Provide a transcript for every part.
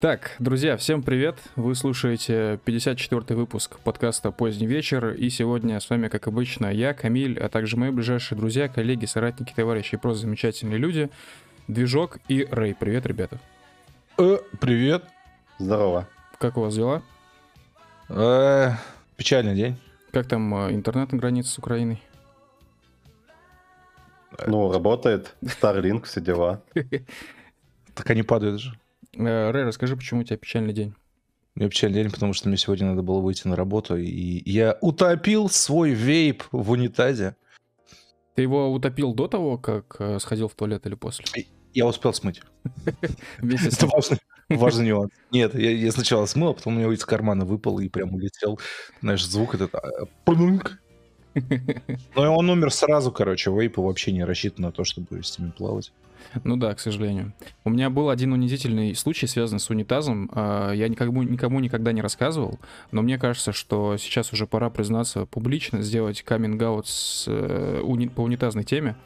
Так, друзья, всем привет! Вы слушаете 54-й выпуск подкаста «Поздний вечер», и сегодня с вами, как обычно, я, Камиль, а также мои ближайшие друзья, коллеги, соратники, товарищи и просто замечательные люди, Движок и Рэй. Привет, ребята! Э, привет! Здорово. Как у вас дела? Э, печальный день. Как там э, интернет на границе с Украиной? Ну, работает. Starlink, все дела. Так они падают же. Э, Рэй, расскажи, почему у тебя печальный день? У меня печальный день, потому что мне сегодня надо было выйти на работу, и я утопил свой вейп в унитазе. Ты его утопил до того, как э, сходил в туалет или после? Я успел смыть. Это важный, важный нюанс. Нет, я, я сначала смыл, а потом у него из кармана выпал и прям улетел. Знаешь, звук этот... а, плюнк. Но и он умер сразу, короче. Вейпы вообще не рассчитан на то, чтобы с ними плавать. Ну да, к сожалению. У меня был один унизительный случай, связанный с унитазом. А, Я никому, никому никогда не рассказывал, но мне кажется, что сейчас уже пора признаться публично, сделать каминг-аут э, по унитазной теме.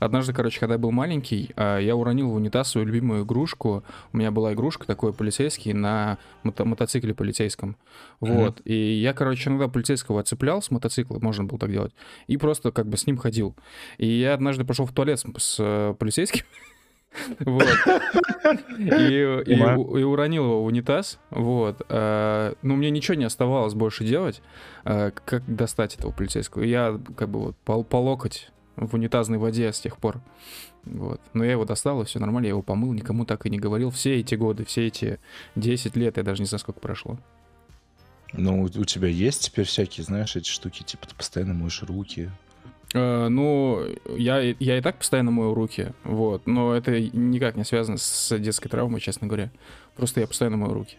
Однажды, короче, когда я был маленький, а, я уронил в унитаз свою любимую игрушку. У меня была игрушка такой полицейский на мото- мотоцикле полицейском. Вот. И я, короче, иногда полицейского отцеплял с мотоцикла, можно было так делать, и просто как бы с ним ходил. И я однажды пошел в туалет с, с, э, полицейским. Вот. И, и, и уронил его в унитаз. Вот. А, Ну, мне ничего не оставалось больше делать, а, как достать этого полицейского. Я как бы вот по, по локоть в унитазной воде с тех пор. Вот. Но я его достал, и все нормально, я его помыл, никому так и не говорил. Все эти годы, все эти 10 лет, я даже не знаю, сколько прошло. Ну, у тебя есть теперь всякие, знаешь, эти штуки, типа ты постоянно моешь руки. Э, Ну, я, я и так постоянно мою руки, вот, но это никак не связано с детской травмой, честно говоря. Просто я постоянно мою руки.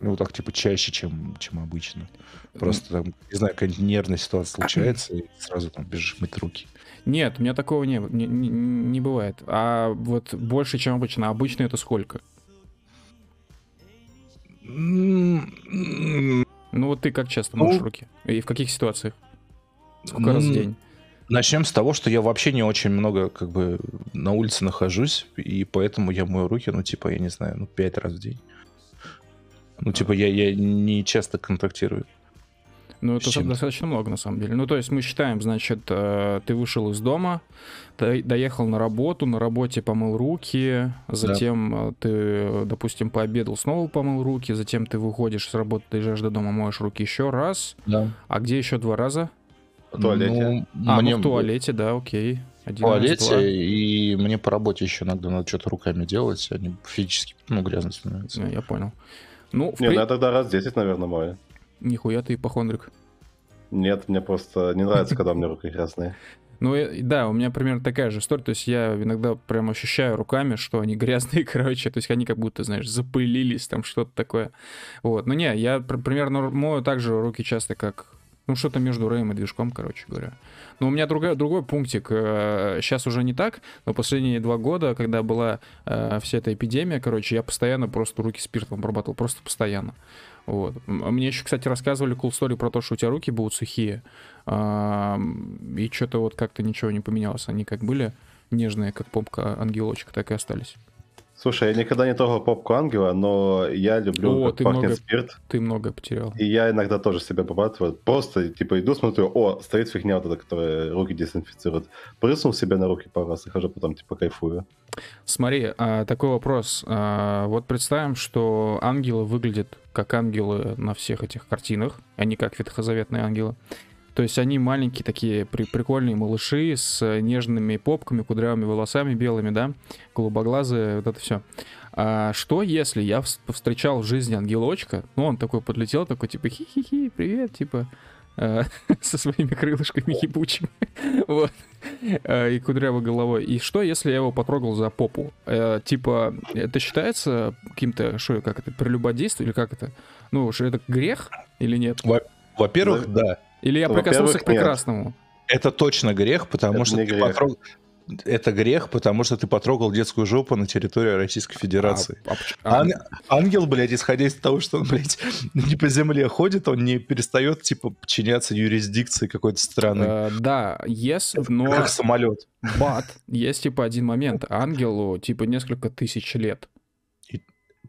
Ну, так, типа, чаще, чем, чем обычно. Просто там, не знаю, какая-нибудь нервная ситуация случается, и сразу там бежишь мыть руки. Нет, у меня такого не, не, не- бывает. А вот больше, чем обычно. А Обычно это сколько? Ну вот ты как часто Ну, моешь руки? И в каких ситуациях? Сколько раз в ну, день? Начнем с того, что я вообще не очень много, как бы, на улице нахожусь, и поэтому я мою руки, ну, типа, я не знаю, ну, пять раз в день. Ну, типа, я, я не часто контактирую. Ну, это чем-то. достаточно много, на самом деле. Ну, то есть мы считаем, значит, э, ты вышел из дома, до- доехал на работу, на работе помыл руки, затем э, ты, допустим, пообедал, снова помыл руки, затем ты выходишь с работы, доезжаешь до дома, моешь руки еще раз. Да. А где еще два раза? В туалете. Ну, А, мне ну в туалете, да, окей. в Один раз, туалете, два. и мне по работе еще иногда надо что-то руками делать, они физически, ну, грязно становятся. Я понял. Ну, в Не, при- ну я тогда раз 10, наверное, мою. Нихуя ты ипохондрик. Нет, мне просто не нравится, когда у меня руки грязные. Ну, э, да, у меня примерно такая же история. То есть я иногда прям ощущаю руками, что они грязные, короче. То есть они как будто, знаешь, запылились, там что-то такое. Вот. Ну, не, я пр- примерно мою также руки часто как... Ну, что-то между Рэем и движком, короче говоря. Но у меня другой, другой пунктик. Сейчас уже не так, но последние два года, когда была э, вся эта эпидемия, короче, я постоянно просто руки спиртом обрабатывал. Просто постоянно. Вот. Мне еще, кстати, рассказывали cool story про то, что у тебя руки будут сухие. Ам, И что-то вот как-то ничего не поменялось. Они как были нежные, как попка ангелочек, так и остались. Слушай, я никогда не трогал попку ангела, но я люблю, О, ты пахнет много- спирт. Ты многое потерял. И я иногда тоже себя обрабатываю. Просто, типа, иду, смотрю, о, стоит фигня вот эта, которая руки дезинфицирует. Прыснул себе на руки пару раз и хожу потом, типа, кайфую. Смотри, а, такой вопрос. А, Вот представим, что ангелы выглядят как ангелы на всех этих картинах, а не как ветхозаветные ангелы. То есть они маленькие такие при- прикольные малыши с нежными попками, кудрявыми волосами белыми, да, голубоглазые, вот это все. А что если я вс- повстречал в жизни ангелочка, ну он такой подлетел, такой типа хи-хи-хи, привет, типа со своими крылышками ебучими, вот, э, и кудрявой головой. И что если я его потрогал за попу? Э, Типа, это считается каким-то, что, как это, прелюбодействие или как это? Ну, что это грех или нет? Во-первых, Да. Или я прикоснулся к нет. прекрасному? это точно грех, потому Это что ты грех. потрогал... Это грех, потому что ты потрогал детскую жопу на территории Российской Федерации. А- а а, Ан- Ангел, блядь, исходя из того, что он, блядь, не по земле ходит, он не перестает, типа, подчиняться юрисдикции какой-то страны. э, Да, yes, но... Как самолет. But есть, типа, один момент. Ангелу, типа, несколько тысяч лет.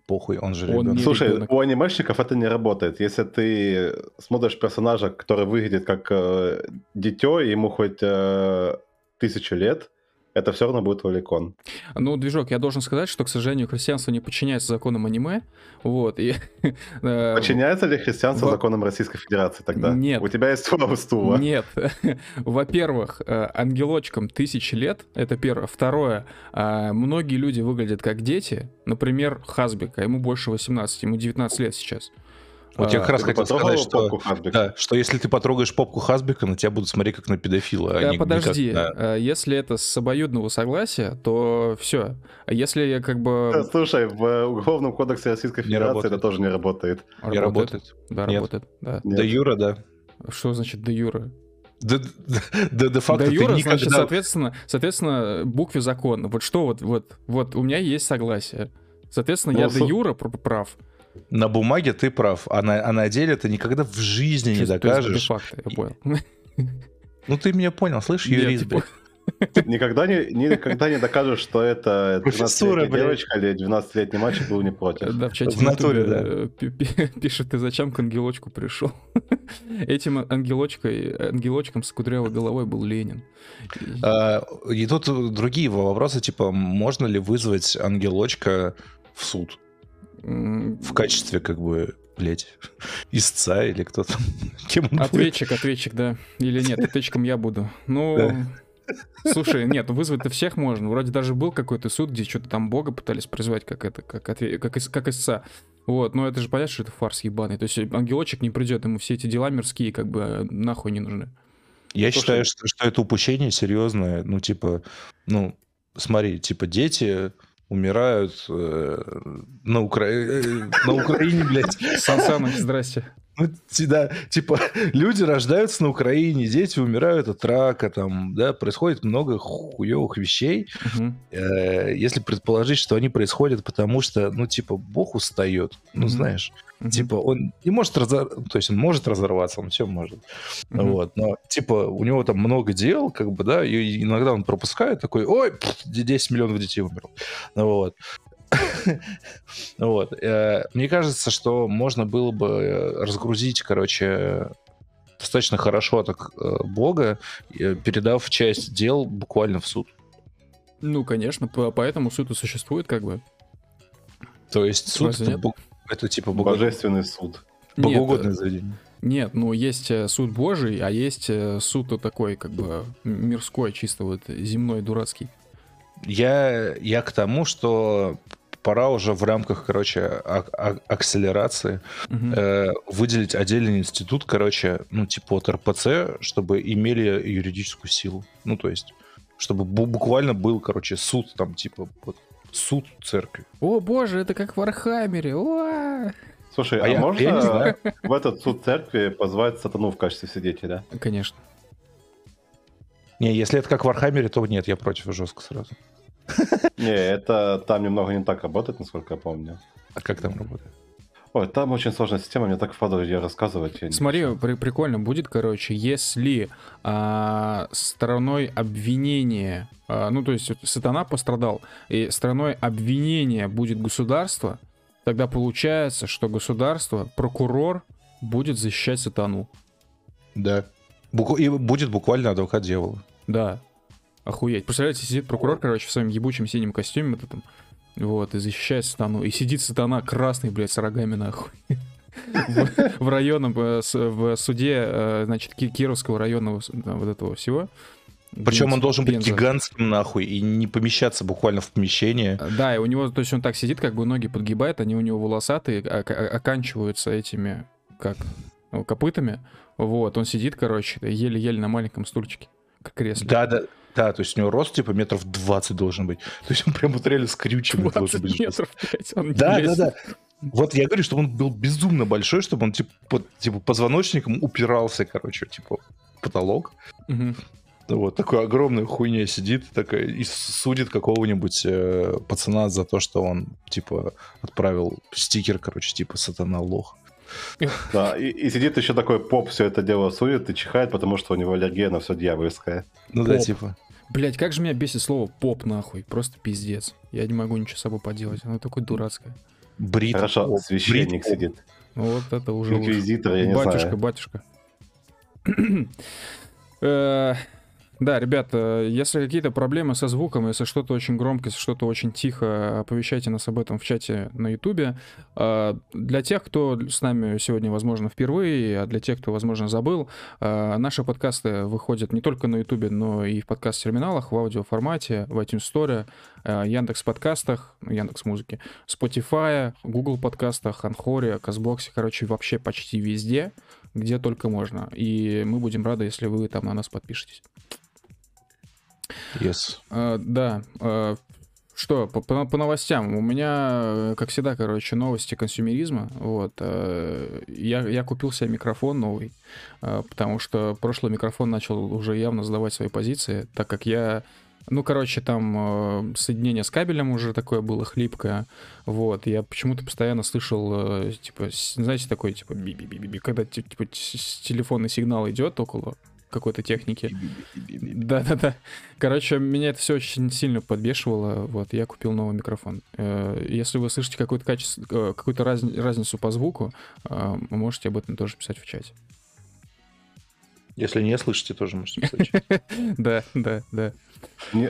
похуй, он же Он ребенок. не Слушай, ребенок. у анимешников это не работает. Если ты смотришь персонажа, который выглядит как э, дитё, ему хоть э, тысячу лет, это все равно будет лоликон. Ну, движок, я должен сказать, что, к сожалению, христианство не подчиняется законам аниме. Вот, и... э, Подчиняется ли христианство во- законам Российской Федерации тогда? Нет. У тебя есть два стула. Нет. Во-первых, э, ангелочкам тысячи лет, это первое. Второе, э, многие люди выглядят как дети. Например, Хазбик, а ему больше 18, ему 19 лет сейчас. Вот я А, как раз хотел сказать, что... Да, что если ты потрогаешь попку Хасбека, на тебя будут смотреть как на педофила. а Да, не- не подожди, как на- э, если это с обоюдного согласия, то все. А если я как бы... Слушай, в э, Уголовном кодексе Российской Не Федерации работает. это тоже не работает. Не работает. Да, Нет. работает, да. Нет. Да, Юра, да. Что значит де юра? Да, да, да, де-факто Да ты юра, никогда... значит, соответственно, соответственно, букве закона. Вот что вот, вот, вот, у меня есть согласие. Соответственно, Ну, я со- де юра пр- прав. На бумаге ты прав, а на, а на деле ты никогда в жизни не докажешь. де-факто, я понял. Ну ты меня понял, слышишь, Нет, юрист, типа, блядь. Никогда не, никогда не докажешь, что это Профессура, 12-летняя блядь. девочка или 12-летний мальчик был не против. Да, в чате В натуре, Ютубе, э, пи- пи- пишет, ты зачем к ангелочку пришел? Этим ангелочкой, ангелочком с кудрявой головой был Ленин. И- А, И тут другие вопросы, типа, можно ли вызвать ангелочка в суд в качестве, как бы, блядь, истца или кто там, кем он будет? Ответчик, ответчик, да. Или нет, ответчиком я буду. Ну, Да. слушай, нет, вызвать-то всех можно. Вроде даже был какой-то суд, где что-то там бога пытались призвать, как это, как, отве- как, ис- как истца. Вот, но это же понятно, что это фарс ебаный. То есть ангелочек не придет, ему все эти дела мирские как бы нахуй не нужны. Я Слушай. считаю, что, что это упущение серьезное. Ну, типа, ну, смотри, типа, дети умирают э, на, Укра- э, на Украине, блядь. Сан Саныч, здрасте. Ну, да, типа, люди рождаются на Украине, дети умирают от рака, там, да, происходит много хуевых вещей. Э, Если предположить, что они происходят потому, что, ну, типа, Бог устает, ну, Мгм. знаешь, Мгм. типа, он не может разор... то есть он может разорваться, он все может, Мгм. вот, но, типа, у него там много дел, как бы, да, и иногда он пропускает такой, ой, пф, 10 миллионов детей умерло, Ну, вот. Вот. э, Мне кажется, что можно было бы э, разгрузить, короче, достаточно хорошо так э, Бога, передав часть дел буквально в суд. Ну, конечно, по- поэтому суд и существует, как бы. То есть суд это, это типа бого- Божественный суд. Богоугодное заведение. Нет, ну есть э, суд Божий, а есть э, суд такой, как бы мирской, чисто вот земной, дурацкий. Я, я к тому, что пора уже в рамках, короче, а- а- акселерации Мгм. э, выделить отдельный институт, короче, ну, типа от РПЦ, чтобы имели юридическую силу. Ну, то есть, чтобы бу- буквально был, короче, суд там, типа, вот, суд церкви. О боже, это как в Warhammer е. Уа! Слушай, А а, я- можно я не знаю. в этот суд церкви позвать сатану в качестве свидетеля? Конечно. Не, если это как в Warhammer е, то нет, я против жестко сразу. Не, это там немного не так работает, насколько я помню. А как там работает? Ой, там очень сложная система, мне так впадло ее рассказывать. я Смотри, при- прикольно будет, короче, если а, стороной обвинения, а, ну то есть сатана пострадал, и стороной обвинения будет государство, тогда получается, что государство, прокурор будет защищать сатану. Да. Буку- И будет буквально адвокат дьявола. Да. Охуеть. Представляете, сидит прокурор, короче, в своем ебучем синем костюме вот этом, вот, и защищает сатану. И сидит сатана красный, блядь, с рогами нахуй. В э, с- в суде, э, значит, Ки- Кировского да, вот этого всего. Причем он должен быть гигантским нахуй и не помещаться буквально в помещение. Да, и у него, то есть он так сидит, как бы ноги подгибает, они у него волосатые, а- а- оканчиваются этими, как, ну, копытами. Вот, он сидит, короче, еле-еле на маленьком стульчике, как кресле. Да, да, да, то есть у него рост типа метров 20 должен быть. То есть он прям вот реально должен 20 быть. метров, блядь, он Да, да, да. Вот я говорю, чтобы он был безумно большой, чтобы он типа, под- типа позвоночником упирался, короче, типа потолок. Мгм. Вот такой огромная хуйня сидит такая, и судит какого-нибудь э, пацана за то, что он типа отправил стикер, короче, типа сатана лох. Да, и, и сидит еще такой поп, все это дело сует и чихает, потому что у него аллергия на все дьявольское. Ну да, Поп. типа. Блять, как же меня бесит слово поп нахуй. Просто пиздец. Я не могу ничего с собой поделать. Оно такое дурацкое. Брит. Хорошо, Оп, священник Брит сидит. Вот это уже. Инквизитор, я не батюшка, знаю. батюшка. Э, Да, ребята, если какие-то проблемы со звуком, если что-то очень громко, если что-то очень тихо, оповещайте нас об этом в чате на Ютубе. А, Для тех, кто с нами сегодня, возможно, впервые, а для тех, кто, возможно, забыл, наши подкасты выходят не только на Ютубе, но и в подкаст-терминалах, в аудиоформате, в iTunes Store, Яндекс подкастах, Яндекс музыки, Spotify, Google подкастах, Anchor е, Castbox е, короче, вообще почти везде, где только можно. И мы будем рады, если вы там на нас подпишетесь. Yes. А, да. а, что, по, по- по новостям. У меня, как всегда, короче, новости консюмеризма. Вот. э, Я, я купил себе микрофон новый, э, потому что прошлый микрофон начал уже явно сдавать свои позиции, так как я... Ну, короче, там э, соединение с кабелем уже такое было хлипкое. Вот. Я почему-то постоянно слышал, э, типа, знаете, такой, типа, би-би-би-би, когда ти- типа, телефонный сигнал идет около какой-то техники. Да-да-да. Короче, меня это все очень сильно подбешивало. Вот, я купил новый микрофон. Э, Если вы слышите какое-то качество, э, какую-то разни- разницу по звуку, э, вы можете об этом тоже писать в чате. Если не слышите, тоже можете писать. Да, да, да.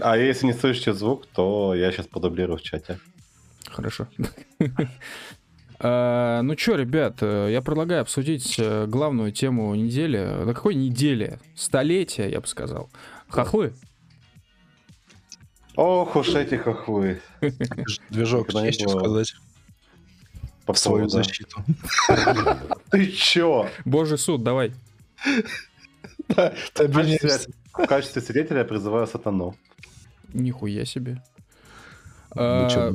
А если не слышите звук, то я сейчас подублирую в чате. Хорошо. А, Ну что, ребят, э, я предлагаю обсудить э, главную тему недели. Да какой недели? Столетия, я бы сказал. Хохлы. Ох уж эти хохлы. Движ- Движок, есть что сказать По свою защиту. Ты чё? Божий суд, давай. В качестве, свидетеля я призываю сатану. Нихуя себе. Ну А,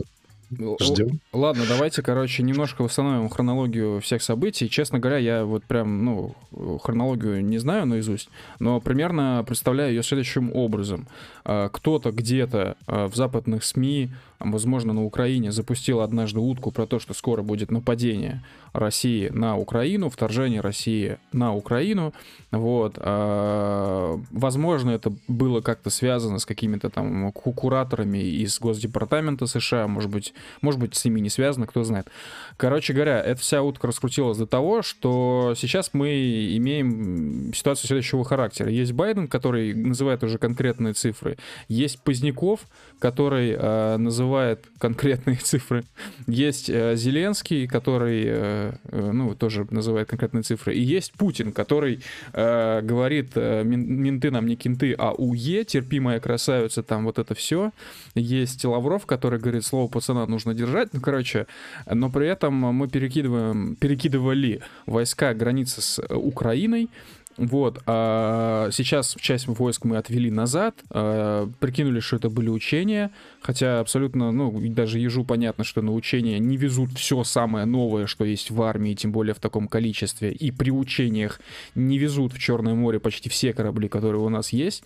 ждем? Ладно, давайте, короче, немножко восстановим хронологию всех событий. Честно говоря, я вот прям, ну, хронологию не знаю наизусть, но примерно представляю ее следующим образом. А, Кто-то где-то а, в западных СМИ, возможно, на Украине, запустил однажды утку про то, что скоро будет нападение России на Украину, вторжение России на Украину. Вот. а, Возможно, это было как-то связано с какими-то там ку- кураторами из Госдепартамента США, может быть, может быть, с ними не связано, кто знает. Короче говоря, эта вся утка раскрутилась до того, что сейчас мы имеем ситуацию следующего характера. Есть Байден, который называет уже конкретные цифры. Есть Поздняков, который э, называет конкретные цифры. Есть э, Зеленский, который, э, ну, тоже называет конкретные цифры. И есть Путин, который э, говорит, э, «Мен- менты нам не кенты, а УЕ, терпимая красавица, там вот это все. Есть Лавров, который говорит, слово пацана нужно держать. Ну, короче, но при этом мы перекидываем, перекидывали войска границы с э, Украиной. Вот, а сейчас часть войск мы отвели назад, а, прикинули, что это были учения, хотя абсолютно, ну, даже ежу понятно, что на учения не везут все самое новое, что есть в армии, тем более в таком количестве, и при учениях не везут в Черное море почти все корабли, которые у нас есть.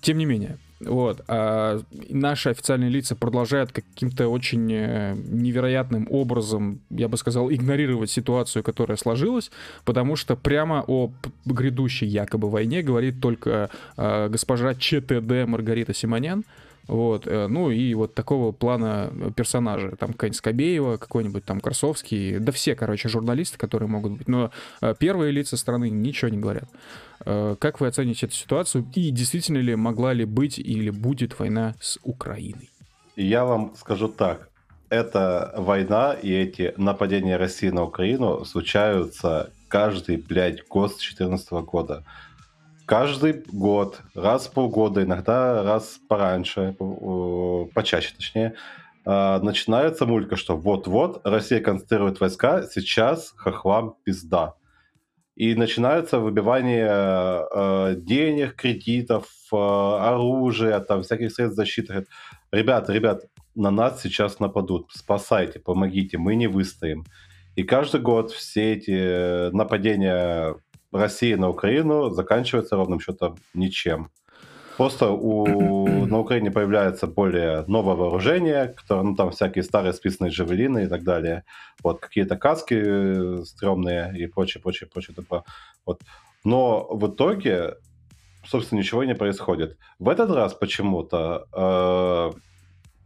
Тем не менее, вот, а наши официальные лица продолжают каким-то очень э, невероятным образом, я бы сказал, игнорировать ситуацию, которая сложилась, потому что прямо о грядущей якобы войне говорит только э, госпожа ЧТД Маргарита Симонян, вот, э, ну и вот такого плана персонажа, там какая-нибудь Скобеева, какой-нибудь там Красовский, да все, короче, журналисты, которые могут быть, но э, первые лица страны ничего не говорят. Э, Как вы оцените эту ситуацию? И действительно ли могла ли быть или будет война с Украиной? Я вам скажу так. Эта война и эти нападения России на Украину случаются каждый, блядь, год с 2014 года. Каждый год, раз в полгода, иногда раз пораньше, э, почаще точнее, э, начинается мулька, что вот-вот Россия концентрирует войска, сейчас хохлам пизда. И начинается выбивание э, денег, кредитов, э, оружия, там всяких средств защиты. Ребята, ребят, на нас сейчас нападут, спасайте, помогите, мы не выстоим. И каждый год все эти э, нападения России на Украину заканчиваются ровным счетом ничем. Просто у, на Украине появляется более новое вооружение, которое, ну, там всякие старые списанные джавелины и так далее. Вот, какие-то каски э, стрёмные и прочее, прочее, прочее. такое. Вот. Но в итоге, собственно, ничего не происходит. В этот раз почему-то э,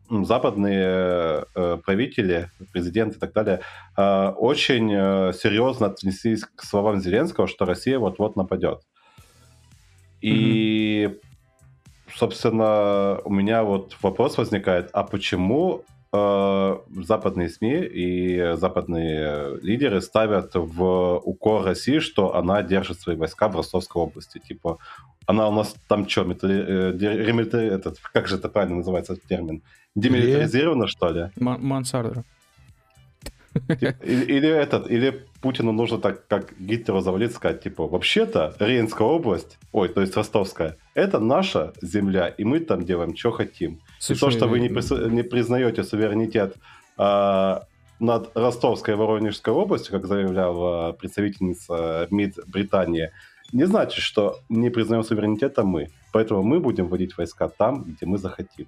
западные э, правители, президенты и так далее э, очень э, серьезно отнеслись к словам Зеленского, что Россия вот-вот нападет. И, mm-hmm. собственно, у меня вот вопрос возникает, а почему западные СМИ и западные лидеры ставят в укор России, что она держит свои войска в Ростовской области? Типа, она у нас там что, метали... э, этот, как же это правильно называется этот термин? Демилитаризирована, что ли? Мансардер. Или, или этот, или Путину нужно так, как Гитлеру завалить, сказать, типа, вообще-то Рейнская область, ой, то есть Ростовская, это наша земля, и мы там делаем, что хотим. Слушай, и то, что вы не, при, не признаете суверенитет а, над Ростовской и Воронежской областью, как заявляла представительница МИД Британии, не значит, что не признаем суверенитета мы. Поэтому мы будем вводить войска там, где мы захотим.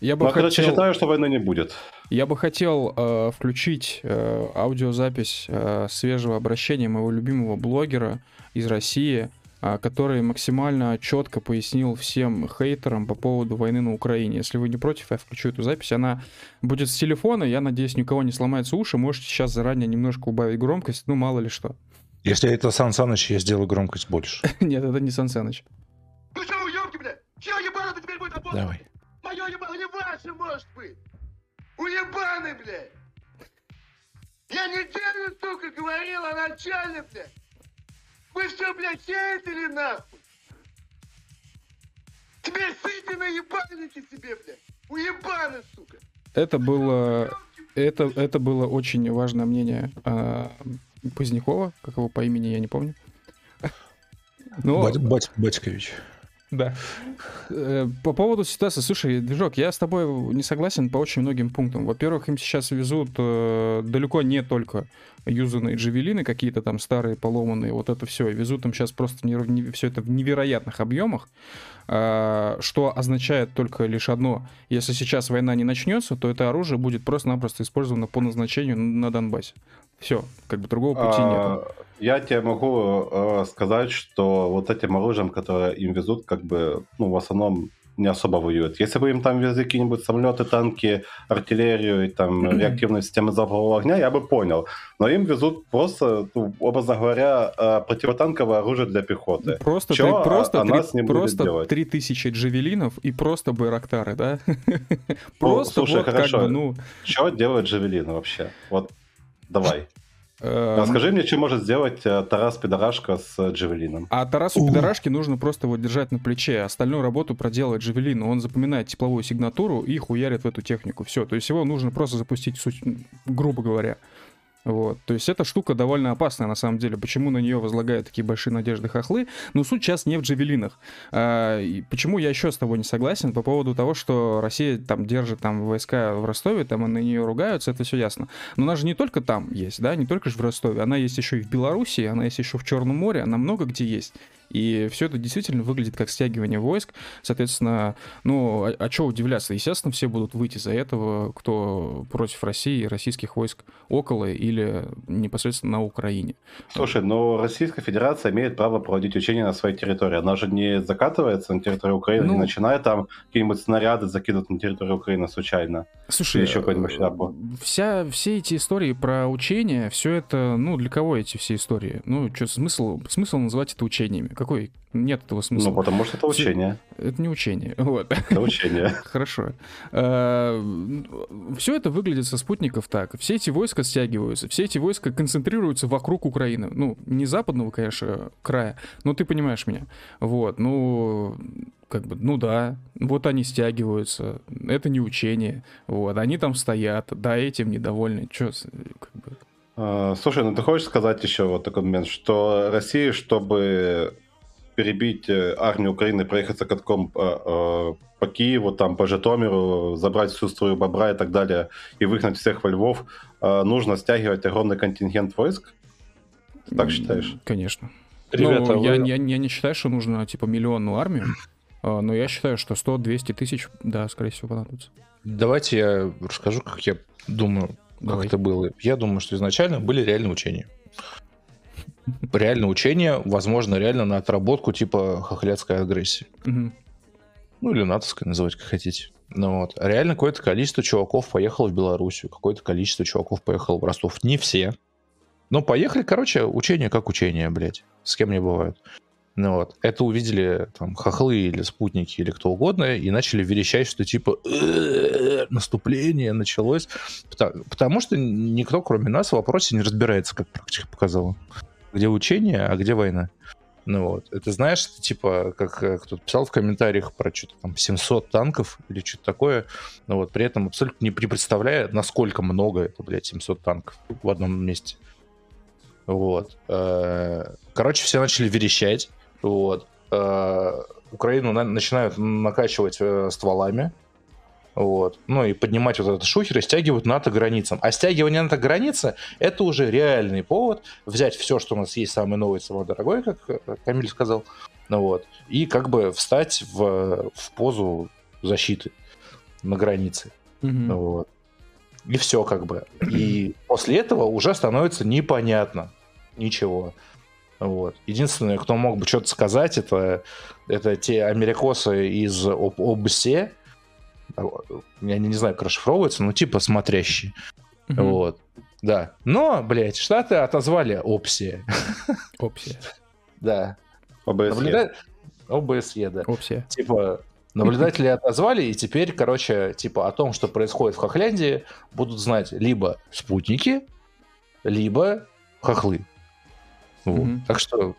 Я бы Но, хотел... короче, считаю, что войны не будет. Я бы хотел э, включить э, аудиозапись э, свежего обращения моего любимого блогера из России, э, который максимально четко пояснил всем хейтерам по поводу войны на Украине. Если вы не против, я включу эту запись. Она будет с телефона, я надеюсь, никого не сломается уши. Можете сейчас заранее немножко убавить громкость, ну мало ли что. Если это Сан Саныч, я сделаю громкость больше. Нет, это не Сан Саныч. Ну что, уёбки, бля? Чё ебало теперь будет работать? Давай. Мое ебало не ваше, может быть. Уебаны, блядь. Я неделю, сука, говорил о начале, блядь. Вы что, блядь, сеете или нахуй? Теперь сыте на ебальники себе, блядь. Уебаны, сука. Это было... Это, это было очень важное мнение э, Позднякова, как его по имени, я не помню. Но... Бать, бать, Батькович. Да. Э, по поводу ситуации, слушай, Движок, я с тобой не согласен по очень многим пунктам. Во-первых, им сейчас везут э, далеко не только юзанные джавелины, какие-то там старые, поломанные, вот это все. Везут им сейчас просто не, не, все это в невероятных объемах, э, что означает только лишь одно. Если сейчас война не начнется, то это оружие будет просто-напросто использовано по назначению на Донбассе. Все, как бы другого пути а, нет. Я тебе могу э, сказать, что вот этим оружием, которое им везут, как бы, ну, в основном не особо воюют. Если бы им там везли какие-нибудь самолеты, танки, артиллерию и там реактивные системы залпового огня, я бы понял. Но им везут просто, ну, образно говоря, э, противотанковое оружие для пехоты. Просто, Чё три, просто, она три, просто 3000 джавелинов и просто байрактары, да? Просто ну, слушай, хорошо. ну... Что делают джавелины вообще? Вот Давай. Эм. Расскажи мне, что может сделать э, Тарас Пидорашка с Джавелином. А Тарасу Пидорашке нужно просто его держать на плече, а остальную работу проделает Джавелин. Он запоминает тепловую сигнатуру и хуярит в эту технику. Все, то есть его нужно просто запустить, грубо говоря. Вот. То есть эта штука довольно опасная на самом деле. Почему на нее возлагают такие большие надежды хохлы? Но суть сейчас не в джавелинах. А, и почему я еще с тобой не согласен по поводу того, что Россия там держит там войска в Ростове, там и на нее ругаются, это все ясно. Но она же не только там есть, да, не только же в Ростове, она есть еще и в Белоруссии, она есть еще в Черном море, она много где есть. И все это действительно выглядит как стягивание войск. Соответственно, ну, а, а что удивляться? Естественно, все будут выйти за этого, кто против России, российских войск около или непосредственно на Украине. Слушай, но Российская Федерация имеет право проводить учения на своей территории. Она же не закатывается на территорию Украины, ну, не начинает там какие-нибудь снаряды закидывать на территорию Украины случайно. Слушай, еще э, вся, все эти истории про учения, все это, ну, для кого эти все истории? Ну, что, смысл, смысл называть это учениями? Какой? Нет этого смысла. Ну, потому что это учение. Это не учение. Вот. Это учение. Хорошо. А, все это выглядит со спутников так. Все эти войска стягиваются, все эти войска концентрируются вокруг Украины. Ну, не западного, конечно, края, но ты понимаешь меня. Вот, ну, как бы, ну да, вот они стягиваются, это не учение, вот, они там стоят, да, этим недовольны, что, как бы... А, слушай, ну ты хочешь сказать еще вот такой момент, что Россия, чтобы перебить э, армию Украины, проехаться катком э, э, по Киеву, там, по Житомиру, забрать всю струю бобра и так далее, и выгнать всех во Львов, нужно стягивать огромный контингент войск? Ты так считаешь? Конечно. Ребята, ну, вы... я, я, я не считаю, что нужно, типа, миллионную армию, но я считаю, что 100-200 тысяч, да, скорее всего, понадобится. Давайте я расскажу, как я думаю, Давай. как это было. Я думаю, что изначально были реальные учения реально учение, возможно, реально на отработку типа хохлядской агрессии. Угу. Ну или натовской называть, как хотите. Ну вот. Реально какое-то количество чуваков поехало в Белоруссию, какое-то количество чуваков поехало в Ростов. Не все. Но поехали, короче, учение как учение, блядь. С кем не бывает. Ну вот. Это увидели там хохлы или спутники или кто угодно и начали верещать, что типа «Э, наступление началось. Потому, потому что никто, кроме нас, в вопросе не разбирается, как практика показала. Где учение, а где война. Ну вот. Это знаешь, это, типа, как э, кто-то писал в комментариях про что-то там 700 танков или что-то такое, но вот при этом абсолютно не представляя, насколько много это, блядь, 700 танков в одном месте. Вот. Э, короче, все начали верещать. Вот. Э, Украину на- начинают накачивать стволами. Вот. Ну и поднимать вот этот шухер и стягивать НАТО границам. А стягивание НАТО границы это уже реальный повод взять все, что у нас есть самое новое, самое дорогое, как э, Камиль сказал. Ну вот. И как бы встать в, в позу защиты на границе. Мгм. Вот. И все как бы. И после этого уже становится непонятно ничего. Вот. Единственное, кто мог бы что-то сказать, это, это те америкосы из об- ОБСЕ. Я не, не знаю, как расшифровывается, но типа смотрящие. Мгм. Вот. Да. Но, блядь, Штаты отозвали ОПСЕ. Опсия. Да. ОБСЕ. Наблюда- ОБСЕ, да. Опсия. Типа, наблюдатели отозвали, и теперь, короче, типа о том, что происходит в Хохляндии, будут знать либо спутники, либо хохлы. Вот. Мгм. Так что,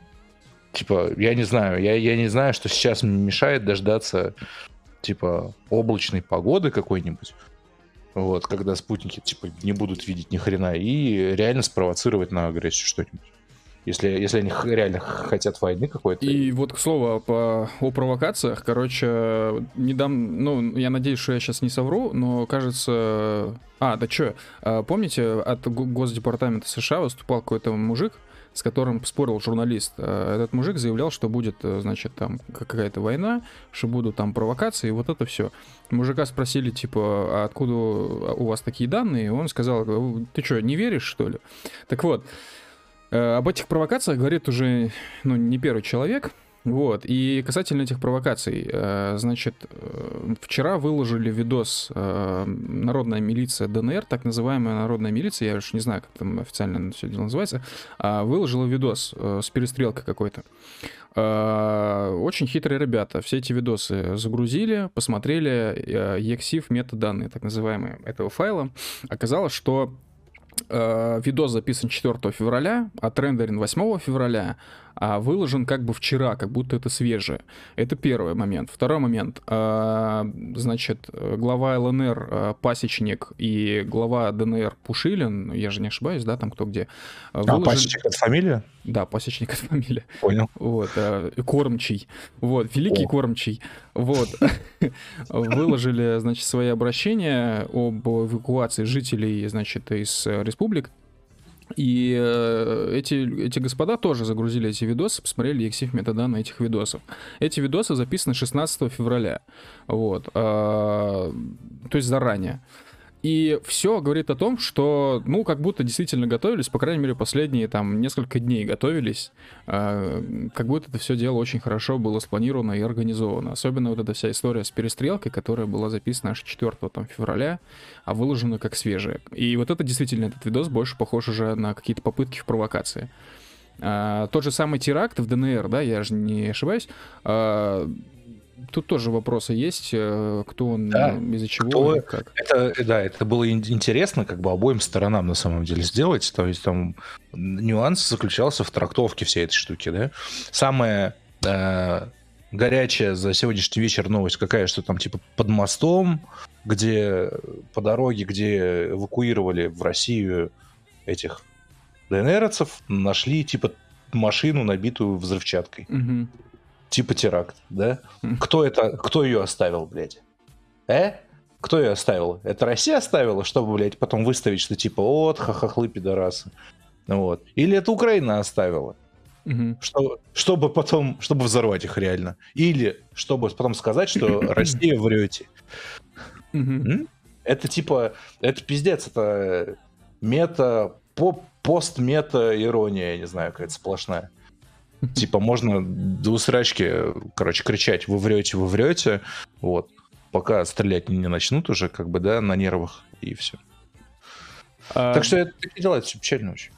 типа, я не знаю, я, я не знаю, что сейчас мешает дождаться, типа, облачной погоды какой-нибудь. Вот, когда спутники, типа, не будут видеть ни хрена, и реально спровоцировать на агрессию что-нибудь. Если, если они реально хотят войны какой-то. И вот к слову по, о провокациях, короче, недавно, ну, я надеюсь, что я сейчас не совру, но кажется... А, да что, помните, от Го- Госдепартамента США выступал какой-то мужик, с которым спорил журналист. А, Этот мужик заявлял, что будет, э, значит, там какая-то война, что будут там провокации, и вот это все. Мужика спросили, типа, а откуда у вас такие данные? И он сказал, ты что, не веришь, что ли? Так вот, Э, Об этих провокациях говорит уже ну, не первый человек. Вот. И касательно этих провокаций, э, значит, э, вчера выложили видос э, Народная милиция ДНР, так называемая Народная милиция, я уж не знаю, как там официально все дело называется, а, выложила видос с перестрелкой какой-то. Очень хитрые ребята. Все эти видосы загрузили, посмотрели EXIF метаданные, так называемые, этого файла. Оказалось, что видос записан 4 февраля, отрендерен 8 февраля, а выложен как бы вчера, как будто это свежее. Это первый момент. Второй момент. э, значит, глава ЛНР э, Пасечник и глава ДНР Пушилин, я же не ошибаюсь, да, там кто где. А, выложили- пасечник это фамилия? Да, Пасечник это фамилия. Понял. Вот, кормчий. Вот, великий О. кормчий. Вот. Выложили, значит, свои обращения об эвакуации жителей, значит, из э, республик. И э, эти, эти господа тоже загрузили эти видосы, посмотрели EXIF метаданные этих видосов. Эти видосы записаны 16 февраля. Вот. а, то есть заранее. И все говорит о том, что, ну, как будто действительно готовились, по крайней мере, последние там несколько дней готовились, а, как будто это все дело очень хорошо было спланировано и организовано. Особенно вот эта вся история с перестрелкой, которая была записана аж 4 там, февраля, а выложена как свежая. И вот это действительно, этот видос больше похож уже на какие-то попытки в провокации. А, тот же самый теракт в ДНР, да, я же не ошибаюсь, а, тут тоже вопросы есть, э, кто он, Да. из-за чего, Кто- как. Это, да, это было ин- интересно как бы обоим сторонам на самом деле сделать. То есть там нюанс заключался в трактовке всей этой штуки, да. Самая э, горячая за сегодняшний вечер новость какая, что там типа под мостом, где по дороге, где эвакуировали в Россию этих ДНРовцев, нашли типа машину, набитую взрывчаткой. Мгм. Типа теракт, да? Мгм. Кто это, кто ее оставил, блядь? Э? Кто ее оставил? Это Россия оставила, чтобы, блядь, потом выставить, что типа, вот, хахахлы, пидорасы. Вот. Или это Украина оставила, Мгм. что, чтобы потом, чтобы взорвать их реально. Или чтобы потом сказать, что Россия врете. Это типа, это пиздец, это мета, по, пост-мета ирония, я не знаю, какая-то сплошная. Типа можно до усрачки, короче, кричать, вы врете, вы врете, вот. пока стрелять не начнут уже, как бы, да, на нервах, и все. А, Так что это такие дела, это все печально очень.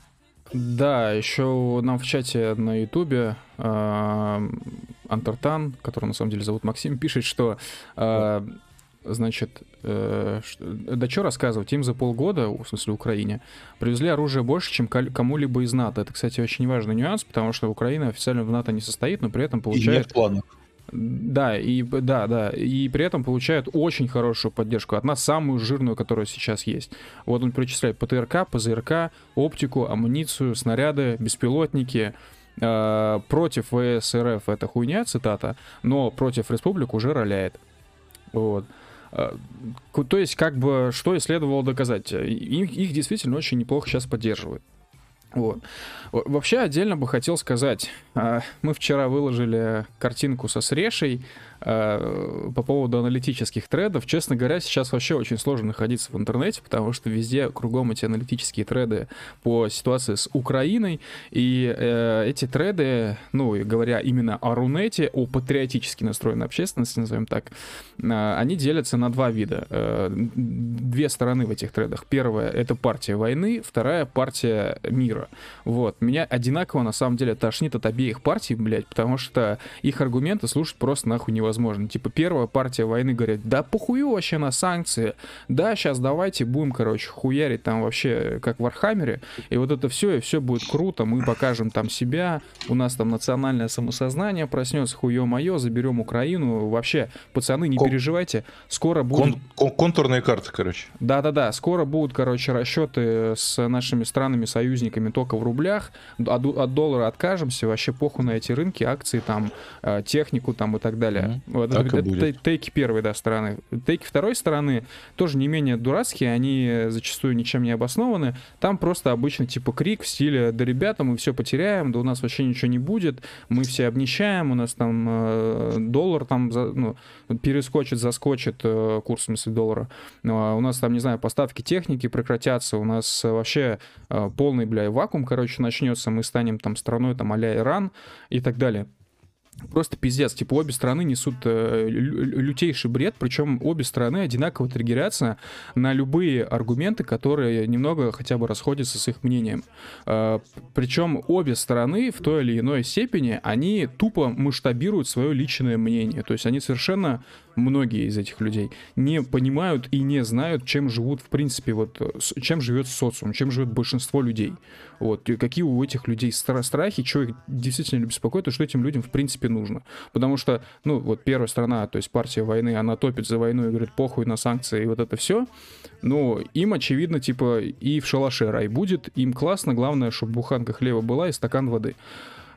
Да, еще нам в чате на Ютубе а, Антертан, который на самом деле зовут Максим, пишет, что а, значит, э, да что рассказывать, им за полгода, в смысле Украине, привезли оружие больше, чем кому-либо из НАТО. Это, кстати, очень важный нюанс, потому что Украина официально в НАТО не состоит, но при этом И получает... нет планов. Да, и да, да, и при этом получают очень хорошую поддержку от нас, самую жирную, которая сейчас есть. Вот он перечисляет ПТРК, ПЗРК, оптику, амуницию, снаряды, беспилотники. Э, против ВС РФ это хуйня, цитата, но против республик уже роляет. Вот. Э, То есть, как бы, что и следовало доказать. Их, их действительно очень неплохо сейчас поддерживают. Вот. Во- Вообще, отдельно бы хотел сказать, а, мы вчера выложили картинку со Срешей а, по поводу аналитических трендов. Честно говоря, сейчас вообще очень сложно находиться в интернете, потому что везде кругом эти аналитические треды по ситуации с Украиной. И э, эти треды, ну, говоря именно о Рунете, о патриотически настроенной общественности, назовем так, а, они делятся на два вида. Э, Две стороны в этих трендах. Первая — это партия войны, вторая — партия мира. Вот. Меня одинаково, на самом деле, тошнит от обеих партий, блядь, потому что их аргументы слушать просто нахуй невозможно. Типа, первая партия войны говорит, да похую вообще на санкции, да, сейчас давайте будем, короче, хуярить там вообще, как в Архамере, и вот это все, и все будет круто, мы покажем там себя, у нас там национальное самосознание проснется, хуё-моё, заберем Украину, вообще, пацаны, не Ко- переживайте, скоро будет... Кон- кон- контурные карты, короче. Да-да-да, скоро будут, короче, расчеты с нашими странами-союзниками только в рублях. От, от доллара откажемся, вообще похуй на эти рынки, акции, там, э, технику там и так далее. Мгм. Вот Так это, и это будет. тейки первой, да, стороны. Тейки второй стороны тоже не менее дурацкие, они зачастую ничем не обоснованы. Там просто обычно типа крик в стиле «Да, ребята, мы все потеряем, да у нас вообще ничего не будет, мы все обнищаем, у нас там э, доллар там за- ну, перескочит, заскочит э, курс, в смысле, доллара. А у нас там, не знаю, поставки техники прекратятся, у нас э, вообще э, полный, бля, вакуум, короче, начнется, мы станем там страной там а-ля Иран и так далее. Просто пиздец. Типа обе страны несут э, лю- лю- лютейший бред, причем обе страны одинаково триггерятся на любые аргументы, которые немного хотя бы расходятся с их мнением. Э, причем обе стороны в той или иной степени, они тупо масштабируют свое личное мнение. То есть они совершенно, многие из этих людей, не понимают и не знают, чем живут, в принципе, вот, э, чем живет социум, чем живет большинство людей. Вот, и какие у этих людей стра- страхи, что их действительно беспокоит, и что этим людям, в принципе, нужно. Потому что, ну, вот первая сторона, то есть партия войны, она топит за войну и говорит, похуй на санкции и вот это все. Ну, им, очевидно, типа, и в шалаше рай будет, им классно, главное, чтобы буханка хлеба была и стакан воды.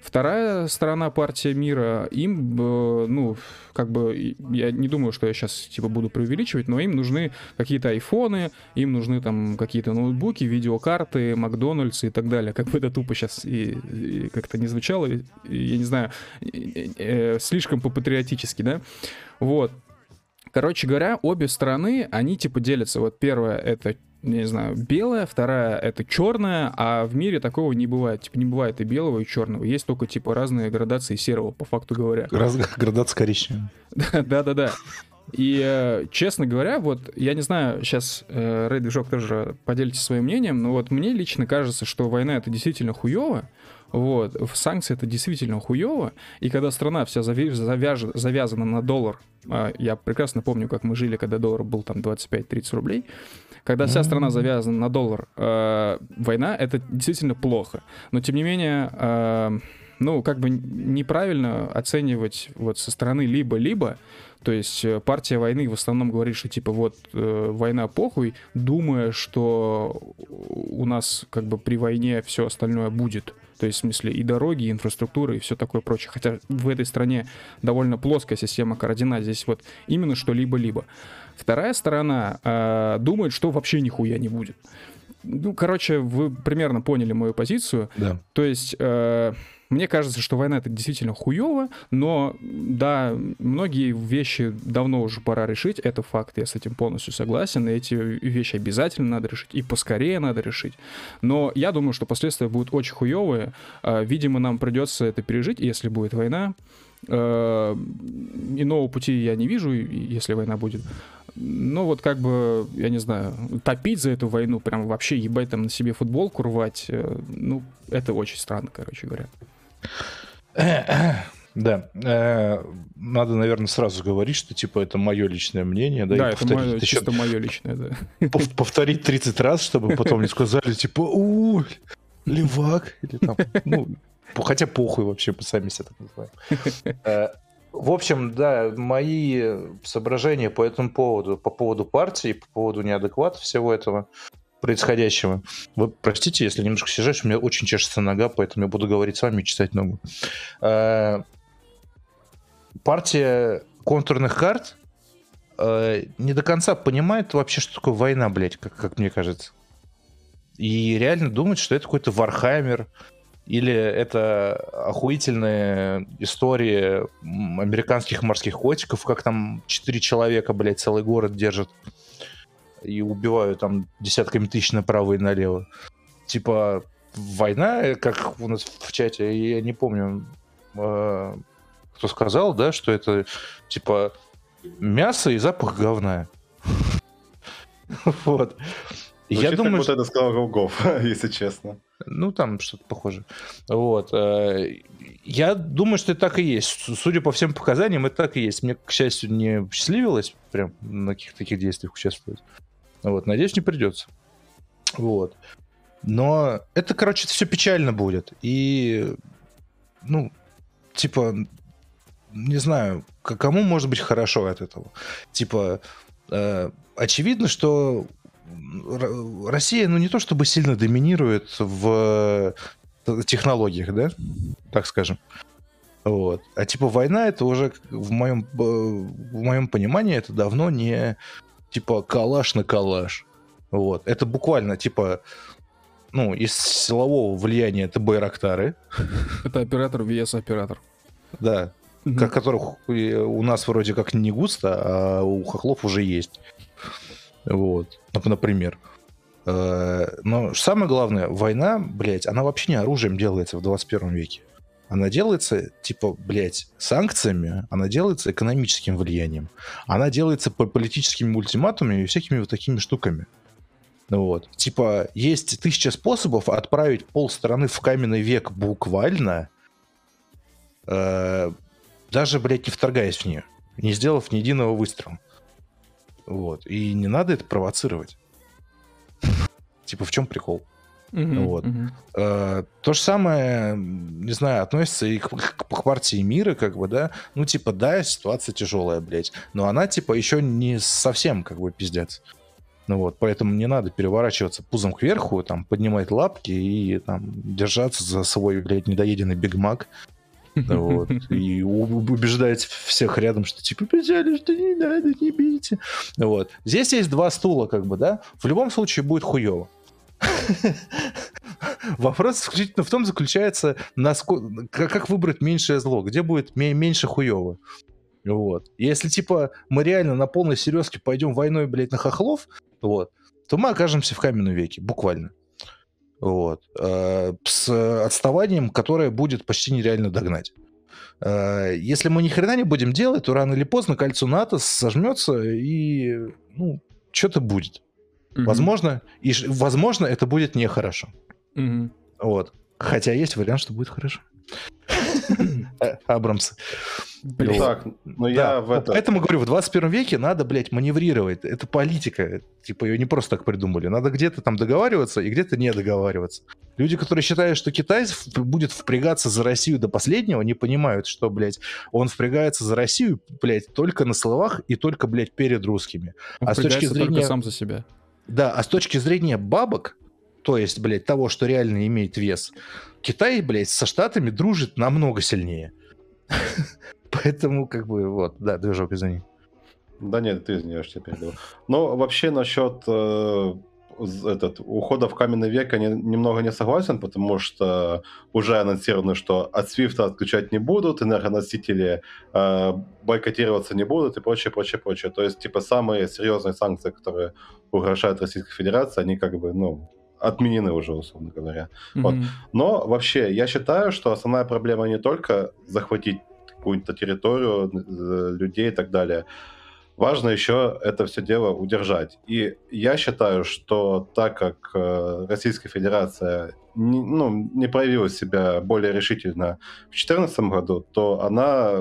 Вторая сторона партия мира, им, э, ну, как бы, и- я не думаю, что я сейчас, типа, буду преувеличивать, но им нужны какие-то айфоны, им нужны там какие-то ноутбуки, видеокарты, Макдональдс и так далее. Как бы это тупо сейчас и, и как-то не звучало, и- и, я не знаю, э, э, слишком по-патриотически, да? Вот. Короче говоря, обе стороны, они типа делятся. Вот первая это не знаю, белая, вторая это черная, а в мире такого не бывает. Типа не бывает и белого, и черного. Есть только типа разные градации серого, по факту говоря. Раз- Градация коричневая. Да-да-да. И, э, честно говоря, вот, я не знаю, сейчас э, Рэй Движок тоже поделитесь своим мнением, но вот мне лично кажется, что война — это действительно хуево, вот, санкции это действительно хуево, и когда страна вся завяж- завязана на доллар, а, я прекрасно помню, как мы жили, когда доллар был там 25-30 рублей, когда вся страна завязана на доллар, э, война — это действительно плохо. Но, тем не менее, э, ну, как бы неправильно оценивать вот со стороны либо-либо, то есть э, партия войны в основном говорит, что типа вот э, война похуй, думая, что у нас как бы при войне все остальное будет. То есть, в смысле, и дороги, и инфраструктура, и все такое прочее. Хотя в этой стране довольно плоская система координат. Здесь вот именно что либо-либо. Вторая сторона э, думает, что вообще нихуя не будет. Ну, короче, вы примерно поняли мою позицию. Да. То есть, э, мне кажется, что война это действительно хуево, но да, многие вещи давно уже пора решить, это факт, я с этим полностью согласен, и эти вещи обязательно надо решить, и поскорее надо решить. Но я думаю, что последствия будут очень хуевые, Э, видимо, нам придется это пережить, если будет война. Э, Иного пути я не вижу, если война будет. Ну вот как бы, я не знаю, топить за эту войну, прям вообще ебать там на себе футболку рвать, э, ну, это очень странно, короче говоря. Да, э, надо, наверное, сразу говорить, что типа это мое личное мнение, да, Да, и это повторить, мое, чисто мое личное, да. пов- повторить 30 раз, чтобы потом не сказали, типа, у левак, или там, ну, хотя похуй вообще, мы сами себя так называем. В общем, да, мои соображения по этому поводу, по поводу партии, по поводу неадеквата всего этого происходящего. Вы простите, если немножко сижаешь, у меня очень чешется нога, поэтому я буду говорить с вами и читать ногу. Э, Партия контурных карт э, не до конца понимает вообще, что такое война, блядь, как, как мне кажется. И реально думает, что это какой-то Warhammer, или это охуительная история м, американских морских котиков, как там четыре человека, блядь, целый город держат и убивают там десятками тысяч направо и налево. Типа, война, э, как у нас в чате, я не помню, э, кто сказал, да, что это типа мясо и запах говна. Вот. Я думаю, будто это сказал Голгоф, если честно. Ну, там что-то похоже. Вот. э, Я думаю, что это так и есть. Судя по всем показаниям, это так и есть. Мне, к счастью, не посчастливилось прям на каких-то таких действиях участвовать. Вот. Надеюсь, не придется. Вот. Но это, короче, это все печально будет. И, ну, типа, не знаю, кому может быть хорошо от этого. Типа, э, очевидно, что Россия, ну, не то чтобы сильно доминирует в э, технологиях, да, так скажем. Вот. А типа война это уже в моем, э, в моем понимании это давно не типа калаш на калаш. Вот. Это буквально типа ну, из силового влияния это байрактары, Это оператор vs оператор. да, Мгм. ко- которых у нас вроде как не густо, а у хохлов уже есть. Вот, нап- например. Э, Но самое главное, война, блядь, она вообще не оружием делается в 21 веке. Она делается, типа, блядь, санкциями, она делается экономическим влиянием. Она делается по политическими ультиматумами и всякими вот такими штуками. Вот. Типа, есть тысяча способов отправить полстраны в каменный век буквально, э, даже, блядь, не вторгаясь в нее, не сделав ни единого выстрела. Вот. И не надо это провоцировать. Типа, в чем прикол? Вот. Э, То же самое, не знаю, относится и к, к- к партии мира, как бы, да. Ну, типа, да, ситуация тяжелая, блядь. Но она, типа, еще не совсем, как бы, пиздец. Ну вот, поэтому не надо переворачиваться пузом кверху, там, поднимать лапки и там держаться за свой, блядь, недоеденный бигмак. Вот. И у- убеждать всех рядом, что типа, печали, что не надо, не бейте. Вот. Здесь есть два стула, как бы, да. В любом случае будет хуево. Вопрос исключительно в том заключается, насколько, как, выбрать меньшее зло, где будет ме- меньше хуево. Вот. Если, типа, мы реально на полной серьезке пойдем войной, блядь, на хохлов, вот, то мы окажемся в каменном веке, буквально. Вот. Э, С отставанием, которое будет почти нереально догнать. Э, Если мы ни хрена не будем делать, то рано или поздно кольцо НАТО сожмется и, ну, что-то будет. Мгм. Возможно, и, возможно, это будет нехорошо. Мгм. Вот. Хотя есть вариант, что будет хорошо. Э, Абрамс. Блин. Так, ну Да, я в это... Поэтому говорю, в 21 веке надо, блядь, маневрировать. Это политика. Типа ее не просто так придумали. Надо где-то там договариваться и где-то не договариваться. Люди, которые считают, что Китай будет впрягаться за Россию до последнего, не понимают, что, блядь, он впрягается за Россию, блядь, только на словах и только, блядь, перед русскими. Он а с точки зрения- сам за себя. Да, а с точки зрения бабок, то есть, блядь, того, что реально имеет вес, Китай, блядь, со Штатами дружит намного сильнее. Поэтому, как бы, вот, да, движок, извини. Да нет, ты извиняешь, я перебил. Но вообще насчет э, этот, ухода в каменный век я не- немного не согласен, потому что уже анонсировано, что от Свифта отключать не будут, энергоносители э, бойкотироваться не будут и прочее, прочее, прочее. То есть, типа, самые серьезные санкции, которые угрожают Российской Федерации, они как бы, ну, отменены уже, условно говоря. Вот. Мгм. Но вообще, я считаю, что основная проблема не только захватить какую-то территорию, э, людей и так далее. Важно еще это все дело удержать. И я считаю, что так как э, Российская Федерация не, ну, не проявила себя более решительно в 2014 году, то она,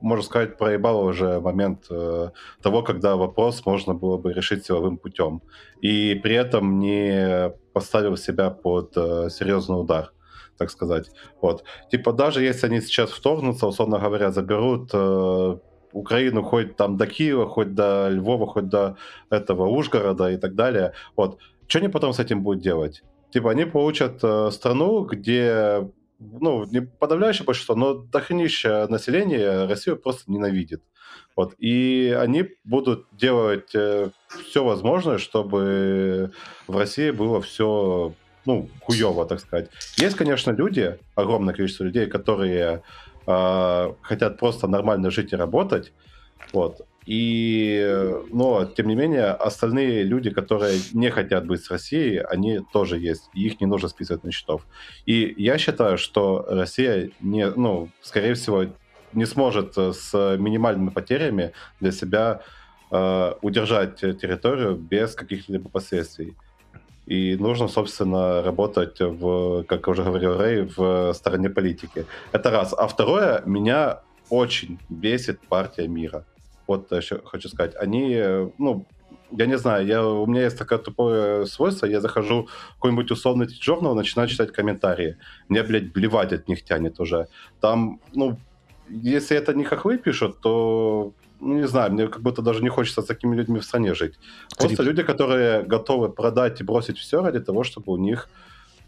можно сказать, проебала уже момент э, того, когда вопрос можно было бы решить силовым путем. И при этом не поставил себя под э, серьезный удар так сказать. Вот. Типа даже если они сейчас вторгнутся, условно говоря, заберут э, Украину хоть там до Киева, хоть до Львова, хоть до этого Ужгорода и так далее. Вот. Что они потом с этим будут делать? Типа они получат э, страну, где ну, не подавляющее большинство, но дохренища населения Россию просто ненавидит. Вот. И они будут делать э, все возможное, чтобы в России было все ну, хуево, так сказать. Есть, конечно, люди, огромное количество людей, которые э, хотят просто нормально жить и работать, вот. И, но, тем не менее, остальные люди, которые не хотят быть с Россией, они тоже есть, и их не нужно списывать на счетов. И я считаю, что Россия, не, ну, скорее всего, не сможет с минимальными потерями для себя э, удержать территорию без каких-либо последствий. И нужно, собственно, работать, в, как уже говорил Рэй, в стороне политики. Это раз. А второе, меня очень бесит партия мира. Вот еще хочу сказать. Они, ну, я не знаю, я, у меня есть такое тупое свойство, я захожу в какой-нибудь условный журнал, начинаю читать комментарии. Мне, блядь, блевать от них тянет уже. Там, ну, если это не хохлы пишут, то ну, не знаю, мне как будто даже не хочется с такими людьми в стране жить. Просто Крип. люди, которые готовы продать и бросить все ради того, чтобы у них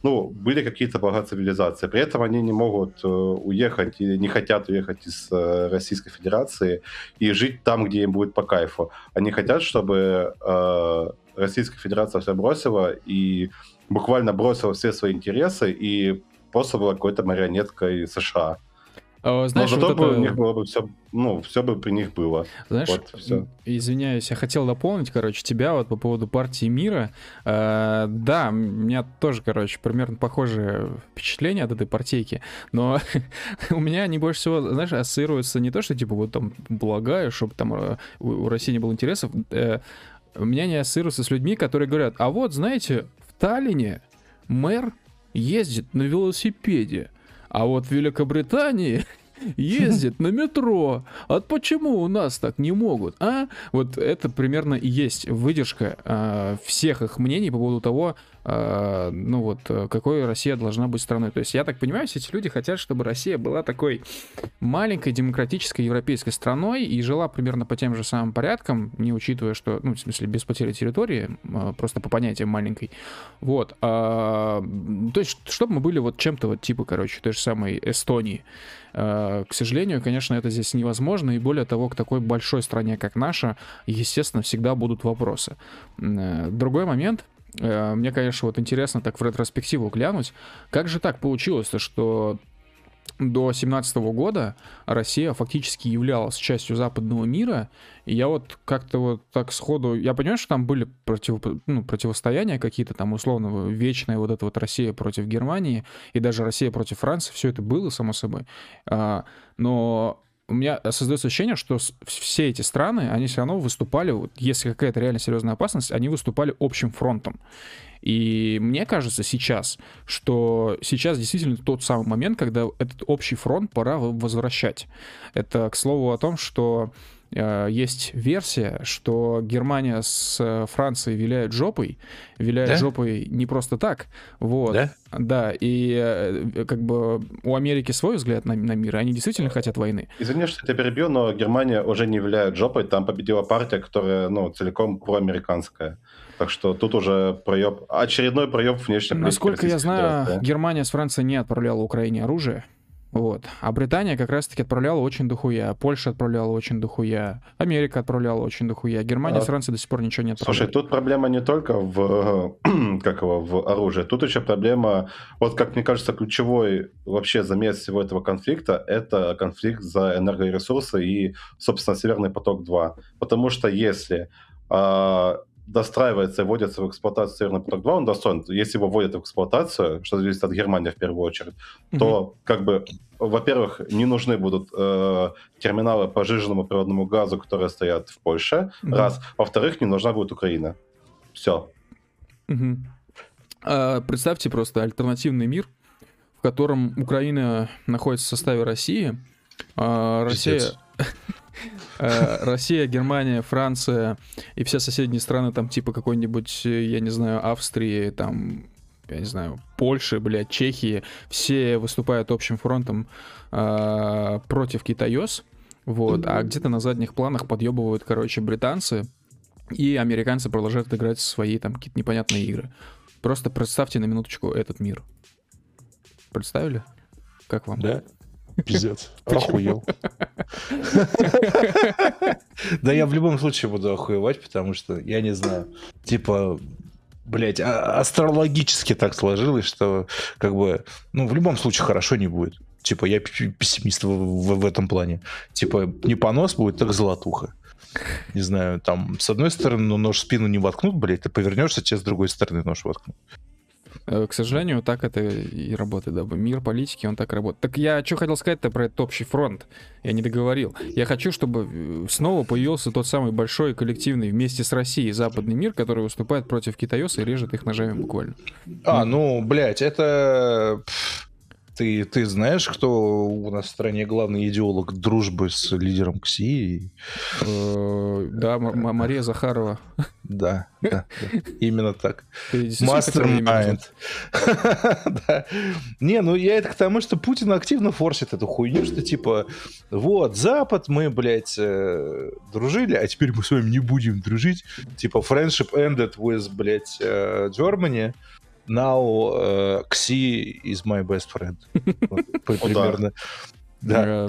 ну, были какие-то блага цивилизации. При этом они не могут э, уехать или не хотят уехать из э, Российской Федерации и жить там, где им будет по кайфу. Они хотят, чтобы э, Российская Федерация все бросила и буквально бросила все свои интересы и просто была какой-то марионеткой США. А, знаешь, Но зато вот бы это... у них было бы все, ну, все бы при них было. Знаешь, вот, все. извиняюсь, я хотел дополнить, короче, тебя вот по поводу партии мира. Э, да, у меня тоже, короче, примерно похожее впечатление от этой партийки, но у меня они больше всего, знаешь, ассоциируются не то, что типа вот там благая, чтобы там э, у России не было интересов, э, у меня не ассоциируются с людьми, которые говорят, а вот, знаете, в Таллине мэр ездит на велосипеде. А вот в Великобритании ездит на метро. А почему у нас так не могут, а? Вот это примерно и есть выдержка э, всех их мнений по поводу того, э, ну вот, какой Россия должна быть страной. То есть я так понимаю, все эти люди хотят, чтобы Россия была такой маленькой демократической европейской страной и жила примерно по тем же самым порядкам, не учитывая, что, ну, в смысле, без потери территории, э, просто по понятиям маленькой. Вот. А, то есть, чтобы мы были вот чем-то вот типа, короче, той же самой Эстонии. Э, к сожалению, конечно, это здесь невозможно, и более того, к такой большой стране, как наша, естественно, всегда будут вопросы. Э, другой момент, э, мне, конечно, вот интересно так в ретроспективу глянуть, как же так получилось-то, что до 17 года Россия фактически являлась частью западного мира, и я вот как-то вот так сходу... Я понимаю, что там были против, ну, противостояния какие-то там условно вечная вот эта вот Россия против Германии, и даже Россия против Франции, все это было, само собой. А, но у меня создается ощущение, что все эти страны, они все равно выступали, если какая-то реально серьезная опасность, они выступали общим фронтом. И мне кажется сейчас, что сейчас действительно тот самый момент, когда этот общий фронт пора возвращать. Это, к слову, о том, что э, есть версия, что Германия с Францией виляет жопой, виляет да? жопой не просто так, вот. Да? Да, и э, как бы у Америки свой взгляд на, на мир, и они действительно хотят войны. Извини, что я перебью, но Германия уже не виляет жопой, там победила партия, которая, ну, целиком проамериканская. Так что тут уже проеб, очередной проеб внешней Насколько я знаю, Германия с Францией не отправляла Украине оружие. Вот. А Британия как раз-таки отправляла очень дохуя. Польша отправляла очень дохуя. Америка отправляла очень дохуя. Германия а... с Францией до сих пор ничего не отправляла. Слушай, тут проблема не только в, как его, в оружии. Тут еще проблема, вот как мне кажется, ключевой вообще замес всего этого конфликта — это конфликт за энергоресурсы и, собственно, Северный поток-2. Потому что если а, достраивается и вводится в эксплуатацию Северный поток-2, он достоин. Если его вводят в эксплуатацию, что зависит от Германии в первую очередь, то, как бы, во-первых, не нужны будут э, терминалы по жиженному природному газу, которые стоят в Польше, Мгм. раз. Во-вторых, не нужна будет Украина. Все. Мгм. А, Представьте просто альтернативный мир, в котором Украина находится в составе России, а Россия, Россия, Германия, Франция и все соседние страны, там типа какой-нибудь, э, я не знаю, Австрии, там, я не знаю, Польши, блядь, Чехии, все выступают общим фронтом а, против Китайос, вот, а где-то на задних планах подъебывают, короче, британцы, и американцы продолжают играть свои там какие-то непонятные игры. Просто представьте на минуточку этот мир. Представили? Как вам? Да? Пиздец. Охуел. Да я в любом случае буду охуевать, потому что, я не знаю, типа, блять, астрологически так сложилось, что, как бы, ну, в любом случае хорошо не будет. Типа, я пессимист в, в- в этом плане. Типа, не понос будет, так золотуха. Не знаю, там, с одной стороны, ну, нож в спину не воткнут, блядь, ты повернешься, тебе с другой стороны нож воткнут. Э, К сожалению, так это и работает. Да. Мир политики, он так работает. Так я что хотел сказать-то про этот общий фронт? Я не договорил. Я хочу, чтобы э, снова появился тот самый большой коллективный вместе с Россией западный мир, который выступает против китаёса и режет их ножами буквально. А, ну, блядь, это... Ты, ты знаешь, кто у нас в стране главный идеолог дружбы с лидером КСИ? Э, Да, Мария Захарова. Да, именно так. Назвать? Да. Не, ну я это к тому, что Путин активно форсит эту хуйню, что типа, вот, Запад, мы, блядь, э, дружили, а теперь мы с вами не будем дружить. Типа, friendship ended with, блядь, э, Germany. Now э, Xi is my best friend. Вот. Примерно. Да, Э,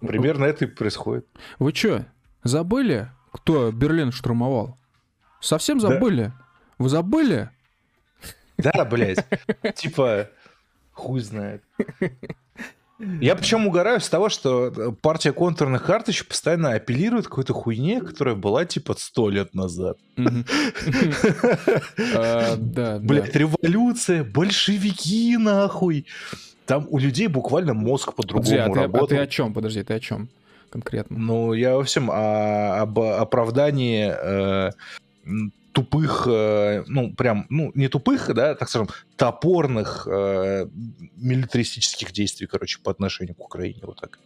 примерно это и происходит. Вы чё, забыли, кто Берлин штурмовал? Совсем забыли? Вы забыли? Да, блядь. Типа, хуй знает. Я причем угораю с того, что э, партия контурных карточек постоянно апеллирует к какой-то хуйне, которая была типа сто лет назад. А. Блядь, революция, большевики, нахуй. Там у людей буквально мозг а по-другому ты, а ты о чем? Подожди, ты о чем конкретно? Ну, я во всем о- об оправдании э, тупых, э, ну, прям, ну, не тупых, да, так скажем, топорных э, милитаристических действий, короче, по отношению к Украине, вот так.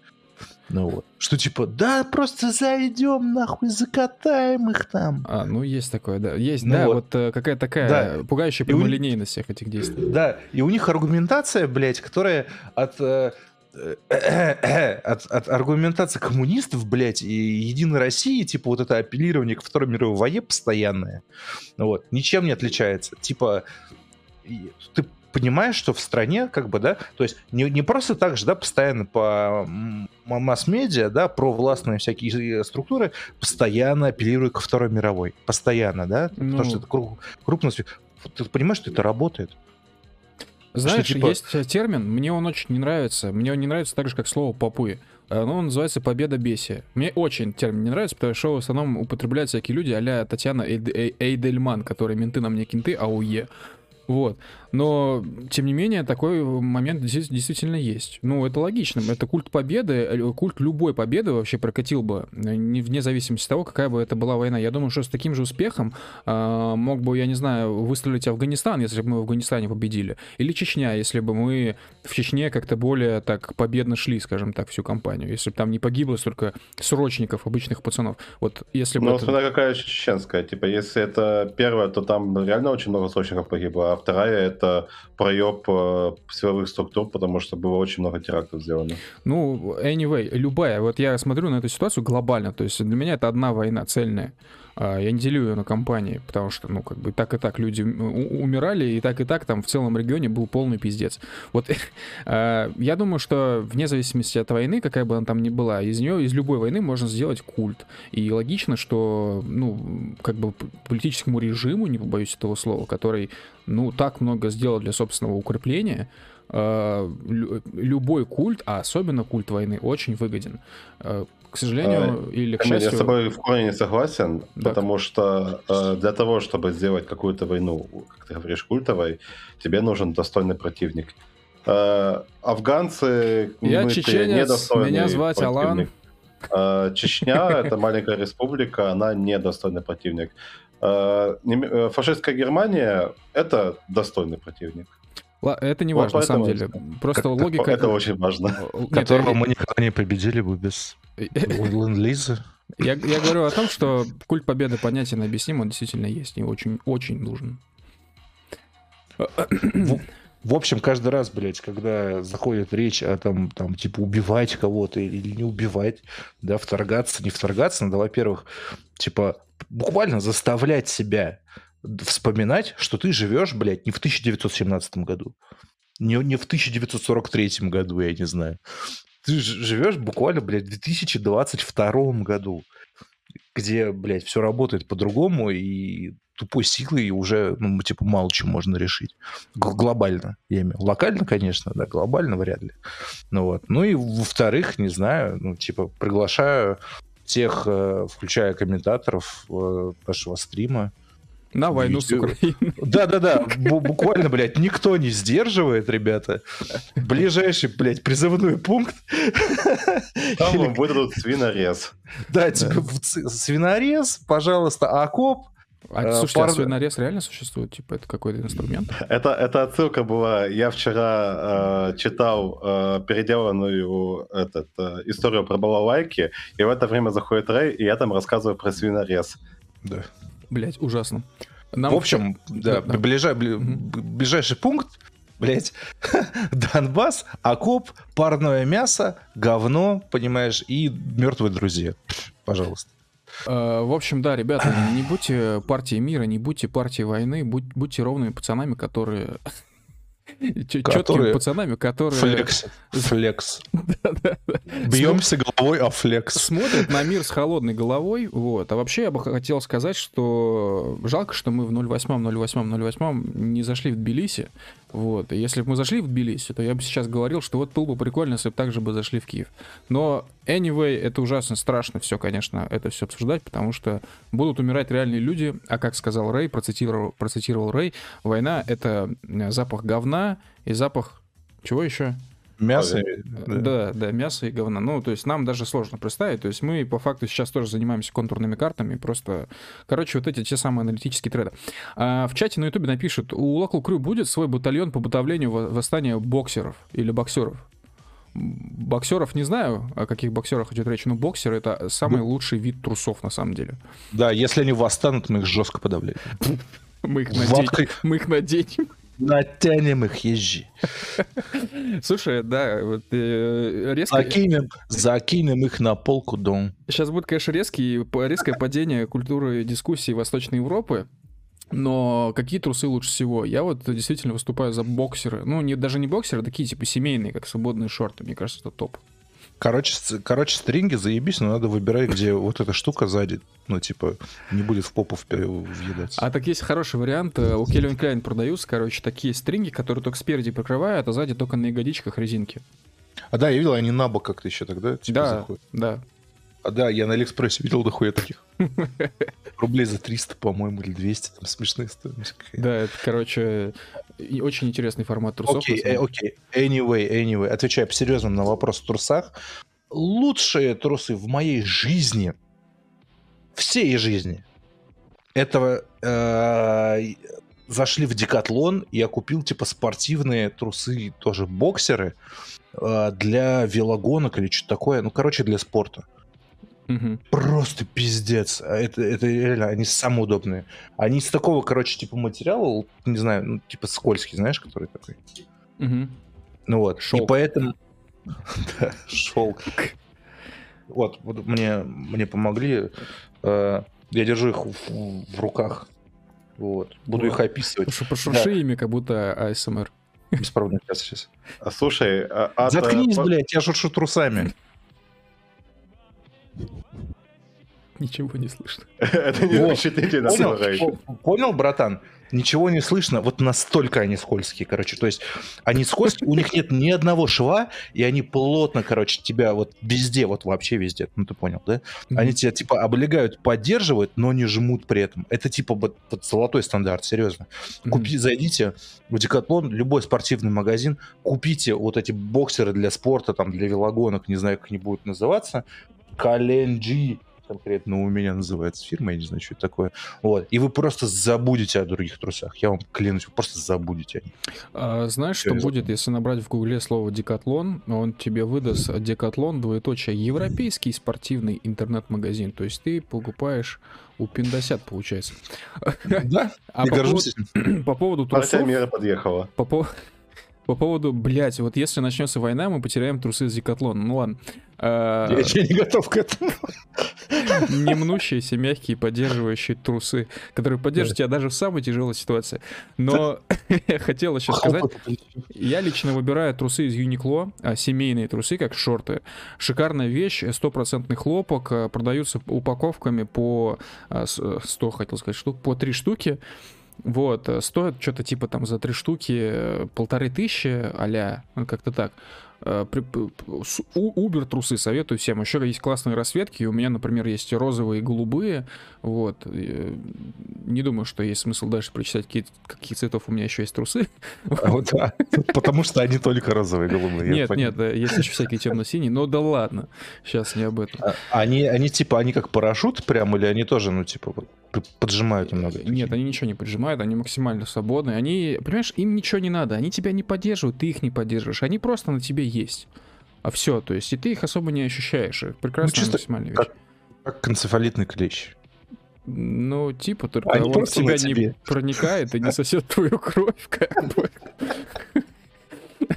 Ну вот. Что типа, да, просто зайдем, нахуй, закатаем их там. А, ну есть такое, да. Есть, Ну да, вот. вот, э, какая такая Да. пугающая И у прямолинейность всех этих действий. Да, и у них аргументация, блядь, которая от, э, от, от аргументации коммунистов, блядь, и Единой России, типа вот это апеллирование к Второй мировой войне постоянное, вот, ничем не отличается. Типа, ты понимаешь, что в стране, как бы, да, то есть не, не просто так же, да, постоянно по масс-медиа, да, про властные всякие структуры постоянно апеллируют ко Второй мировой. Постоянно, да, Ну. потому что это кру- крупно... Ты понимаешь, что это работает? Знаешь, типа- есть э, термин, мне он очень не нравится. Мне он не нравится так же, как слово «попы». Оно называется «победа бесия». Мне очень термин не нравится, потому что в основном употребляют всякие люди а Татьяна Эйд- Эй- Эйдельман, которые менты нам не кенты, а АУЕ. Вот. Но, тем не менее, такой момент здесь действительно есть. Ну, это логично. Это культ победы, э, культ любой победы вообще прокатил бы, э, не- вне зависимости от того, какая бы это была война. Я думаю, что с таким же успехом а, мог бы, я не знаю, выстрелить Афганистан, если бы мы в Афганистане победили. Или Чечня, если бы мы в Чечне как-то более так победно шли, скажем так, всю кампанию. Если бы там не погибло столько срочников, обычных пацанов. Вот если бы... Ну, это- смотря какая чеченская. Типа, если это первая, то там реально очень много срочников погибло, а вторая это проеб э, силовых структур, потому что было очень много терактов сделано. Ну, anyway, любая. Вот я смотрю на эту ситуацию глобально. То есть для меня это одна война цельная. А, Я не делю ее на компании, потому что, ну, как бы так и так люди умирали, и так и так там в целом регионе был полный пиздец. Вот а, я думаю, что вне зависимости от войны, какая бы она там ни была, из нее, из любой войны можно сделать культ. И логично, что, ну, как бы политическому режиму, не побоюсь этого слова, который, ну, так много сделал для собственного укрепления, лю- любой культ, а особенно культ войны, очень выгоден. Э, к сожалению или к Камиль, Я с счастью... тобой в корне не согласен, Так. потому что э, для того, чтобы сделать какую-то войну, как ты говоришь, культовой, тебе нужен достойный противник. Э, афганцы... Я чеченец, недостойный меня звать Алан. Э, Чечня — это маленькая республика, она недостойный противник. Э, э, Фашистская Германия — это достойный противник. Это не Вот важно, на самом деле. Просто Как- логика... Это очень важно. Нет, Которого я- мы никогда не победили бы без ленд-лиза. Я, я говорю о том, что культ победы понятен и объясним, он действительно есть и очень, очень нужен. В, в общем, каждый раз, блядь, когда заходит речь о том, там, типа, убивать кого-то или не убивать, да, вторгаться, не вторгаться, надо, во-первых, типа, буквально заставлять себя вспоминать, что ты живешь, блядь, не в 1917 году, не, не в 1943 году, я не знаю. Ты живешь буквально, блядь, в 2022 году, где, блядь, все работает по-другому, и тупой силой уже, ну, типа, мало чего можно решить. Глобально, я имею. Локально, конечно, да, глобально вряд ли. Ну вот. Ну и во-вторых, не знаю, ну, типа, приглашаю всех, э, включая комментаторов э, нашего стрима. На войну с. Украиной. Да-да-да, бу- буквально, блядь, никто не сдерживает, ребята. Ближайший, блядь, призывной пункт. Там Или- выдадут свинорез. Да, типа, свинорез, пожалуйста, окоп. А, Э, слушайте, а пар- свинорез реально существует? Типа, это какой-то инструмент? Это, это отсылка была. Я вчера э, читал э, переделанную этот, э, историю про балалайки, и в это время заходит Рэй, и я там рассказываю про свинорез. Да. Блять, ужасно. Нам В общем, да, да, да. ближай- ближайший пункт, блядь, Донбасс, окоп, парное мясо, говно, понимаешь, и мертвые друзья. Пожалуйста. Э, В общем, да, ребята, не будьте партией мира, не будьте партией войны, будь- будьте ровными пацанами, которые... Четкими пацанами, которые Флекс. Флекс. Бьемся головой о флекс. смотрят на мир с холодной головой. Вот. А вообще я бы хотел сказать, что жалко, что мы в 08, 08, 08 не зашли в Тбилиси. Вот. И если бы мы зашли в Тбилиси, то я бы сейчас говорил, что вот было бы прикольно, если бы также бы зашли в Киев. Но anyway, это ужасно страшно все, конечно, это все обсуждать, потому что будут умирать реальные люди, а как сказал Рэй, процитировал, процитировал Рэй, война — это запах говна и запах... Чего еще? Мясо. Да. да, мясо и говна. Ну, то есть нам даже сложно представить. То есть мы по факту сейчас тоже занимаемся контурными картами. Просто, короче, вот эти те самые аналитические треды. А в чате на ютубе напишут, у Local Crew будет свой батальон по подавлению во- восстания боксеров или боксеров. Боксеров не знаю, о каких боксерах идет речь, но боксер это самый лучший вид трусов на самом деле. Да, если они восстанут, мы их жестко подавляем. Мы их Ваткой. наденем. Мы их наденем. Натянем их, езжи. Слушай, да, вот э, резко... Закинем, закинем их на полку дом. Сейчас будет, конечно, резкий, резкое падение культуры дискуссии Восточной Европы. Но какие трусы лучше всего? Я вот действительно выступаю за боксеры. Ну, не, даже не боксеры, а такие типа семейные, как свободные шорты. Мне кажется, это топ. Короче, короче, стринги заебись, но надо выбирать, где вот эта штука сзади, ну, типа, не будет в попу въедаться. А так есть хороший вариант. э, У Calvin Klein продаются, короче, такие стринги, которые только спереди прикрывают, а сзади только на ягодичках резинки. А да, я видел, они на бок как-то еще тогда типа, да, заходят. да. А да, я на Алиэкспрессе видел дохуя таких. Рублей за 300, по-моему, или 200, там смешная стоимость какая-то. Да, это, короче, очень интересный формат трусов. Окей, на э, окей. Anyway, anyway. Отвечая по-серьезному на вопрос о трусах. Лучшие трусы в моей жизни, всей жизни, это э, зашли в Декатлон, я купил типа спортивные трусы, тоже боксеры, э, для велогонок или что-то такое. Ну, короче, для спорта. Мгм. Просто пиздец. А Это, это реально, они самые удобные. Они из такого, короче, типа материала, не знаю, ну, типа скользкий, знаешь, который такой. Мгм. Ну вот. И Шелк. поэтому... Да, шелк. Вот, вот мне, мне помогли. Э, Я держу их в, в руках. Вот. Буду их описывать. Пошур- Пошурши ими, как будто АСМР. Бесправно сейчас, сейчас. А, Слушай, а- от, Заткнись, э, блядь, я шуршу трусами. Ничего не слышно. Это не Вот. впечатлительно, Понял, братан? Ничего не слышно. Вот настолько они скользкие, короче. То есть они скользкие, у них нет ни одного шва, и они плотно, короче, тебя вот везде, вот вообще везде. Ну, ты понял, да? Они тебя, типа, облегают, поддерживают, но не жмут при этом. Это, типа, вот, вот золотой стандарт, серьезно. Купи, зайдите в Декатлон, любой спортивный магазин, купите вот эти боксеры для спорта, там, для велогонок, не знаю, как они будут называться, Календжи, конкретно у меня называется фирма, я не знаю, что это такое. Вот. И вы просто забудете о других трусах. Я вам клянусь, вы просто забудете о них. А, знаешь, что Серьезно. будет, если набрать в гугле слово «декатлон», он тебе выдаст «декатлон», двоеточие, европейский спортивный интернет-магазин. То есть ты покупаешь у пиндосят, получается. Да, А по горжусь поводу, по поводу трусов... мира подъехала. По, по поводу, блядь, вот если начнется война, мы потеряем трусы с Декатлона. Ну ладно. А, Я еще не готов к этому. не мнущиеся, мягкие, поддерживающие трусы, которые поддержат тебя даже в самой тяжелой ситуации. Но я хотел еще сказать, я лично выбираю трусы из Uniqlo, а, семейные трусы, как шорты. Шикарная вещь, стопроцентный хлопок, а, продаются упаковками по а, с- 100, хотел сказать, штук, по 3 штуки. Вот, э, стоят что-то типа там за три штуки э, полторы тысячи, а как-то так. Э, при- п- п- с- у- Uber трусы советую всем. Еще есть классные расцветки. У меня, например, есть розовые и голубые. Вот. Э, Не думаю, что есть смысл дальше прочитать, какие, каких цветов у меня еще есть трусы. А вот, да. Потому что они только розовые, голубые. я Нет, нет, э, есть еще всякие темно-синие. Но да ладно. Сейчас не об этом. А Они, они типа, они как парашют прям, или они тоже, ну, типа, поджимают немного? Нет, они ничего не поджимают, они максимально свободны. Они, понимаешь, им ничего не надо. Они тебя не поддерживают, ты их не поддерживаешь. Они просто на тебе есть. А все, то есть, и ты их особо не ощущаешь. Это Прекрасная чисто максимальная вещь. как- Как концефалитный клещ. Ну, типа, только Они он в тебя не тебе. проникает и не сосет твою кровь, как бы.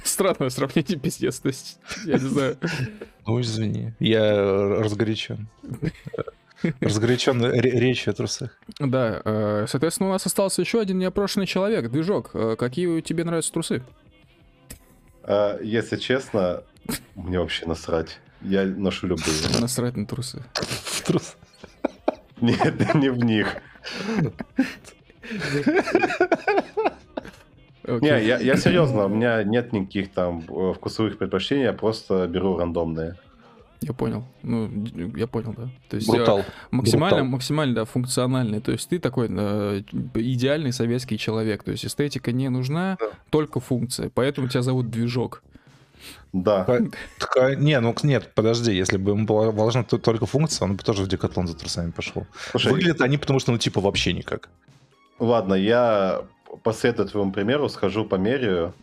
Странное сравнение, пиздец. То есть, я не знаю. Ну, извини. Я разгорячен. Разгорячен ре- речью о трусах. Да, э, соответственно, у нас остался еще один неопрошенный человек. Движок, э, какие тебе нравятся трусы? А, Если честно, мне вообще насрать. Я ношу любые. Насрать на трусы. Трус. Нет, не в них. Окей. Не, я, я серьезно, у меня нет никаких там э, вкусовых предпочтений, я просто беру рандомные. Я понял. Ну, я понял, да. То есть Брутал. максимально, Брутал. максимально да, функциональный. То есть ты такой э, идеальный советский человек. То есть эстетика не нужна, Да. только функция. Поэтому тебя зовут движок. Да. Не, ну нет, подожди, если бы ему была важна только функция, он бы тоже в декатлон за трусами пошел. Слушай, Выглядят они потому что, ну, типа, вообще никак. Ладно, я последую твоему примеру, схожу померяю.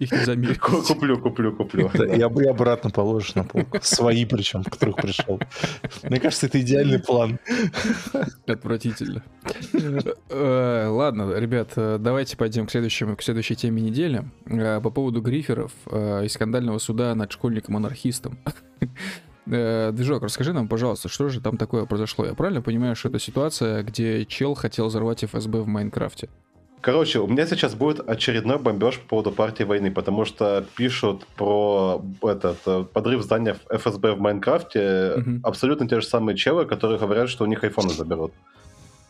Их не замерить. Ку- Куплю, куплю, куплю. Да, и, об- и обратно положишь на полку. Свои причем, которых пришел. Мне кажется, это идеальный план. Отвратительно. Э, Ладно, ребят, э, давайте пойдем к следующему, к следующей теме недели. Э, По поводу гриферов и скандального суда над школьником-анархистом. Э, Движок, расскажи нам, пожалуйста, что же там такое произошло? Я правильно понимаю, что это ситуация, где чел хотел взорвать ФСБ в Майнкрафте? Короче, у меня сейчас будет очередной бомбеж по поводу партии войны, потому что пишут про этот э, подрыв здания ФСБ в Майнкрафте Мгм. абсолютно те же самые челы, которые говорят, что у них айфоны заберут.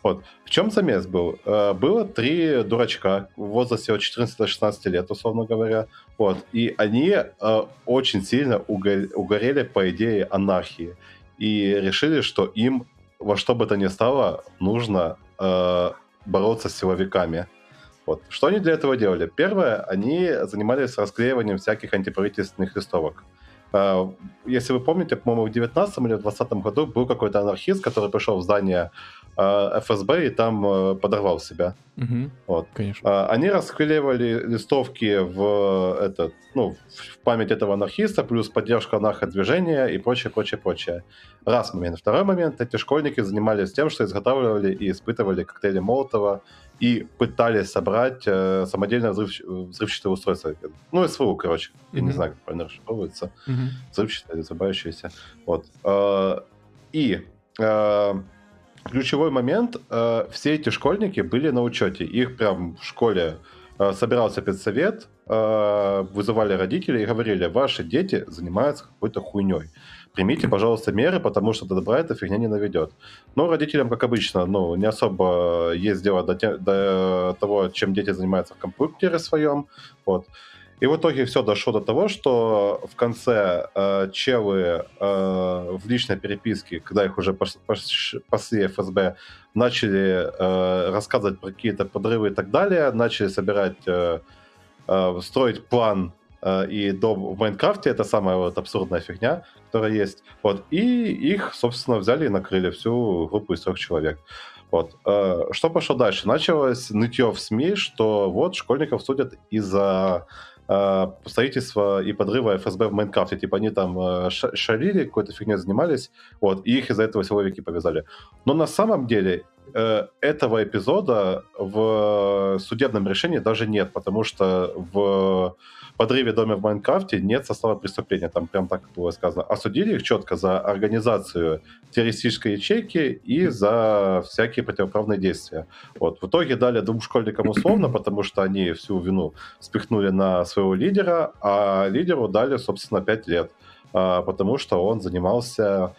Вот. В чем замес был? Э, Было три дурачка в возрасте от 14 до 16 лет, условно говоря. Вот. И они э, очень сильно уго- угорели по идее анархии. И решили, что им во что бы то ни стало нужно э, бороться с силовиками. Вот. Что они для этого делали? Первое, они занимались расклеиванием всяких антиправительственных листовок. Если вы помните, по-моему, в 19 или в 20 году был какой-то анархист, который пришел в здание ФСБ и там э, подорвал себя. Угу, Вот. конечно. А, Они расклеивали листовки в, этот, ну, в память этого анархиста, плюс поддержка анарходвижения и прочее, прочее, прочее. Раз момент. Второй момент. Эти школьники занимались тем, что изготавливали и испытывали коктейли Молотова и пытались собрать э, самодельное взрыв- взрывчатое устройство. Ну, СВУ, короче. Я не знаю, как правильно расшифровывается Мгм. взрывчатое или взрывающееся. Вот. Э, И э, ключевой момент, э, все эти школьники были на учете. Их прям в школе э, собирался педсовет, э, вызывали родителей и говорили, ваши дети занимаются какой-то хуйней. Примите, пожалуйста, меры, потому что до добра эта фигня не наведет. Но родителям, как обычно, ну, не особо есть дело до, те, до того, чем дети занимаются в компьютере своем. Вот. И в итоге все дошло до того, что в конце э, челы э, в личной переписке, когда их уже пасли ФСБ, начали э, рассказывать про какие-то подрывы и так далее, начали собирать, э, э, строить план э, и дом в Майнкрафте, это самая вот абсурдная фигня, которая есть. Вот, и их, собственно, взяли и накрыли всю группу из трех человек. Вот. Э, что пошло дальше? Началось нытье в СМИ, что вот школьников судят из-за строительства и подрыва ФСБ в Майнкрафте. Типа они там э, шарили, какой-то фигней занимались, вот, и их из-за этого силовики повязали. Но на самом деле э, этого эпизода в судебном решении даже нет, потому что в подрыве дома в Майнкрафте нет состава преступления, там прям так было сказано. Осудили их четко за организацию террористической ячейки и за всякие противоправные действия. Вот. В итоге дали двум школьникам условно, потому что они всю вину спихнули на своего лидера, а лидеру дали, собственно, 5 лет, а, потому что он занимался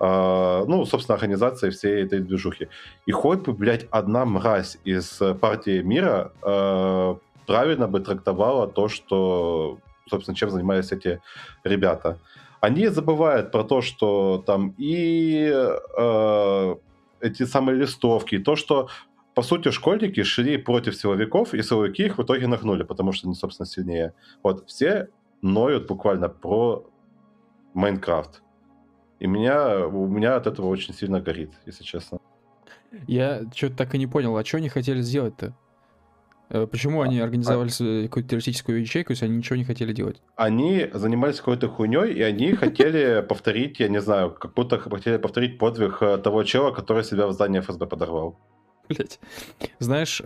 Uh, ну, собственно, организацией всей этой движухи. И хоть бы, блядь, одна мразь из партии мира uh, правильно бы трактовала то, что, собственно, чем занимались эти ребята. Они забывают про то, что там и э, эти самые листовки, и то, что по сути, школьники шли против силовиков, и силовики их в итоге нагнули, потому что они, собственно, сильнее. Вот, все ноют буквально про Майнкрафт. И меня, у меня от этого очень сильно горит, если честно. Я что-то так и не понял, а что они хотели сделать-то? Э, почему они а, организовали а... какую-то террористическую ячейку, если они ничего не хотели делать? Они занимались какой-то хуйней, и они хотели повторить, я не знаю, как будто хотели повторить подвиг э, того чела, который себя в здании ФСБ подорвал. Блять. Знаешь,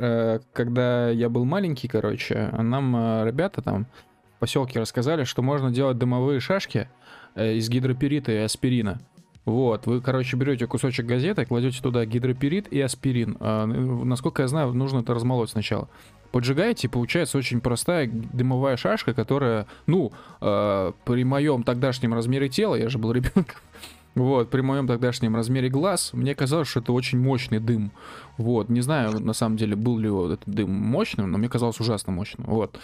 когда я был маленький, короче, нам ребята там в поселке рассказали, что можно делать дымовые шашки из гидроперита и аспирина. Вот, вы, короче, берете кусочек газеты, кладете туда гидроперит и аспирин. А, насколько я знаю, нужно это размолоть сначала. Поджигаете, и получается очень простая дымовая шашка, которая, ну, э, при моем тогдашнем размере тела, я же был ребенком, вот, при моем тогдашнем размере глаз, мне казалось, что это очень мощный дым. Вот, не знаю, на самом деле, был ли этот дым мощным, но мне казалось ужасно мощным. Вот.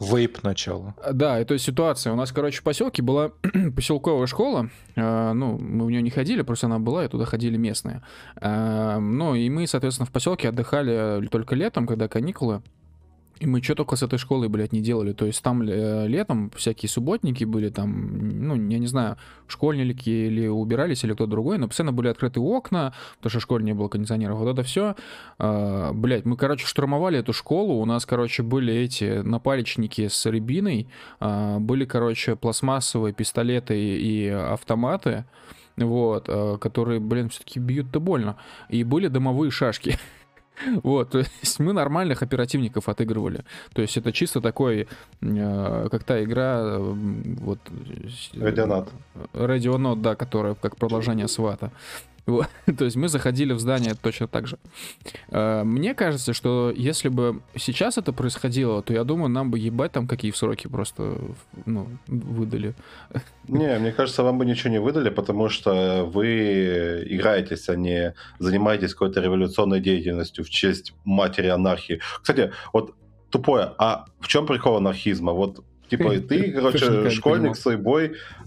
Вейп начало. Да, это ситуация. У нас, короче, в поселке была поселковая школа. Э, ну, мы в нее не ходили, просто она была, и туда ходили местные. Э, ну, и мы, соответственно, в поселке отдыхали только летом, когда каникулы. И мы что только с этой школой, блядь, не делали. То есть там э, летом всякие субботники были, там, ну, я не знаю, школьники или убирались, или кто-то другой, но постоянно были открыты окна, потому что в школе не было кондиционеров. Вот это все. Э, блядь, мы, короче, штурмовали эту школу. У нас, короче, были эти напалечники с рябиной, э, были, короче, пластмассовые пистолеты и автоматы, вот, э, которые, блин, все-таки бьют-то больно. И были дымовые шашки. Вот, то есть мы нормальных оперативников отыгрывали. То есть это чисто такой, э, как та игра, вот... Радионат. Радионот, да, которая как продолжение свата. Вот. То есть мы заходили в здание точно так же. Э, мне кажется, что если бы сейчас это происходило, то я думаю, нам бы ебать там какие сроки просто ну, выдали. Не, мне кажется, вам бы ничего не выдали, потому что вы играетесь, а не занимаетесь какой-то революционной деятельностью в честь матери анархии. Кстати, вот тупое, а в чем прикол анархизма? Вот Типа, ты, короче, школьник, свой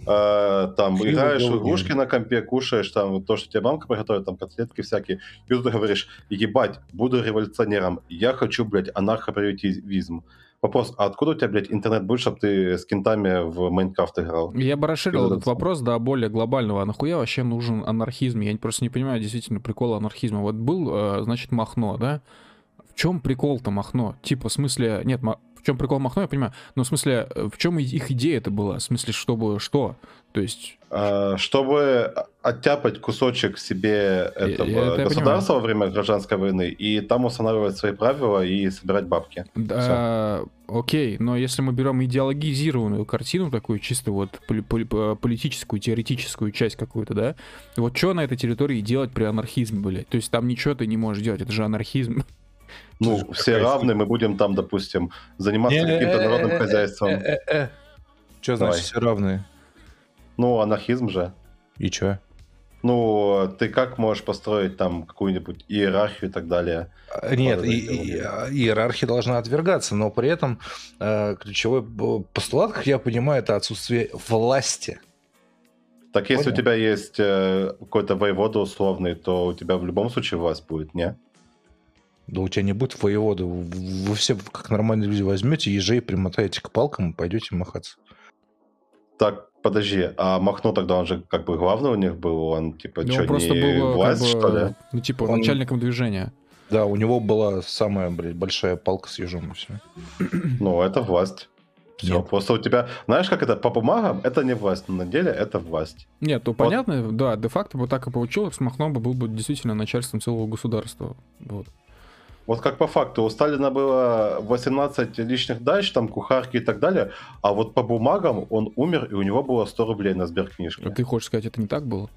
э, там, играешь в игрушки на компе, кушаешь там то, что тебе мамка приготовит, там, котлетки всякие, и тут ты говоришь, ебать, буду революционером, я хочу, блядь, анархоприватизм. Вопрос, а откуда у тебя, блядь, интернет будет, чтобы ты с кентами в Майнкрафт играл? Я бы расширил этот вопрос до более глобального. А нахуя вообще нужен анархизм? Я просто не понимаю действительно прикола анархизма. Вот был, э, значит, Махно, да? В чем прикол-то Махно? Типа, в смысле, нет, чем прикол Махно, я понимаю. Но в смысле, э, в чем их идея это была? В смысле, чтобы что? То есть... А, чтобы оттяпать кусочек себе этого я, я, государства во время гражданской войны и там устанавливать свои правила и собирать бабки. Да, Все. окей, но если мы берем идеологизированную картину, такую чисто вот политическую, теоретическую часть какую-то, да, вот что на этой территории делать при анархизме, блядь? То есть там ничего ты не можешь делать, это же анархизм. Ну, все равны, мы будем там, допустим, заниматься каким-то народным хозяйством. Что значит все равные? Ну, анархизм же. И чё? Ну, ты как можешь построить там какую-нибудь иерархию и так далее? Нет, и- и- иерархия должна отвергаться, но при этом э, ключевой постулат, как я понимаю, это отсутствие власти. Так если у Понял. тебя есть э, какой-то воевода условный, то у тебя в любом случае власть будет, не? Да у тебя не будет воевода. Вы все, как нормальные люди, возьмете ежей, примотаете к палкам и пойдете махаться. Так, подожди, а Махно тогда он же как бы главный у них был, он типа Да что, он просто не был, э, власть, как бы, что ли? ну, типа, Он- начальником движения. Да, у него была самая, блядь, большая палка с ежом и все. Ну, это власть. Все, Нет. просто у тебя, знаешь, как это, по бумагам это не власть, но на деле это власть. Нет, то понятно, да, де-факто бы так и получилось, Махно бы был бы действительно начальством целого государства. Вот. Вот как по факту, у Сталина было 18 личных дач, там кухарки и так далее, а вот по бумагам он умер, и у него было 100 рублей на сберкнижке. Ты хочешь сказать, это не так было?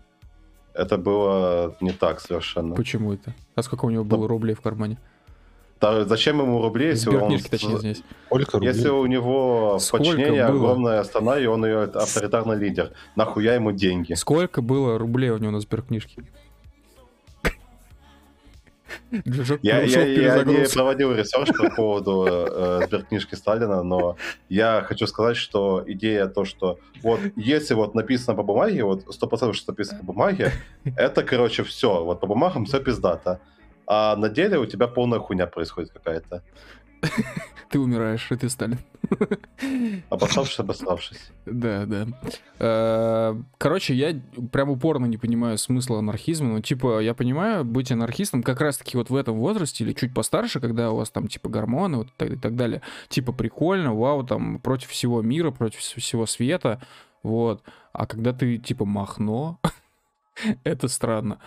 Это было не так совершенно. Почему это? А сколько у него было Да. рублей в кармане? Да, зачем ему рублей, если он... Сберкнижки, точнее, извиняюсь. Сколько рублей? Если у него Сколько подчинении было? огромная страна, и он ее авторитарный лидер, нахуя ему деньги? Сколько было рублей у него на сберкнижке? Я, я, я не проводил research по поводу э, сберкнижки Сталина, но я хочу сказать, что идея то, что вот если вот написано по бумаге, вот 100% что написано по бумаге, это, короче, все. Вот по бумагам все пиздато. А на деле у тебя полная хуйня происходит какая-то. Ты умираешь, и ты Сталин. Обосравшись, обосравшись. Да, да. Э, Короче, я прям упорно не понимаю смысла анархизма. Ну, типа, я понимаю, быть анархистом как раз-таки вот в этом возрасте или чуть постарше, когда у вас там, типа, гормоны вот так, и так далее. Типа, прикольно, вау, там, против всего мира, против вс- всего света. Вот. А когда ты, типа, Махно, это странно.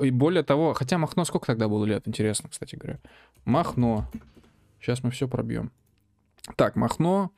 И более того, хотя Махно сколько тогда было лет, интересно, кстати говоря. Махно. Сейчас мы все пробьем. Так, Махно.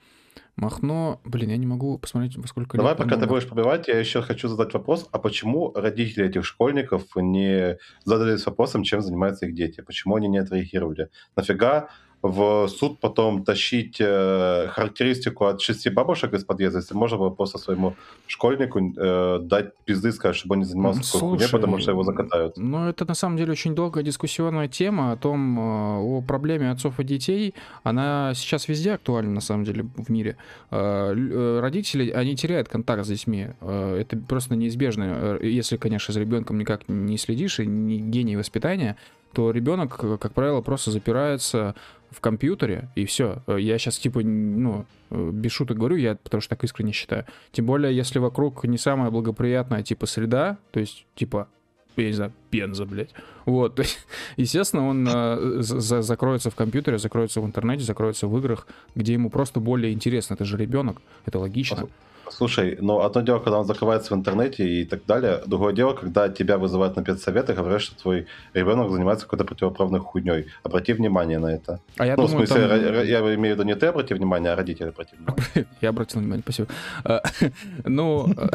Махно. Блин, я не могу посмотреть, во сколько Давай, лет. пока ты будешь пробивать, я еще хочу задать вопрос, а почему родители этих школьников не задались вопросом, чем занимаются их дети? Почему они не отреагировали? Нафига в суд потом тащить э, характеристику от шести бабушек из подъезда, если можно было просто своему школьнику э, дать пизды, сказать, чтобы он не занимался такой хуйней, Слушай, потому что его закатают. Ну, это на самом деле очень долгая дискуссионная тема о том, э, о проблеме отцов и детей. Она сейчас везде актуальна, на самом деле, в мире. Э, э, Родители, они теряют контакт с детьми. Это просто неизбежно. Если, конечно, за ребенком никак не следишь и не гений воспитания, то ребенок, э, как правило, просто запирается в компьютере, и все. Я сейчас, типа, ну, э, без шуток говорю, я потому что так искренне считаю. Тем более, если вокруг не самая благоприятная, типа, среда, то есть, типа, я не знаю, Пенза, блядь. Вот, естественно, он э, за- закроется в компьютере, закроется в интернете, закроется в играх, где ему просто более интересно. Это же ребенок, это логично. Слушай, ну одно дело, когда он закрывается в интернете и так далее, другое дело, когда тебя вызывают на педсовет и говорят, что твой ребенок занимается какой-то противоправной хуйней. Обрати внимание на это. А я ну, думаю, в смысле, там- я имею в виду не ты обрати внимание, а родители обрати внимание. Я обратил внимание, спасибо. А, Ну, э,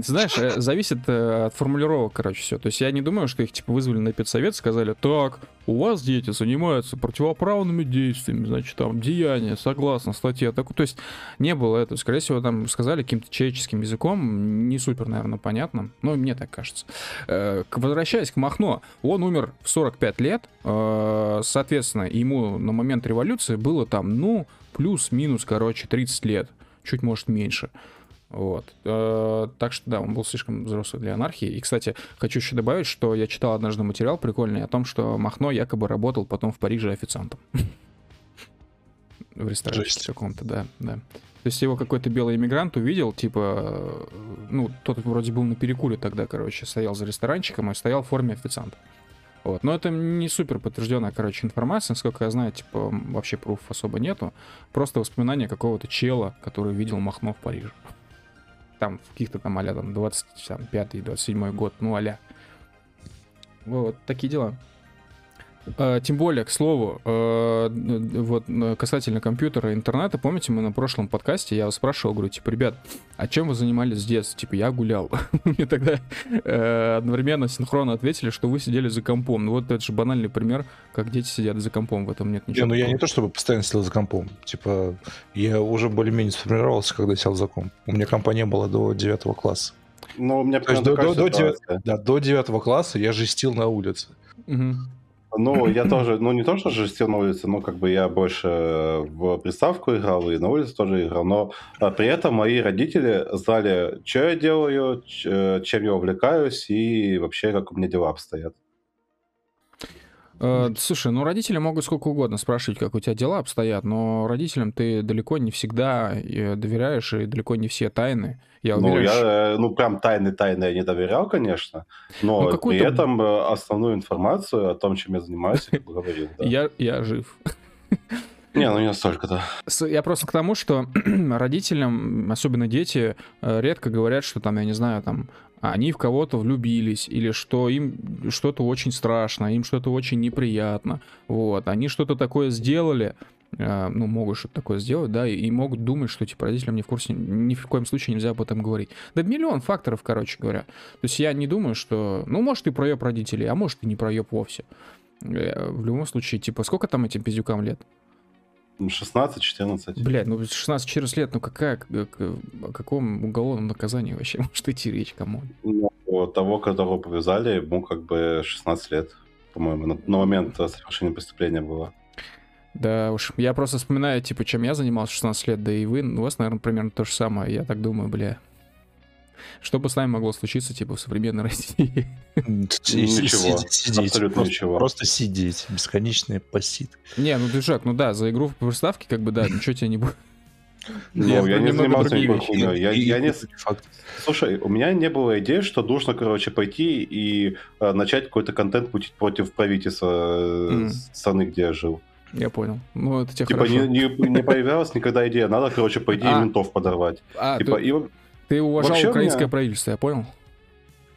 знаешь, э, зависит э, от формулировок, короче, все. То есть я не думаю, что их, типа, вызвали на педсовет, сказали, так, у вас дети занимаются противоправными действиями, значит, там, деяния, согласно статье. Так, то есть не было этого. Скорее всего, там сказали каким-то человеческим языком, не супер, наверное, понятным. Ну, мне так кажется. Э, Возвращаясь к Махно, он умер в 45 лет, соответственно, ему на момент революции было там, ну, плюс-минус, короче, 30 лет, чуть, может, меньше. Вот. Э, Так что да, он был слишком взрослый для анархии. И, кстати, хочу еще добавить, что я читал однажды материал прикольный о том, что Махно якобы работал потом в Париже официантом. В ресторане каком-то, да, да. То есть его какой-то белый иммигрант увидел, типа, э, ну, тот вроде был на перекуре тогда, короче, стоял за ресторанчиком и стоял в форме официанта. Вот. Но это не супер подтвержденная, короче, информация. Насколько я знаю, типа, вообще пруф особо нету. Просто воспоминания какого-то чела, который видел Махно в Париже. Там, в каких-то там а там 25-27 год, ну, а Вот, такие дела. Э, Тем более, к слову, э, вот касательно компьютера и интернета, помните, мы на прошлом подкасте, я вас спрашивал, говорю, типа, ребят, а чем вы занимались с детства? Типа, я гулял. Мне тогда э, одновременно синхронно ответили, что вы сидели за компом. Ну вот это же банальный пример, как дети сидят за компом, в этом нет Не, ничего. ну я не то чтобы постоянно сидел за компом. Типа, я уже более-менее сформировался, когда сел за комп. У меня компа не было до 9 класса. Ну, у меня до- до- до девят- ситуация. Да, до 9 класса я жестил на улице. Ну, я тоже, ну, не то, что жестил на улице, но как бы я больше в приставку играл и на улице тоже играл, но а, при этом мои родители знали, что я делаю, э, чем я увлекаюсь и вообще, как у меня дела обстоят. Э, Слушай, ну родители могут сколько угодно спрашивать, как у тебя дела обстоят, но родителям ты далеко не всегда э, доверяешь, и далеко не все тайны. Я Ну, уверен, что- я, э, ну, прям тайны-тайны я не доверял, конечно, но Ну, при этом э, основную информацию о том, чем я занимаюсь, я говорил, да. я, я жив. Не, ну не настолько, да. С- Я просто к тому, что родителям, особенно дети, э, редко говорят, что там, я не знаю, там, они в кого-то влюбились, или что им что-то очень страшно, им что-то очень неприятно. Вот, они что-то такое сделали, ну, могут что-то такое сделать, да, и, могут думать, что, типа, родителям не в курсе, ни в коем случае нельзя об этом говорить. Да миллион факторов, короче говоря. То есть я не думаю, что, ну, может, и проеб родителей, а может, и не проеб вовсе. Э, В любом случае, типа, сколько там этим пиздюкам лет? 16-14. Блядь, ну 16-14 лет, ну какая, к- к- о каком уголовном наказании вообще может идти речь, кому? Ну, того, которого повязали, ему как бы 16 лет, по-моему, на, на момент э, совершения преступления было. Да уж, я просто вспоминаю, типа, чем я занимался 16 лет, да и вы, ну, у вас, наверное, примерно то же самое, я так думаю, бля. Что бы с нами могло случиться, типа, в современной России? Ничего, абсолютно просто, ничего. Просто сидеть. Бесконечный посид. Не, ну, движак, ну да, за игру в приставке, как бы, да, ничего тебе не будет. Ну, Я не занимался никакой хуйней. Я, я не... Факт. Слушай, у меня не было идеи, что нужно, короче, пойти и э, начать какой-то контент мутить против правительства э, страны, где я жил. Я понял. Ну, это тебе Типа хорошо. не, не, не появлялась никогда идея, надо, короче, пойти А. и ментов подорвать. А, типа, ты, и... ты уважал вообще украинское меня- правительство, я понял?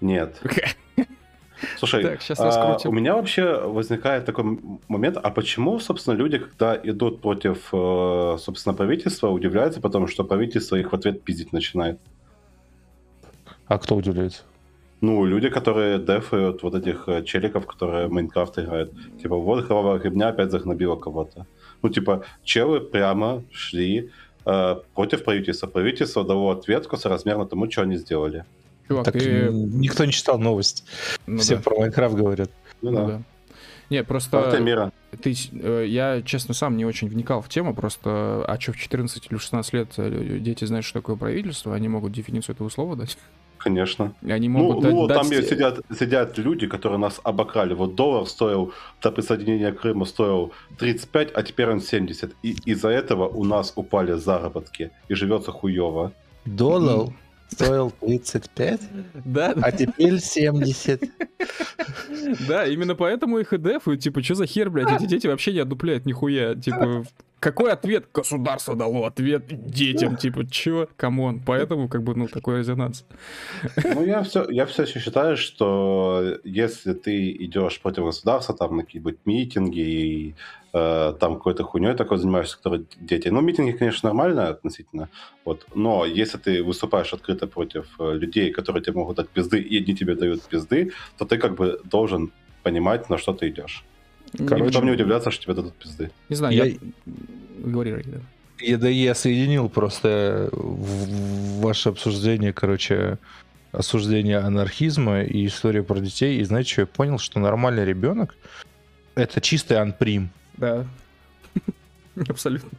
Нет. Слушай, Так, сейчас а, у меня вообще возникает такой момент, а почему, собственно, люди, когда идут против, э, собственно, правительства, удивляются, потому что правительство их в ответ пиздить начинает. А кто удивляется? Ну, люди, которые дефают вот этих э, челиков, которые в Майнкрафт играют. Типа, вот кровавая гребня опять загнобила кого-то. Ну, типа, челы прямо шли э, против правительства. Правительство дало ответку соразмерно тому, что они сделали. Чувак, Так ты... никто не читал новость. ну Все да, про Майнкрафт говорят. Ну, ну да. да. Не, просто... Карта мира. Ты, э, я, честно, сам не очень вникал в тему, просто, а что в 14 или 16 лет э, дети знают, что такое правительство, они могут дефиницию этого слова дать? Конечно. И Они Ну, могут дать- ну, дать там сидят, сидят люди, которые нас обокрали. Вот доллар стоил до присоединения Крыма стоил 35, а теперь он 70. И из-за этого у нас упали заработки. И живется хуево. Доллар стоил 35, Да, а теперь 70. да, именно поэтому их и дефают, типа, что за хер, блядь, эти дети вообще не одупляют нихуя, типа, какой ответ? Государство дало ответ детям, типа, чё? Come on, поэтому, как бы, ну, такой резонанс. Ну, я все, я все еще считаю, что если ты идешь против государства, там, на какие-нибудь митинги и э, там какой-то хуйней такой занимаешься, который дети... Ну, митинги, конечно, нормально относительно, вот, но если ты выступаешь открыто против э, людей, которые тебе могут дать пизды, и они тебе дают пизды, то ты как бы должен понимать, на что ты идешь. Короче, не удивляться, что тебе дадут пизды. не знаю, Я- я... Говори, Раги, да. Я, да я соединил просто в- в ваше обсуждение, короче, осуждение анархизма и история про детей. И знаете, что я понял? Что нормальный ребенок — это чистый анприм. Да. Абсолютно.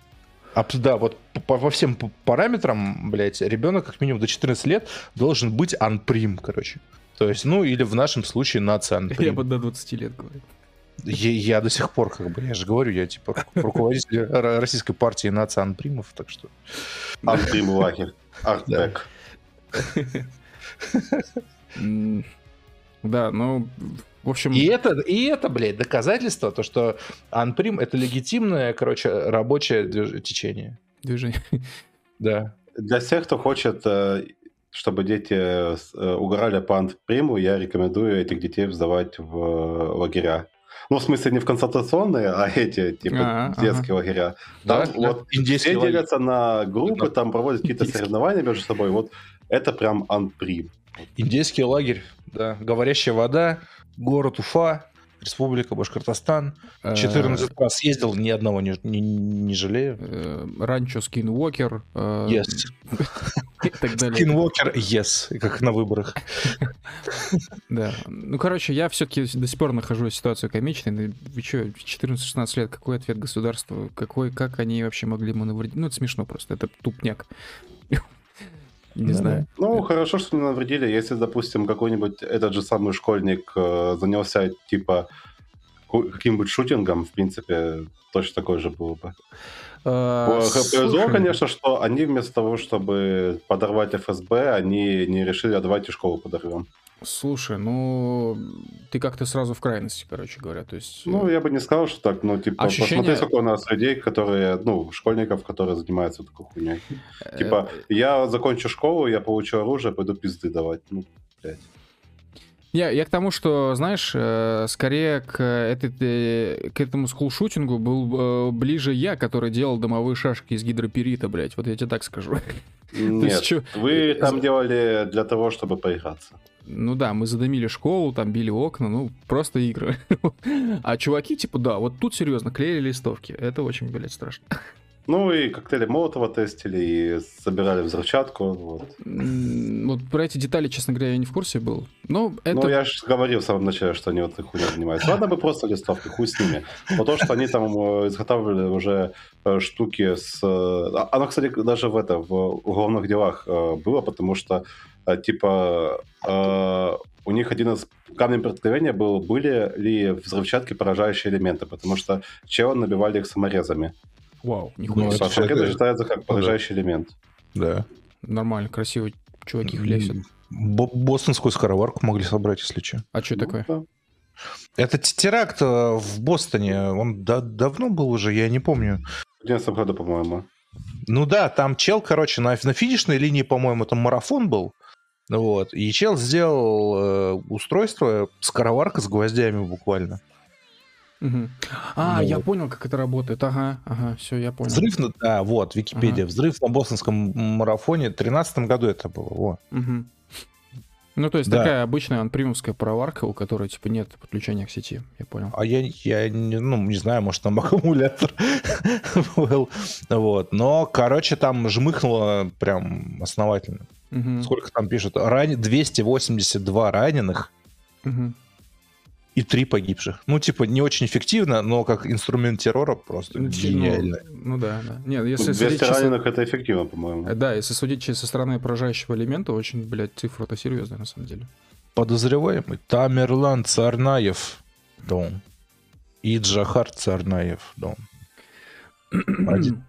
Абс- Да, вот по, по- всем параметрам, блядь, ребенок как минимум до 14 лет должен быть анприм, короче. То есть, ну, или в нашем случае нация Я анприм. бы до 20 лет говорю. Я, я до сих пор, как бы, я же говорю, я типа ру- руководитель российской партии нация анпримов, так что... Антрим лагерь. Артбек. Да, ну, в общем... И это, и это, блядь, доказательство, то, что анприм — это легитимное, короче, рабочее движ- течение. Движение. Да. Для всех, кто хочет, э, чтобы дети э, э, угорали по антприму, я рекомендую этих детей сдавать в лагеря. Ну, в смысле, не в концентрационные, а эти, типа, А, детские лагеря. Там Да, вот все лагерь. делятся на группы, там проводят какие-то Индийский. соревнования между собой. Вот это прям анприм. Индейский лагерь, да. Говорящая вода, город Уфа, Республика Башкортостан. Э, 14 раз ездил, ни одного не, не, не жалею. э, Ранчо Скинвокер. э, Yes. Скинвокер, yes, как на выборах. Да. Ну, короче, я все-таки до сих пор нахожу ситуацию комичной. Ну, Вы что, 14-16 лет, какой ответ государства? Какой, как они вообще могли маневрировать? Ну, это смешно просто, это тупняк. Не Да. знаю. Ну, хорошо, что не навредили. Если, допустим, какой-нибудь этот же самый школьник э, занялся, типа, каким-нибудь шутингом, в принципе, точно такой же был бы. А, Повезло, слушай, конечно, что они вместо того, чтобы подорвать ФСБ, они не решили, а давайте школу подорвем. Слушай, ну, ты как-то сразу в крайности, короче говоря. То есть, э, Ну, я бы не сказал, что так, но, типа, Ощущение- посмотри, сколько у нас людей, которые, ну, школьников, которые занимаются такой хуйней. э, Типа, я закончу школу, я получу оружие, пойду пизды давать. Ну, блядь. Я, я к тому, что, знаешь, э, скорее к, этой, э, к этому скулшутингу был э, ближе я, который делал домовые шашки из гидроперита, блядь. Вот я тебе так скажу. Нет, чё- вы там делали для того, чтобы поиграться. Ну да, мы задымили школу, там били окна, ну, просто игры. А чуваки, типа, да, вот тут серьезно, клеили листовки. Это очень, блядь, страшно. Ну и коктейли Молотова тестили, и собирали взрывчатку. Вот. Вот про эти детали, честно говоря, я не в курсе был. Но это... Ну, я же говорил в самом начале, что они вот этой хуйней занимаются. Ладно бы просто листовки, хуй с ними. Но то, что они там э, изготавливали уже э, штуки с... э, а- Оно, кстати, даже в это, в уголовных делах было, потому что, типа, у них один из камней преткновения был, были ли взрывчатки поражающие элементы, потому что чела набивали их саморезами. Вау, Ну, нихуя это. А саморезы всё- считается как поражающий элемент. Да. Нормально, красиво. Чуваки хлесят. Бо- Бостонскую скороварку могли собрать, если что. А что такое? Ну, да. Это теракт э, в Бостоне, он да- давно был уже, я не помню. В 11 году, по-моему. Ну да, там чел, короче, на, на финишной линии, по-моему, там марафон был. Вот. И чел сделал э, устройство, скороварка с гвоздями буквально. А, Ну я вот. понял, как это работает. Ага, ага, все, я понял. Взрыв. Да, вот, Википедия. Взрыв на бостонском марафоне. В 13 году это было. Во. Мгм. Ну, то есть Да. такая обычная анпримовская пароварка, у которой, типа, нет подключения к сети. Я понял. А я, я не, ну, не знаю, может, там аккумулятор был. Вот. Но, короче, там жмыхнуло прям основательно. Мгм. Сколько там пишут? Ран... 282 раненых Мгм. И 3 погибших. Ну, типа, не очень эффективно, но как инструмент террора просто Ну, гениально. Ну да, да. Нет, если 200 судить чисто- раненых это эффективно, по-моему. Э, Да, если судить со стороны поражающего элемента, очень, блядь, цифра-то серьезная, на самом деле. Подозреваемый Тамерлан Царнаев, дом. И Джахар Царнаев, дом. Один.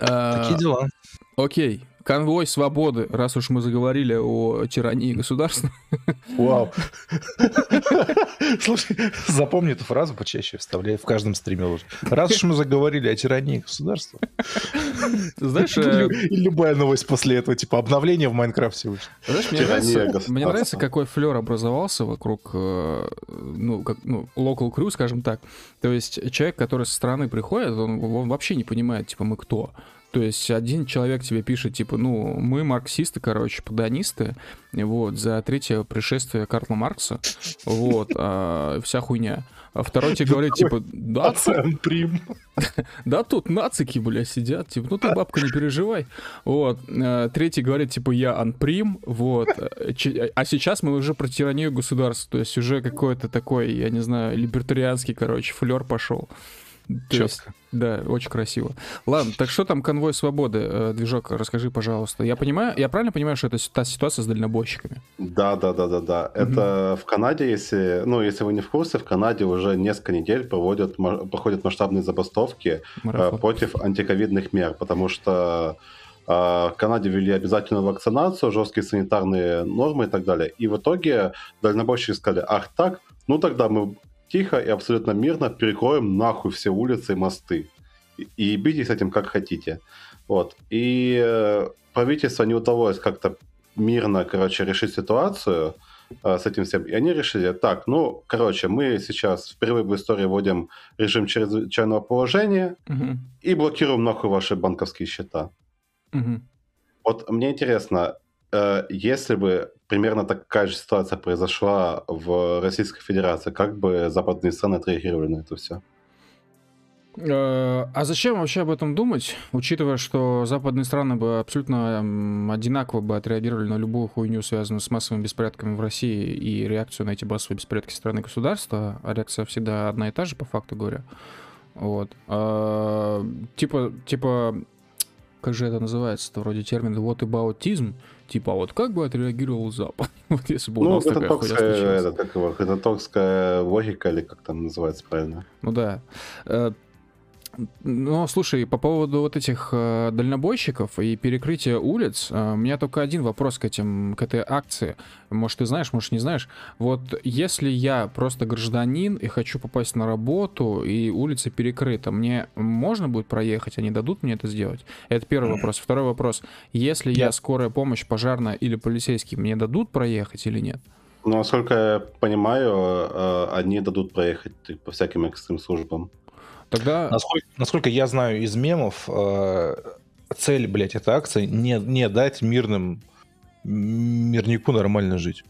А, Такие дела. Окей. Конвой свободы, раз уж мы заговорили о тирании государства. Вау. Слушай, запомни эту фразу почаще, вставляй в каждом стриме лучше. Раз уж мы заговорили о тирании государства. Знаешь, э, И любая новость после этого, типа обновление в Майнкрафте вышло. знаешь, мне нравится, мне нравится, какой флер образовался вокруг, э, ну, как, ну, local crew, скажем так. То есть человек, который со стороны приходит, он, он вообще не понимает, типа, мы кто. То есть один человек тебе пишет, типа, ну, мы марксисты, короче, подонисты, вот, за третье пришествие Карла Маркса, вот, а, вся хуйня. А второй тебе говорит, типа, да, Прим. да тут нацики, бля, сидят, типа, ну ты, бабка, не переживай. Вот. Э, Третий говорит, типа, я анприм, вот. А сейчас мы уже про тиранию государства, то есть уже какой-то такой, я не знаю, либертарианский, короче, флер пошел. То есть, Чётко. да, очень красиво. Ладно, так что там конвой свободы, э, движок, расскажи, пожалуйста. Я понимаю, я правильно понимаю, что это та ситуация с дальнобойщиками? Да, да, да, да, да. Это в Канаде, если, ну, если вы не в курсе, в Канаде уже несколько недель проводят, проходят масштабные забастовки э, Марафон. против антиковидных мер, потому что э, в Канаде ввели обязательную вакцинацию, жесткие санитарные нормы и так далее. И в итоге дальнобойщики сказали, ах так, ну тогда мы тихо и абсолютно мирно перекроем нахуй все улицы и мосты. И, и битесь с этим как хотите. Вот. И э, правительство не удалось как-то мирно, короче, решить ситуацию. э, с этим всем. И они решили, так, ну, короче, мы сейчас впервые в истории вводим режим чрезвычайного положения Мгм. и блокируем нахуй ваши банковские счета. Мгм. Вот мне интересно, если бы примерно такая же ситуация произошла в Российской Федерации, как бы западные страны отреагировали на это все? Э, А зачем вообще об этом думать, учитывая, что западные страны бы абсолютно одинаково бы отреагировали на любую хуйню, связанную с массовыми беспорядками в России и реакцию на эти массовые беспорядки страны государства, а реакция всегда одна и та же, по факту говоря. Вот. А, Типа, типа, как же это называется-то, вроде термин what aboutism, типа, а вот как бы отреагировал Запад, вот если бы у Ну, нас это такая токская, это, как его, это токская логика, или как там называется правильно? Ну да. Э, Ну, слушай, по поводу вот этих э, дальнобойщиков и перекрытия улиц, э, у меня только один вопрос к этим, к этой акции. Может, ты знаешь, может, не знаешь. Вот если я просто гражданин и хочу попасть на работу, и улица перекрыта, мне можно будет проехать, они дадут мне это сделать? Это первый вопрос. Второй вопрос. Если я скорая помощь, пожарная или полицейский, мне дадут проехать или нет? Ну, насколько я понимаю, э, они дадут проехать по всяким экстрим службам. Тогда... Насколько, насколько я знаю из мемов, э, цель, блядь, этой акции не, не дать мирным мирнику нормально жить.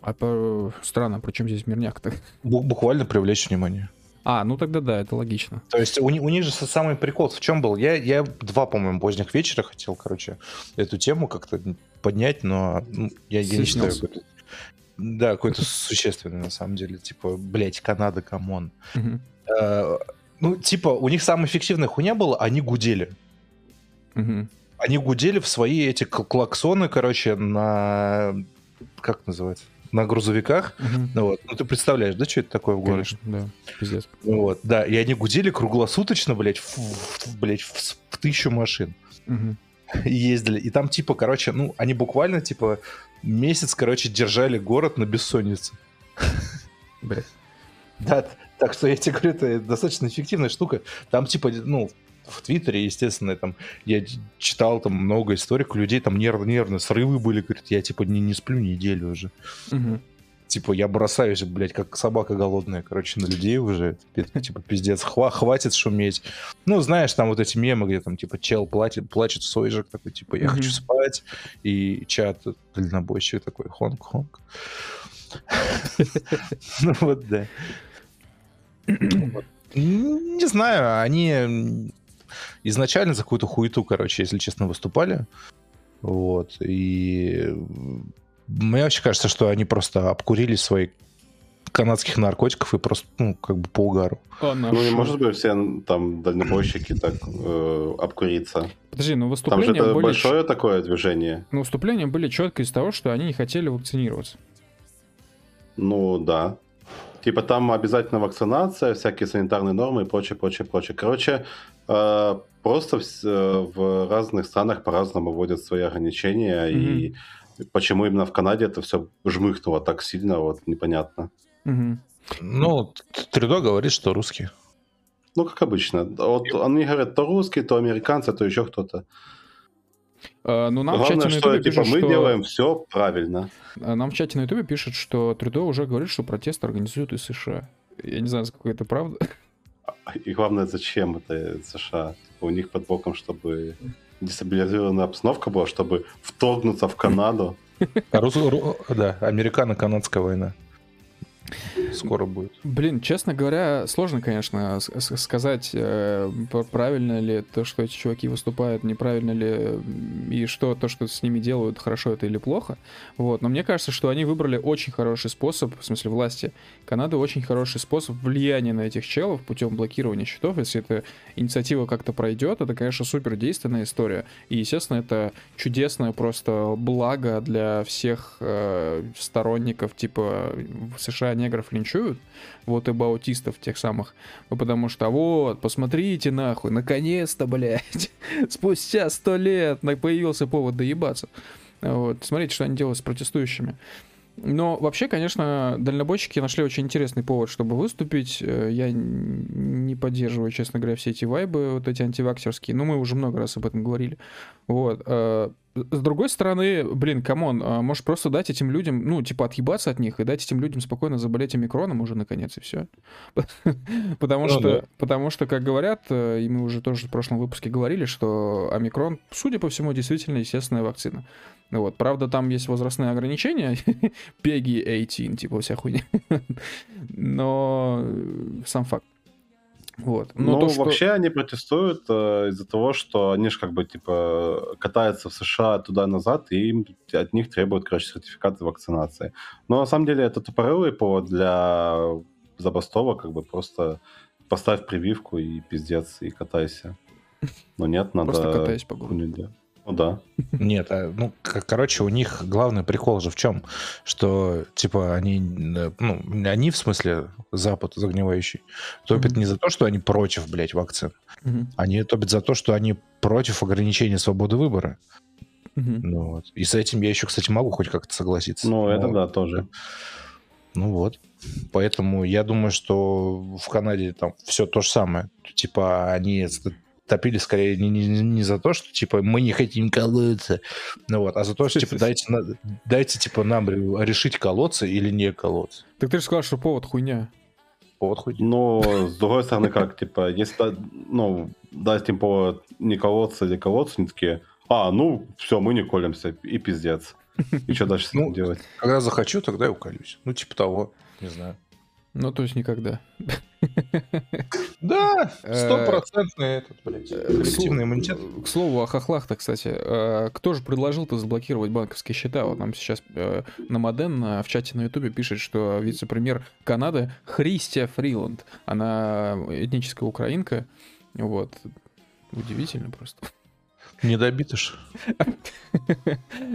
А по... странно, при чем здесь мирняк-то? Бу- буквально привлечь внимание. А, ну тогда да, это логично. То есть у, у них же самый прикол в чем был? Я, я два, по-моему, поздних вечера хотел, короче, эту тему как-то поднять, но ну, я, я не считаю... Да, какой-то существенный на самом деле. Типа, блядь, Канада, come on. Мгм. Э, Ну, типа, у них самая эффективная хуйня была, они гудели. Мгм. Они гудели в свои эти кл- клаксоны, короче, на... Как называется? На грузовиках. Ну, вот. ну ты представляешь, да, что это такое в городе? Конечно, да. Пиздец. Вот, да, и они гудели круглосуточно, блядь, в, в- блядь, в, в тысячу машин. Мгм. И ездили. И там, типа, короче, ну, они буквально, типа, месяц, короче, держали город на бессоннице. Блядь. Да, так что я тебе говорю, это достаточно эффективная штука. Там, типа, ну, в Твиттере, естественно, там, я читал там много историй, у людей там нерв, нервные срывы были, говорит, я, типа, не, не сплю неделю уже. Мгм. Типа, я бросаюсь, блядь, как собака голодная, короче, на людей уже. Типа, пиздец, хва- хватит шуметь. Ну, знаешь, там вот эти мемы, где там, типа, чел платит, плачет сойжик, такой, типа, я Мгм. хочу спать. И чат дальнобойщик такой, хонг-хонг. Ну, вот, да. Вот. Не знаю, они изначально за какую-то хуету, короче, если честно, выступали. Вот. И мне вообще кажется, что они просто обкурили свои канадских наркотиков и просто, ну, как бы по угару. Ну, не может быть все там дальнобойщики так э, обкуриться. Подожди, ну Там же это были... большое такое движение. Ну, выступления были четко из того, что они не хотели вакцинироваться. Ну, да. Типа там обязательно вакцинация, всякие санитарные нормы и прочее, прочее, прочее. Короче, э, просто в, э, в разных странах по-разному вводят свои ограничения, и почему именно в Канаде это все жмыхнуло так сильно, вот непонятно. Мгм. Ну, Трюдо говорит, что русские. Ну, как обычно. Вот они говорят то русские, то американцы, то еще кто-то. А, ну, нам в Главное, чате на что Ютубе типа пишут, мы что... делаем все правильно. а, Нам в чате на Ютубе пишут, что Трюдо уже говорит, что протест организуют из США. Я не знаю, сколько это правда. И главное, зачем это США? Типа, у них под боком, чтобы дестабилизированная обстановка была, чтобы вторгнуться в Канаду. А Да, американо-канадская война. Скоро будет. Блин, честно говоря, сложно, конечно, сказать, э, правильно ли то, что эти чуваки выступают, неправильно ли, и что то, что с ними делают, хорошо это или плохо. Вот. Но мне кажется, что они выбрали очень хороший способ, в смысле власти Канады, очень хороший способ влияния на этих челов путем блокирования счетов. Если эта инициатива как-то пройдет, это, конечно, супер действенная история. И, естественно, это чудесное просто благо для всех э, сторонников, типа США негров линчуют, вот и аутистов тех самых, ну, потому что вот, посмотрите нахуй, наконец-то, блядь, спустя сто лет появился повод доебаться. Вот, смотрите, что они делают с протестующими. Но вообще, конечно, дальнобойщики нашли очень интересный повод, чтобы выступить. Э, Я не поддерживаю, честно говоря, все эти вайбы, вот эти антиваксерские. Но мы уже много раз об этом говорили. Вот. С другой стороны, блин, come on, а, можешь просто дать этим людям, ну, типа, отъебаться от них и дать этим людям спокойно заболеть омикроном уже, наконец, и все. Потому Ну что, да. потому что, как говорят, э, и мы уже тоже в прошлом выпуске говорили, что омикрон, судя по всему, действительно естественная вакцина. Вот, правда, там есть возрастные ограничения, PEGI 18, типа вся хуйня. Но э, сам факт. Вот. Но Ну, то, что- вообще они протестуют э, из-за того, что они же как бы типа катаются в США туда-назад, и им от них требуют, короче, сертификаты вакцинации. Но на самом деле это тупорылый повод для забастовок, как бы просто поставь прививку и пиздец, и катайся. Но нет, надо... Просто катаюсь по городу. Ну да. Нет, а, ну, короче, у них главный прикол же в чем? Что, типа, они, э, ну, они, в смысле, Запад загнивающий, топят Мгм. не за то, что они против, блядь, вакцин. Мгм, Они топят за то, что они против ограничения свободы выбора. мгм. Ну вот. И с этим я еще, кстати, могу хоть как-то согласиться. Ну, это Но- да, тоже. Ну вот. Поэтому я думаю, что в Канаде там все то же самое. Типа они топили скорее не, не- не за то, что типа мы не хотим колоться, ну вот, а за то, что типа дайте, на- дайте типа нам ре- решить колоться или не колоться. Так ты же сказал, что повод хуйня. Вот хоть. Но, с другой стороны, как, типа, если, ну, дать им повод не колоться или колоться, они такие, а, ну, все, мы не колемся, и пиздец. И что дальше с этим Ну, делать? Когда захочу, тогда и уколюсь. Ну, типа того, не знаю. Ну, то есть никогда. Да, Э, стопроцентный этот, блядь, Э, коллективный иммунитет. К слову о хохлах-то, кстати. э, Кто же предложил-то заблокировать банковские счета? Вот нам сейчас на Моден в чате на Ютубе пишет, что вице-премьер Канады Христия Фриланд. Она этническая украинка. Вот. Удивительно просто. Недобитыш.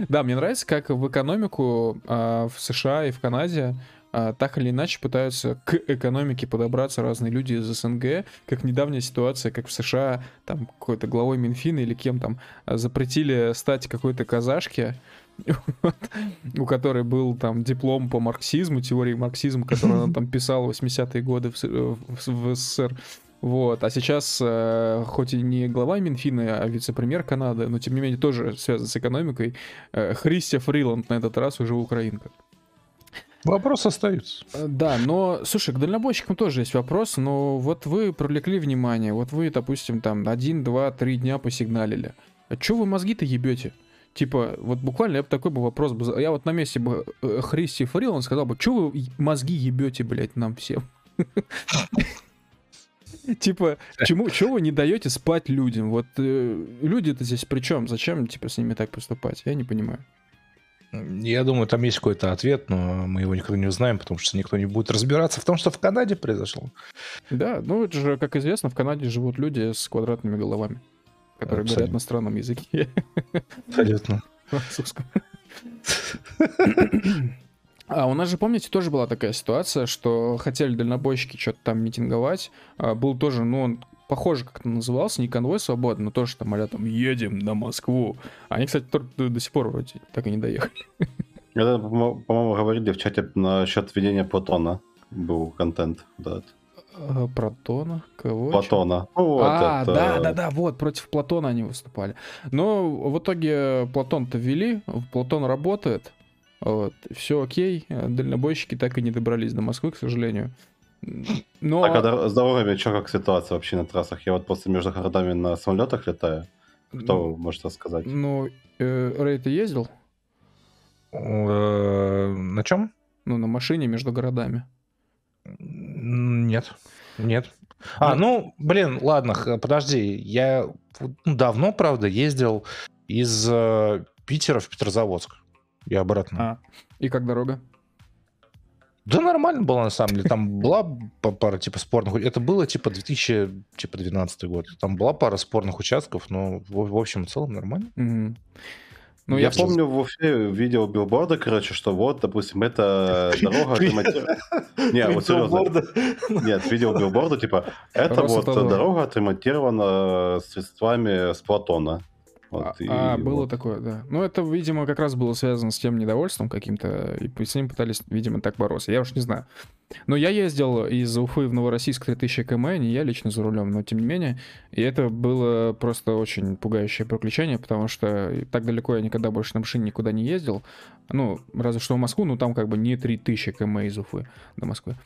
Да, мне нравится, как в экономику а, в США и в Канаде а, так или иначе пытаются к экономике подобраться разные люди из СНГ, как недавняя ситуация, как в США там какой-то главой Минфина или кем там а, запретили стать какой-то казашке, у которой был там диплом по марксизму, теории марксизма, которую она там писала в 80-е годы в- в СССР. Вот, а сейчас, э, хоть и не глава Минфина, а вице-премьер Канады, но тем не менее тоже связан с экономикой, э, Христия Фриланд на этот раз уже украинка. Вопрос остается. Э, Да, но, слушай, к дальнобойщикам тоже есть вопрос, но вот вы привлекли внимание, вот вы, допустим, там один, два, три дня посигналили. А чё вы мозги-то ебете? Типа, вот буквально я бы такой бы вопрос бы... Я вот на месте бы э, Христи Фриланд сказал бы, чё вы мозги ебете, блядь, нам всем? Типа, чему, чего вы не даете спать людям? Вот э, люди-то здесь при чем? Зачем, типа, с ними так поступать? Я не понимаю. Я думаю, там есть какой-то ответ, но мы его никогда не узнаем, потому что никто не будет разбираться в том, что в Канаде произошло. Да, ну это же, как известно, в Канаде живут люди с квадратными головами, которые говорят Абсолютно. на странном языке Абсолютно. французском. А у нас же, помните, тоже была такая ситуация, что хотели дальнобойщики что-то там митинговать. А, Был тоже, ну, он похоже как-то назывался, не конвой свободы, но тоже там, а там, едем на Москву. Они, кстати, до, до сих пор вроде так и не доехали. Это, по-мо- по-моему, говорили в чате насчет введения Платона. Был контент. Да. Протона? Кого? Платона. Ну, вот а, это- да, да, да, вот, против Платона они выступали. Но в итоге Платон-то ввели, Платон работает, вот, все окей, дальнобойщики так и не добрались до Москвы, к сожалению. Но... Так, а с дорогами что как ситуация вообще на трассах? Я вот просто между городами на самолетах летаю. Кто может рассказать? Ну, э, Рэй, ты ездил? Э, На чем? Ну, на машине между городами. Нет. Нет. А, ну, блин, ладно, подожди. Я ну, давно, правда, ездил из э, Питера в Петрозаводск. И обратно. А. И как дорога? Да нормально было, на самом деле. Там была па- пара, типа, спорных... Это было, типа, 2012 год. Там была пара спорных участков, но, в, в общем и целом, нормально. Мгм. Ну, я я помню... в Уфе видел билборды, короче, что вот, допустим, это дорога отремонтирована. Не, вот серьезно. Нет, видел билборды, типа, это вот дорога отремонтирована средствами с Платона. Вот, а, а, было вот. такое, да. Ну, это, видимо, как раз было связано с тем недовольством каким-то, и с ним пытались, видимо, так бороться. Я уж не знаю. Но я ездил из Уфы в Новороссийск 3000 км, не я лично за рулем, но тем не менее. И это было просто очень пугающее приключение, потому что так далеко я никогда больше на машине никуда не ездил. Ну, разве что в Москву, но там как бы не 3000 км из Уфы до Москвы.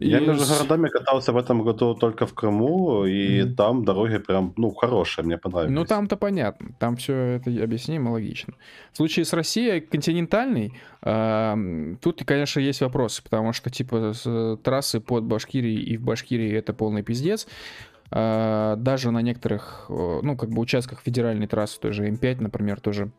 Я И между городами катался в этом году только в Крыму, и Мгм. там дороги прям, ну, хорошие, мне понравились. Ну, там-то понятно. Там все это объяснимо, логично. В случае с Россией континентальной, ам, тут, конечно, есть вопросы, потому что, типа, с- трассы под Башкирией и в Башкирии это полный пиздец. А, Даже на некоторых, э, ну, как бы участках федеральной трассы, той же М5, например, тоже.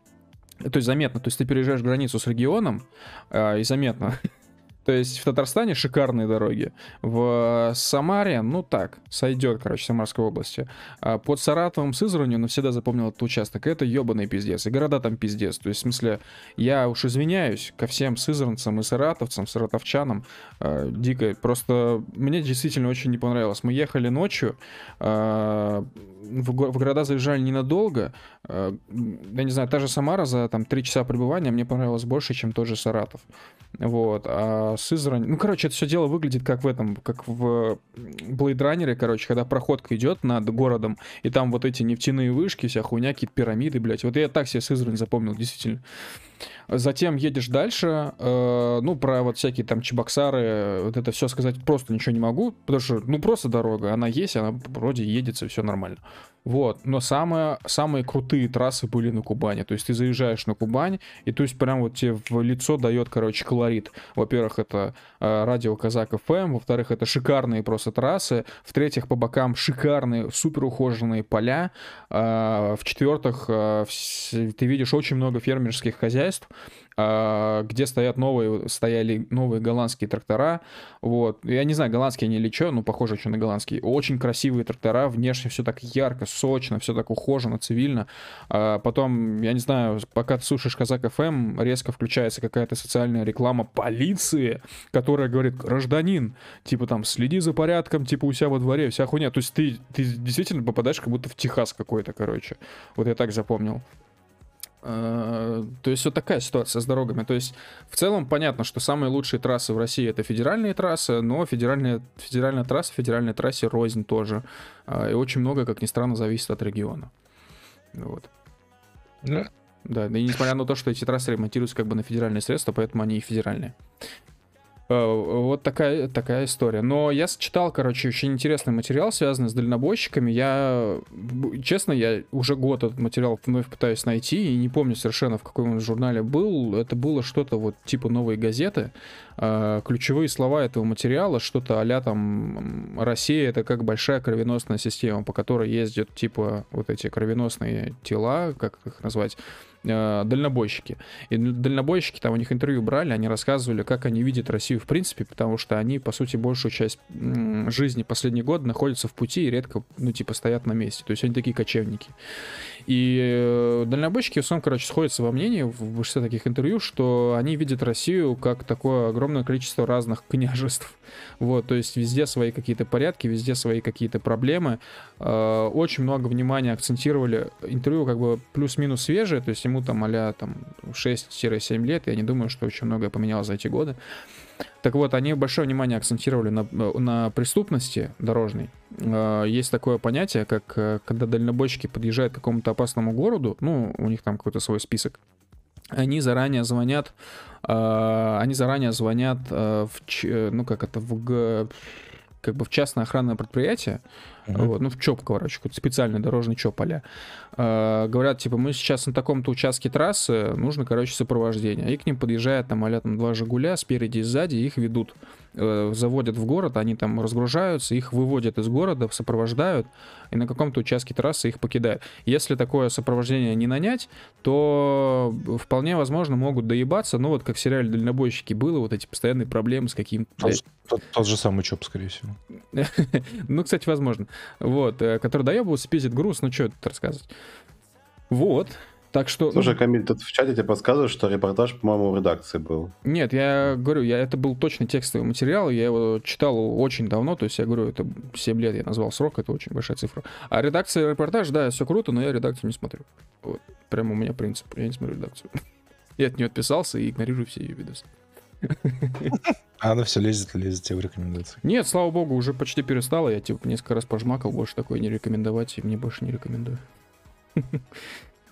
То есть заметно, то есть ты переезжаешь границу с регионом, а, и заметно. То есть в Татарстане шикарные дороги. В Самаре, ну так, сойдет, короче, Самарской области. А под Саратовым, Сызранью, навсегда запомнил этот участок, это ебаный пиздец. И города там пиздец. То есть, в смысле, я уж извиняюсь ко всем сызранцам и саратовцам, саратовчанам. э, дико. Просто мне действительно очень не понравилось. Мы ехали ночью, э, в, в города заезжали ненадолго. Э, я не знаю, та же Самара за там 3 часа пребывания мне понравилось больше, чем тот же Саратов. Вот. А Сызрань... Ну, короче, это все дело выглядит как в этом, как в Blade Runner, короче, когда проходка идет над городом, и там вот эти нефтяные вышки, вся хуйня, какие-то пирамиды, блядь. Вот я так себе Сызрань запомнил, действительно. Затем едешь дальше, э, ну, про вот всякие там Чебоксары, э, вот это все сказать просто ничего не могу, потому что, ну, просто дорога, она есть, она вроде едется, все нормально. Вот, но самые, самые крутые трассы были на Кубани, то есть ты заезжаешь на Кубань, и то есть прям вот тебе в лицо дает, короче, колорит. Во-первых, это э, радио Казак ФМ, во-вторых, это шикарные просто трассы, в-третьих, по бокам шикарные, супер ухоженные поля, а, в-четвертых, ты видишь очень много фермерских хозяйств, где стоят новые, стояли новые голландские трактора, вот, я не знаю, голландские они или что, но похоже, что на голландские, очень красивые трактора, внешне все так ярко, сочно, все так ухоженно, цивильно, А потом, я не знаю, пока ты слушаешь Казак ФМ, резко включается какая-то социальная реклама полиции, которая говорит, гражданин, типа там, следи за порядком, типа у себя во дворе, вся хуйня. То есть ты, ты действительно попадаешь как будто в Техас какой-то, короче. Вот я так запомнил. Э, То есть вот такая ситуация с дорогами. То есть в целом понятно, что самые лучшие трассы в России это федеральные трассы, но федеральная, федеральная трасса, федеральной трассе рознь тоже. А, И очень много, как ни странно, зависит от региона. Вот. Да, да и несмотря на то, что эти трассы ремонтируются как бы на федеральные средства, поэтому они и федеральные. Э, Вот такая, такая история. Но я читал, короче, очень интересный материал, связанный с дальнобойщиками. Я, честно, я уже год этот материал вновь пытаюсь найти, и не помню совершенно, в каком он журнале был. Это было что-то вот типа новой газеты. Э, Ключевые слова этого материала, что-то а там Россия — это как большая кровеносная система, по которой ездят типа вот эти кровеносные тела, как их назвать, э, дальнобойщики. И дальнобойщики, там у них интервью брали, они рассказывали, как они видят Россию в принципе, потому что они, по сути, большую часть жизни последний год находятся в пути и редко, ну, типа, стоят на месте. То есть они такие кочевники. И э, дальнобойщики, в основном, короче, сходятся во мнении в большинстве таких интервью, что они видят Россию как такое огромное количество разных княжеств. Вот, то есть везде свои какие-то порядки, везде свои какие-то проблемы. Э, Очень много внимания акцентировали. Интервью как бы плюс-минус свежее, то есть ему там а там 6-7 лет, я не думаю, что очень многое поменялось за эти годы. Так вот, они большое внимание акцентировали на, на преступности дорожной. Э, Есть такое понятие, как э, когда дальнобойщики подъезжают к какому-то опасному городу, ну, у них там какой-то свой список, они заранее звонят, э, они заранее звонят э, в, э, ну, как это, в, как бы в частное охранное предприятие, Мгм. вот, ну, в ЧОП, короче, какой-то специальный дорожный ЧОП а Говорят, типа, мы сейчас на таком-то участке трассы, нужно, короче, сопровождение. И к ним подъезжает там, а там два «Жигуля» спереди и сзади, их ведут, э, заводят в город, они там разгружаются, их выводят из города, сопровождают, и на каком-то участке трассы их покидают. Если такое сопровождение не нанять, то вполне возможно могут доебаться, ну, вот как в сериале «Дальнобойщики» было, вот эти постоянные проблемы с каким-то... Тот, тот- тот же самый ЧОП, скорее всего. Ну, кстати, возможно. Вот, э, который доебывался, пиздит груз, ну что тут рассказывать. Вот. Так что... ну, Слушай, Камиль, тут в чате тебе подсказывают, что репортаж, по-моему, в редакции был. Нет, я говорю, я, это был точно текстовый материал, я его читал очень давно, то есть я говорю, это 7 лет я назвал срок, это очень большая цифра. А редакция репортаж, да, все круто, но я редакцию не смотрю. Вот, прямо у меня принцип, я не смотрю редакцию. Я от нее отписался и игнорирую все ее видосы. А она все лезет и лезет тебе в рекомендации. Нет, слава богу, уже почти перестала, я типа несколько раз пожмакал, больше такое не рекомендовать, и мне больше не рекомендую.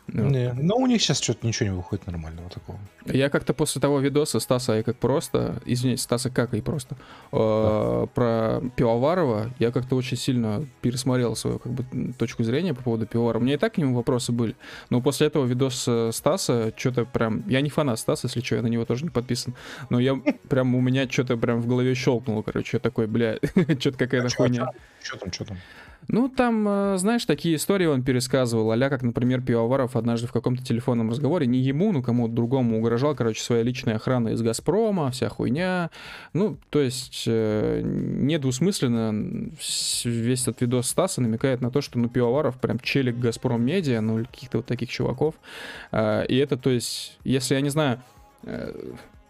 Ну. Не, но у них сейчас что-то ничего не выходит нормального такого. Я как-то после того видоса Стаса и как просто, извините, Стаса как и просто, э, про Пивоварова, я как-то очень сильно пересмотрел свою как бы точку зрения по поводу Пивоварова. У меня и так к нему вопросы были, но после этого видоса Стаса что-то прям, я не фанат Стаса, если что, я на него тоже не подписан, но я прям у меня что-то прям в голове щелкнуло, короче, я такой, бля, что-то какая-то хуйня. Что там, что там? Ну, там, э, знаешь, такие истории он пересказывал, а как, например, Пивоваров однажды в каком-то телефонном разговоре, не ему, но кому-то другому угрожал, короче, своя личная охрана из «Газпрома», вся хуйня. Ну, то есть, э, недвусмысленно весь этот видос Стаса намекает на то, что, ну, Пивоваров прям челик «Газпром Медиа», ну, или каких-то вот таких чуваков. А, И это, то есть, если, я не знаю, э,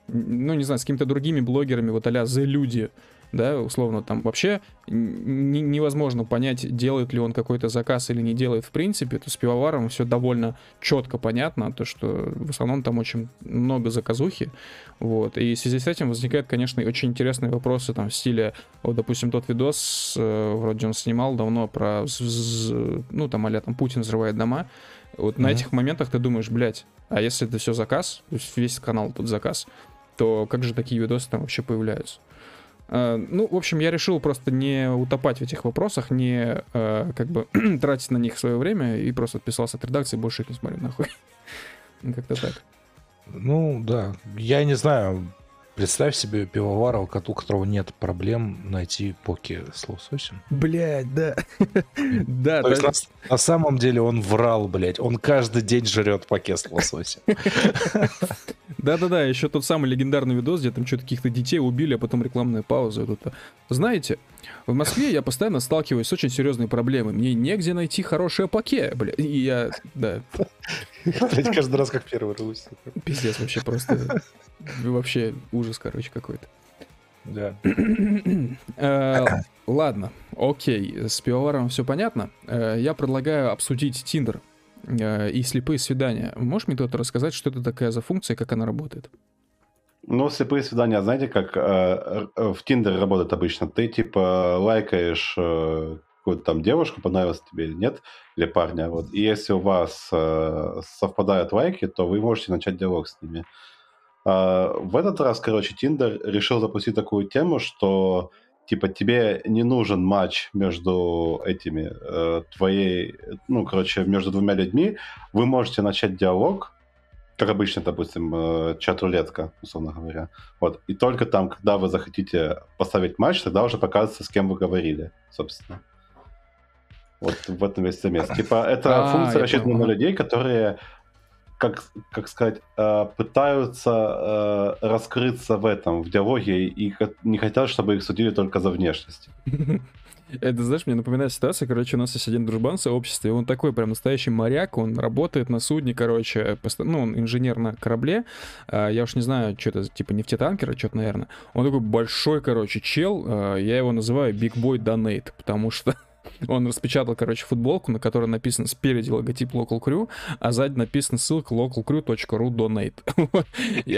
ну, не знаю, с какими-то другими блогерами, вот а-ля «The Люди», да, условно, там вообще невозможно понять, делает ли он какой-то заказ или не делает в принципе, то с пивоваром все довольно четко понятно, то, что в основном там очень много заказухи, вот, и в связи с этим возникают, конечно, очень интересные вопросы там в стиле, вот, допустим, тот видос, э, вроде он снимал давно про, ну, там, а там Путин взрывает дома, вот на Мгм. этих моментах ты думаешь, блядь, а если это все заказ, то есть весь канал тут заказ, то как же такие видосы там вообще появляются? А, Ну, в общем, я решил просто не утопать в этих вопросах, не э, как бы тратить на них свое время и просто отписался от редакции, больше их не смотрю нахуй. Как-то так. Ну, да. Я не знаю. Представь себе пивовара, у кот- у которого нет проблем найти поки с лососем. Блять, да. Да, То есть на, на самом деле он врал, блядь. Он каждый день жрет пакет с лососем. Да-да-да, еще тот самый легендарный видос, где там что-то каких-то детей убили, а потом рекламная пауза. Знаете, в Москве я постоянно сталкиваюсь с очень серьезной проблемой. Мне негде найти хорошее паке, бля. И я, да, каждый раз как первый рвусь. пиздец вообще просто. Вообще ужас, короче, какой-то. Да. Э, Ладно, окей, с пивоваром все понятно. Э, Я предлагаю обсудить Тиндер э, и слепые свидания. Можешь мне кто-то рассказать, что это такая за функция, как она работает? Ну, слепые свидания, знаете, как э, э, в Тиндере работает обычно. Ты, типа, лайкаешь э, какую-то там девушку, понравилась тебе или нет, или парня, вот. И если у вас э, совпадают лайки, то вы можете начать диалог с ними. А, в этот раз, короче, Тиндер решил запустить такую тему, что типа тебе не нужен матч между этими э, твоей, ну, короче, между двумя людьми. Вы можете начать диалог, как обычно, допустим, э, чат-рулетка, условно говоря. Вот. И только там, когда вы захотите поставить матч, тогда уже показывается, с кем вы говорили, собственно. Вот в этом весь замес. Типа, это А, функция рассчитана на людей, которые, как, как сказать, э, пытаются э, раскрыться в этом, в диалоге, и не хотят, чтобы их судили только за внешность. Это, знаешь, мне напоминает ситуация, короче, у нас есть один дружбан в сообществе, он такой прям настоящий моряк, он работает на судне, короче, поsto- ну, он инженер на корабле, а, я уж не знаю, что это, типа нефтетанкера, что-то, наверное. Он такой большой, короче, чел, а, я его называю Big Boy Donate, потому что он распечатал, короче, футболку, на которой написан спереди логотип Local Crew, а сзади написана ссылка localcrew.ru donate.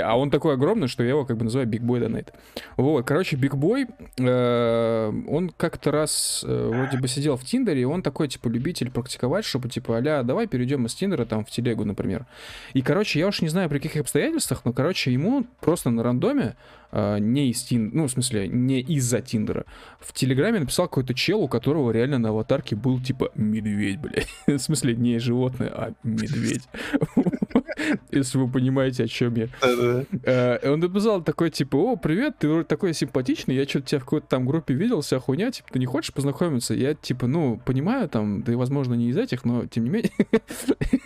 А он такой огромный, что я его как бы называю Big Boy Donate. Вот, короче, Big Boy, э, он как-то раз э, вроде бы сидел в Тиндере, и он такой, типа, любитель практиковать, чтобы, типа, а давай перейдем из Тиндера там в телегу, например. И, короче, я уж не знаю, при каких обстоятельствах, но, короче, ему просто на рандоме, э, не из Тиндера, ну, в смысле, не из-за Тиндера, в Телеграме написал какой-то чел, у которого реально на аватарке был, типа, медведь, блядь. В смысле, не животное, а медведь. Если вы понимаете, о чем я. Э, Он написал такой, типа, о, привет, ты вроде такой симпатичный, я что-то тебя в какой-то там группе видел, вся хуйня, типа, ты не хочешь познакомиться? Я, типа, ну, понимаю, там, ты, возможно, не из этих, но, тем не менее...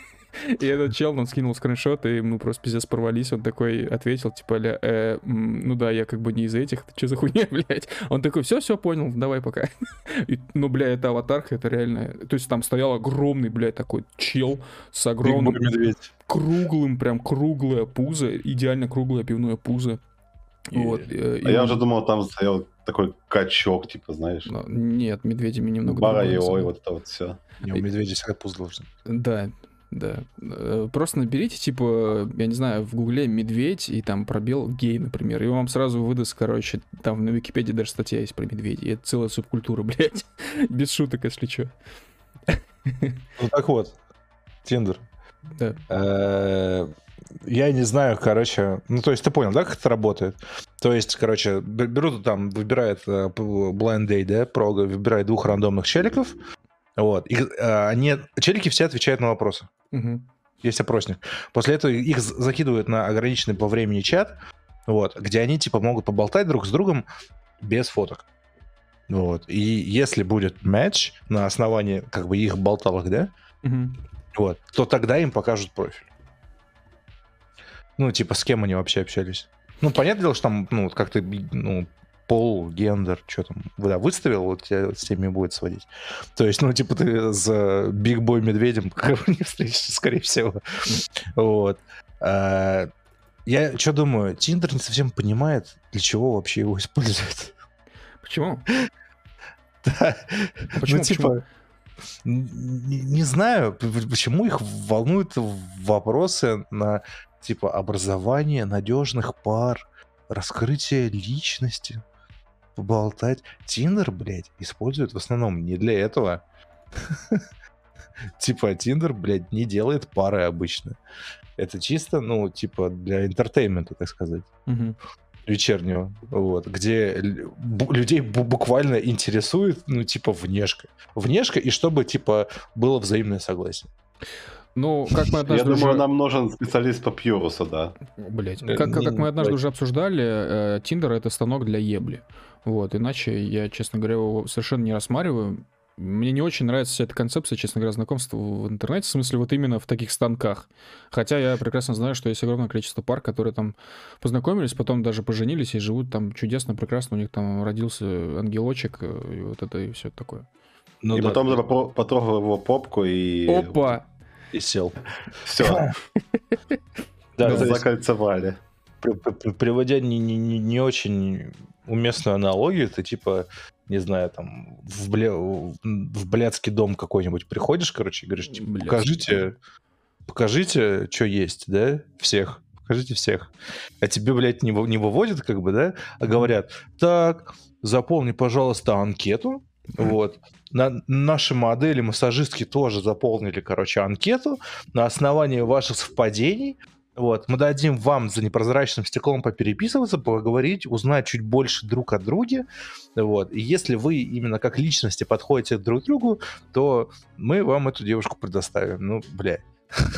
И этот чел нам скинул скриншот, и мы просто пиздец порвались. Он такой ответил, типа, ля, э, ну да, я как бы не из этих, ты что за хуйня, блядь? Он такой, все, все, понял, давай пока. И, ну, бля, это аватарка, это реально... То есть там стоял огромный, блядь, такой чел с огромным, круглым, прям круглое пузо, идеально круглое пивное пузо. И- Вот, э, и А я он- уже думал, там стоял такой качок, типа, знаешь. Ну, Нет, медведями немного Бара другое, и ой, вот это вот все. Не, у медведя всегда пуз должен. Да, да. Э, Просто наберите, типа, я не знаю, в гугле медведь и там пробел гей, например, и вам сразу выдаст, короче, там на Википедии даже статья есть про медведей. И это целая субкультура, блядь. Без шуток, если что. Ну так вот, Тиндер. Да. Э, Я не знаю, короче, ну то есть ты понял, да, как это работает? То есть, короче, берут там, выбирает э, Blind Day, да, прога, выбирает двух рандомных челиков, вот, и э, они, челики все отвечают на вопросы. Мгм. есть опросник. После этого их закидывают на ограниченный по времени чат, вот, где они типа могут поболтать друг с другом без фоток. Вот. И если будет матч на основании как бы их болталок, да, Мгм. вот, то тогда им покажут профиль. Ну, типа, с кем они вообще общались. Ну, понятное дело, что там, ну, вот как ты, ну, пол, гендер, что там, да, выставил, вот тебя с теми будет сводить. То есть, ну, типа, ты с Биг Бой Медведем как бы не встретишься, скорее всего. Вот. А, Я что думаю, Тиндер не совсем понимает, для чего вообще его используют. Почему? Да. почему, Ну, типа, не, не знаю, почему их волнуют вопросы на типа образование надежных пар, раскрытие личности, поболтать. Тиндер, блядь, используют в основном не для этого. Типа, Тиндер, блядь, не делает пары обычно. Это чисто, ну, типа, для entertainment а, так сказать вечернего, вот, где людей бу- буквально интересует, ну, типа, внешка. Внешка, и чтобы, типа, было взаимное согласие. Ну, как мы Я однажды думаю, уже... нам нужен специалист по Пьюрусу, да. Блять, Э, как, как- мы однажды уже обсуждали, э, Tinder это станок для ебли. Вот, иначе я, честно говоря, его совершенно не рассматриваю. Мне не очень нравится вся эта концепция, честно говоря, знакомства в интернете, в смысле вот именно в таких станках. Хотя я прекрасно знаю, что есть огромное количество пар, которые там познакомились, потом даже поженились и живут там чудесно, прекрасно, у них там родился ангелочек, э, и вот это и все такое. Ну, и да, потом потрогал его попку и... Опа! и сел. Все, Да, закольцевали. при- при- приводя не, не- не- не очень уместную аналогию, ты, типа, не знаю, там, в, бля- в блядский дом какой-нибудь приходишь, короче, и говоришь, типа, покажите, покажите, что есть, да, всех. Покажите всех. А тебе, блядь, не, не выводят, как бы, да, а говорят, так, заполни, пожалуйста, анкету, вот. На, наши модели, массажистки тоже заполнили, короче, анкету на основании ваших совпадений. Вот, мы дадим вам за непрозрачным стеклом попереписываться, поговорить, узнать чуть больше друг о друге. Вот. И если вы именно как личности подходите друг к другу, то мы вам эту девушку предоставим. Ну, бля.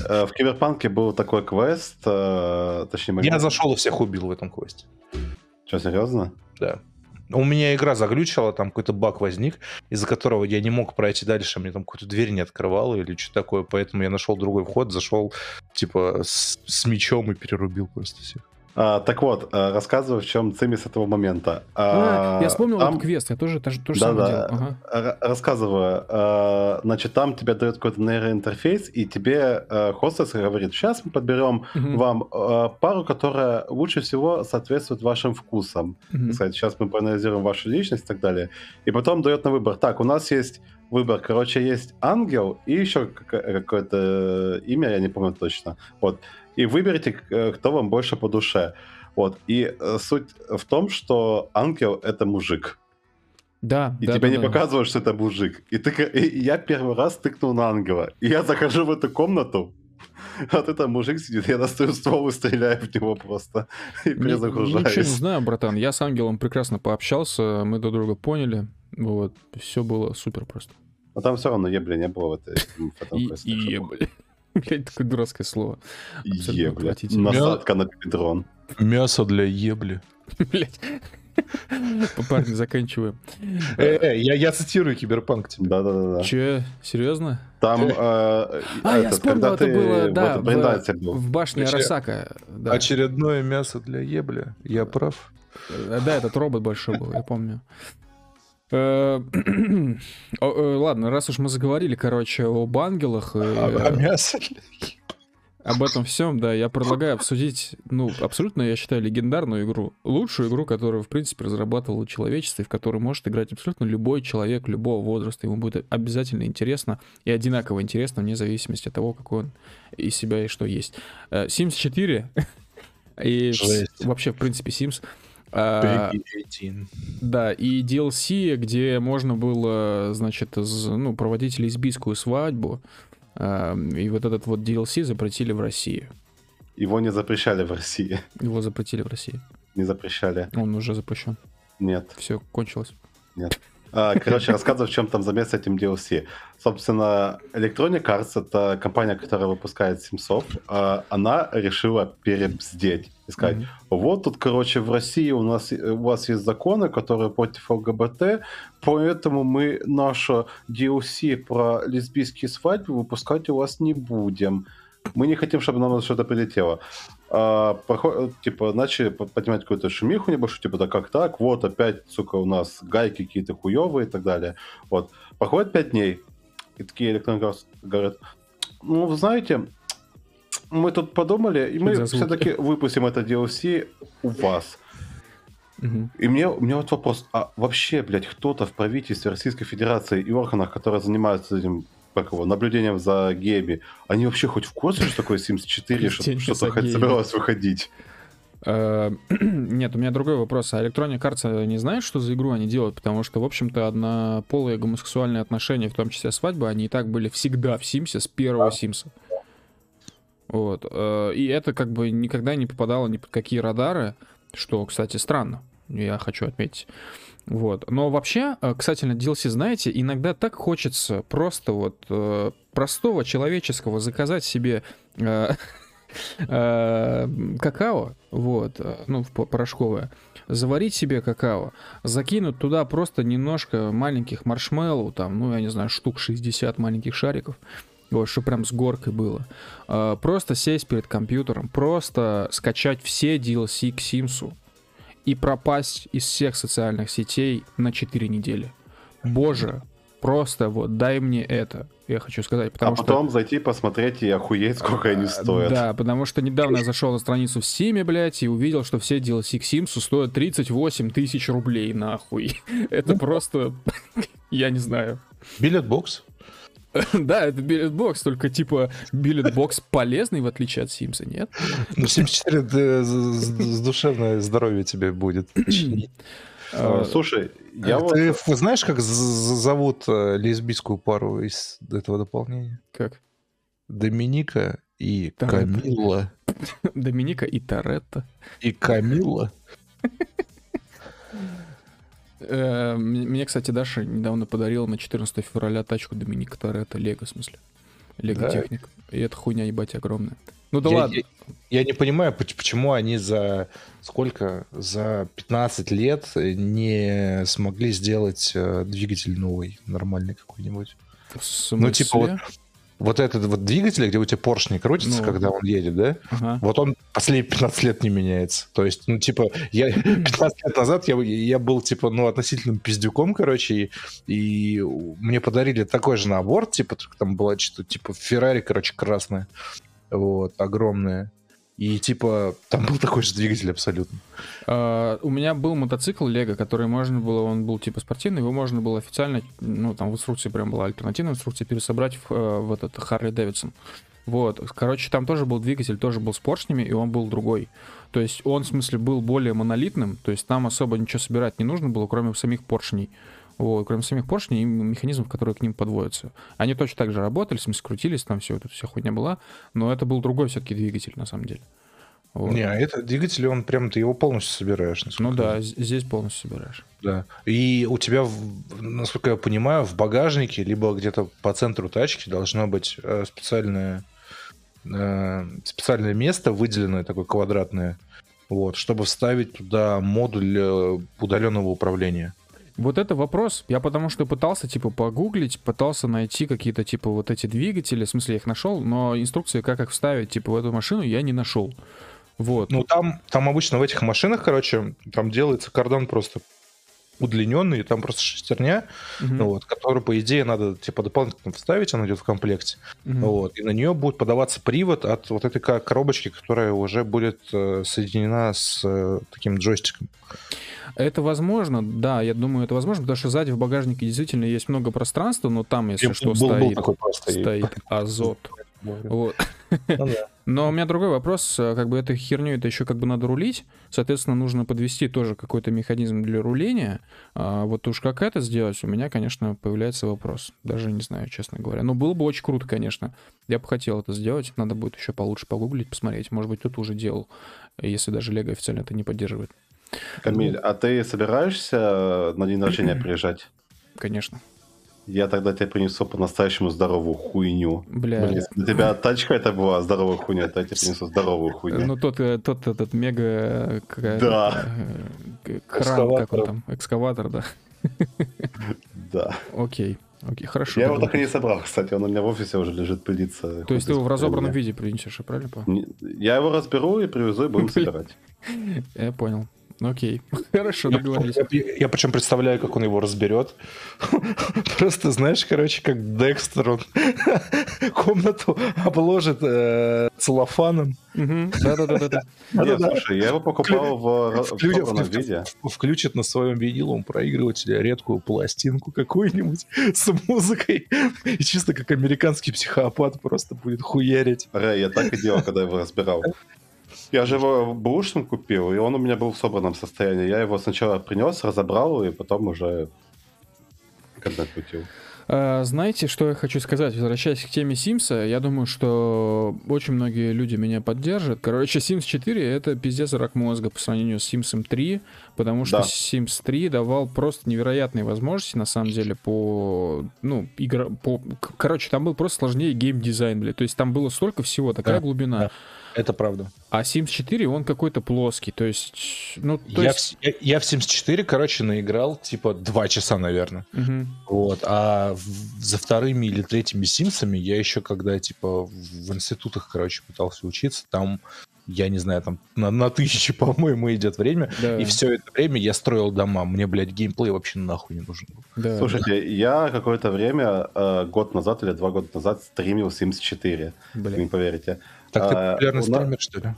Э, В Киберпанке был такой квест, э, точнее... Я зашел и всех убил в этом квесте. Что, серьезно? Да. У меня игра заглючила, там какой-то баг возник, из-за которого я не мог пройти дальше, мне там какую-то дверь не открывала или что такое, поэтому я нашел другой вход, зашел типа с, с мечом и перерубил просто всех. А, так вот, э, рассказываю, в чем цимис этого момента. А, А, я вспомнил там- этот квест, я тоже то, же- то же Да, самое да. делал. Ага. Рассказываю. Э, Значит, там тебе дает какой-то нейроинтерфейс, и тебе э, хостес говорит, сейчас мы подберем Мгм. вам э, пару, которая лучше всего соответствует вашим вкусам. Так сказать, сейчас мы проанализируем вашу личность и так далее. И потом дает на выбор. Так, у нас есть выбор, короче, есть ангел и еще какое- какое-то имя, я не помню точно. Вот. И выберите, э, кто вам больше по душе. Вот. И э, суть в том, что ангел — это мужик. Да, И да, тебе да, не да. показывают, что это мужик. И, ты, и я первый раз тыкнул на ангела. И я захожу в эту комнату, а вот это мужик сидит, я достаю ствол и стреляю в него просто. И Ни- Ничего не перезагружаюсь. знаю, братан. Я с Ангелом прекрасно пообщался, мы друг друга поняли. Вот, все было супер просто. Но там все равно ебли не было в, этой, И, и ебли. Блять, такое дурацкое слово. отвратительно. Насадка на педрон. Мясо для ебли. Блять. Парни, заканчиваем. Э, э, я, я цитирую Киберпанк тебе. Да-да-да. Че, серьезно? Там, э, А, я вспомнил, это было, в да, в, брендансе был. в башне Арасака. Очередное мясо для ебля. Я прав. Да, этот робот большой был, я помню. Э, о, э, Ладно, раз уж мы заговорили, короче, об ангелах, э, мясо для об этом всем, да, я предлагаю обсудить, ну, абсолютно, я считаю, легендарную игру. Лучшую игру, которую, в принципе, разрабатывало человечество, и в которой может играть абсолютно любой человек любого возраста. Ему будет обязательно интересно и одинаково интересно, вне зависимости от того, какой он из себя и что есть. Sims 4 и Жесть. вообще, в принципе, Sims. А, Peggy 18. Да, и DLC, где можно было, значит, з- ну, проводить лесбийскую свадьбу. а, И вот этот вот DLC запретили в России. Его не запрещали в России. Его запретили в России. Не запрещали. Он уже запрещен. Нет. Все, кончилось. А, Короче, рассказываю, в чем там замес с этим DLC. Собственно, Electronic Arts — это компания, которая выпускает Симсов. а Она решила перебздеть и сказать, Мгм. вот тут, короче, в России у нас у вас есть законы, которые против ЛГБТ, поэтому мы наше DLC про лесбийские свадьбы выпускать у вас не будем. Мы не хотим, чтобы нам что-то прилетело. А, проход- типа, начали по- поднимать какую-то шумиху небольшую, типа, да как так, вот опять, сука, у нас гайки какие-то хуевые и так далее. Вот. Проходит пять дней, и такие электронные говорят, ну, вы знаете, мы тут подумали, и мы все-таки выпустим это DLC у вас. И мне, у меня вот вопрос, а вообще, блядь, кто-то в правительстве Российской Федерации и органах, которые занимаются этим, как его, наблюдением за геями, они вообще хоть в курсе, что такое Sims 4, что Наблюдение что-то хоть геями. собиралось выходить? Э, Нет, у меня другой вопрос. А Electronic Arts не знает, что за игру они делают? Потому что, в общем-то, однополые гомосексуальные отношения, в том числе свадьбы, они и так были всегда в Симсе, с первого Симса. Вот. э, И это как бы никогда не попадало ни под какие радары, что, кстати, странно, я хочу отметить. Вот. Но вообще, э, на DLC, знаете, иногда так хочется просто вот э, простого человеческого заказать себе э, какао, вот, ну, порошковое, заварить себе какао, закинуть туда просто немножко маленьких маршмеллоу, там, ну, я не знаю, штук 60 маленьких шариков, вот, что прям с горкой было. Просто сесть перед компьютером, просто скачать все DLC к Симсу и пропасть из всех социальных сетей на 4 недели. Боже, просто вот дай мне это, я хочу сказать, потому а что... потом зайти посмотреть и охуеть, сколько они А, стоят. Да, потому что недавно я зашел на страницу в Steam, блядь, и увидел, что все DLC к Симсу стоят 38 тысяч рублей, нахуй. Это просто... Я не знаю. Билетбокс. Да, это билетбокс, только типа билетбокс полезный, в отличие от Симса, нет? Ну, 74 да, с- душевное здоровье тебе будет. А, А, Слушай, я А вот... Ты знаешь, как зовут э, лесбийскую пару из этого дополнения? Как? Доминика и Так. Камилла. Доминика и Торетто. И Камилла. Э, Мне, кстати, Даша недавно подарила на 14 февраля тачку Доминика Торетто, Лего, в смысле. Лего Да? техник. И эта хуйня, ебать, огромная. Ну да я, ладно. Я, я не понимаю, поч- почему они за сколько? За 15 лет не смогли сделать э, двигатель новый, нормальный какой-нибудь. Ну, типа вот? Вот этот вот двигатель, где у тебя поршни крутятся, Ну. когда он едет, да? Ага. Вот он последние 15 лет не меняется. То есть, ну, типа, я 15 лет назад я, я был, типа, ну, относительным пиздюком, короче, и, и мне подарили такой же набор, типа, там была что-то, типа, Феррари, короче, красная, вот, огромная. И, типа, там был такой же двигатель абсолютно. А, у меня был мотоцикл Лего, который можно было, он был типа спортивный, его можно было официально, ну там в инструкции прям была альтернативная инструкция, пересобрать в, э, в этот Харли Дэвидсон. Вот, короче, там тоже был двигатель, тоже был с поршнями, и он был другой. То есть он, в смысле, был более монолитным, то есть там особо ничего собирать не нужно было, кроме самих поршней. Вот, кроме самих поршней и механизмов, которые к ним подводятся. Они точно так же работали, в смысле, крутились, там все, эта вся хуйня была, но это был другой все-таки двигатель, на самом деле. Вот. Не, а этот двигатель, он прям, ты его полностью собираешь. Ну да, з- здесь полностью собираешь. Да. И у тебя, насколько я понимаю, в багажнике, либо где-то по центру тачки должно быть э, специальное, э, специальное место, выделенное такое квадратное, вот, чтобы вставить туда модуль э, удаленного управления. Вот это вопрос. Я потому что пытался, типа, погуглить, пытался найти какие-то, типа, вот эти двигатели. В смысле, я их нашел, но инструкции, как их вставить, типа, в эту машину, я не нашел. Вот. Ну, там, там обычно в этих машинах, короче, там делается кордон просто удлиненный, там просто шестерня, ну, вот, которую, по идее, надо, типа, дополнительно вставить, она идет в комплекте. Мгм. Вот, и на нее будет подаваться привод от вот этой коробочки, которая уже будет э, соединена с э, таким джойстиком. Это возможно, да, я думаю, это возможно, потому что сзади в багажнике действительно есть много пространства, но там, если Был- что, был- был стоит, такой просто, и- стоит азот. Вот. Ну да. Но у меня другой вопрос, э, как бы этой херню это еще как бы надо рулить, соответственно, нужно подвести тоже какой-то механизм для руления. А вот уж как это сделать, у меня, конечно, появляется вопрос. Даже не знаю, честно говоря. Но было бы очень круто, конечно. Я бы хотел это сделать, надо будет еще получше погуглить, посмотреть. Может быть, кто-то уже делал, если даже Лего официально это не поддерживает. Камиль, а ты собираешься на день рождения приезжать? Конечно. Я тогда тебе принесу по-настоящему здоровую хуйню. Бля. Если для тебя тачка это была здоровая хуйня, то я тебе принесу здоровую хуйню. Ну, тот, э, тот этот мега... э, какая- Да. э, Кран, как он Экскаватор. там? Экскаватор, да. Да. Окей. Окей, хорошо. Я его так и не собрал, кстати. Он у меня в офисе уже лежит пылиться. То есть ты его в разобранном виде принесешь, я правильно понял? Я его разберу и привезу, и будем собирать. Я понял. Окей. Хорошо, Я, договорились. я- я причем представляю, как он его разберет. Просто, знаешь, короче, как Декстер, он комнату обложит э, целлофаном, Мгм. Да-да-да-да. Нет, слушай, я его покупал в собранном виде. включит на своем виниловом проигрывателе редкую пластинку какую-нибудь с музыкой, и чисто как американский психопат просто будет хуярить. Рэй, я так и делал, когда его разбирал. Я же его бушным купил, и он у меня был в собранном состоянии. Я его сначала принес, разобрал, и потом уже контент крутил. А, Знаете, что я хочу сказать? Возвращаясь к теме Симса, я думаю, что очень многие люди меня поддержат. Короче, Sims 4 — это пиздец рак мозга по сравнению с Sims 3, потому что Да. Sims 3 давал просто невероятные возможности, на самом деле, по... Ну, игра... по... Короче, там был просто сложнее геймдизайн, блядь. То есть там было столько всего, такая Да, глубина. да. Это правда. А Sims 4, он какой-то плоский. То есть... Ну, то Я, есть... в, я, я в Sims 4, короче, наиграл типа два часа, наверное. Мгм. Вот. А в- за вторыми или третьими Симсами я еще когда, типа, в институтах, короче, пытался учиться, там, я не знаю, там на, на тысячи, по-моему, идет время. Да, И все это время я строил дома. Мне, блядь, геймплей вообще нахуй не нужен был. да. Слушайте, я какое-то время, э, год назад или два года назад, стримил Sims 4. Вы не поверите. Так ты А, популярный нас- стример, что ли?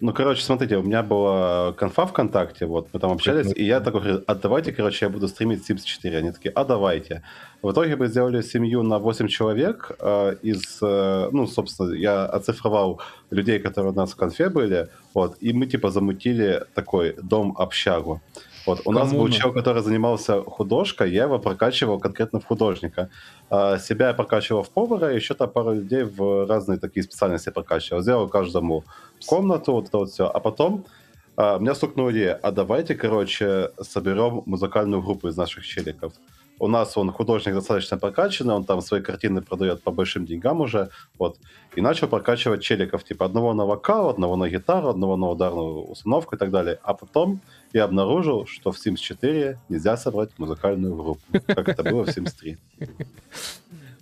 Ну, короче, смотрите, у меня была конфа ВКонтакте, вот, мы там общались, и я такой говорю, а давайте, короче, я буду стримить Sims 4. Они такие, а давайте. В итоге мы сделали семью на 8 человек э, из, э, ну, собственно, я оцифровал людей, которые у нас в конфе были, вот, и мы, типа, замутили такой дом-общагу. Вот, у нас был Коммуна. чел, который занимался художкой, я его прокачивал конкретно в художника. А себя я прокачивал в повара, еще там пару людей в разные такие специальности прокачивал. Сделал каждому комнату, вот это вот все. А потом а, меня стукнула идея, а давайте, короче, соберем музыкальную группу из наших челиков. У нас он художник достаточно прокачанный, он там свои картины продает по большим деньгам уже, вот. И начал прокачивать челиков, типа одного на вокал, одного на гитару, одного на ударную установку и так далее. А потом я обнаружил, что в Sims 4 нельзя собрать музыкальную группу, как это было в Sims 3.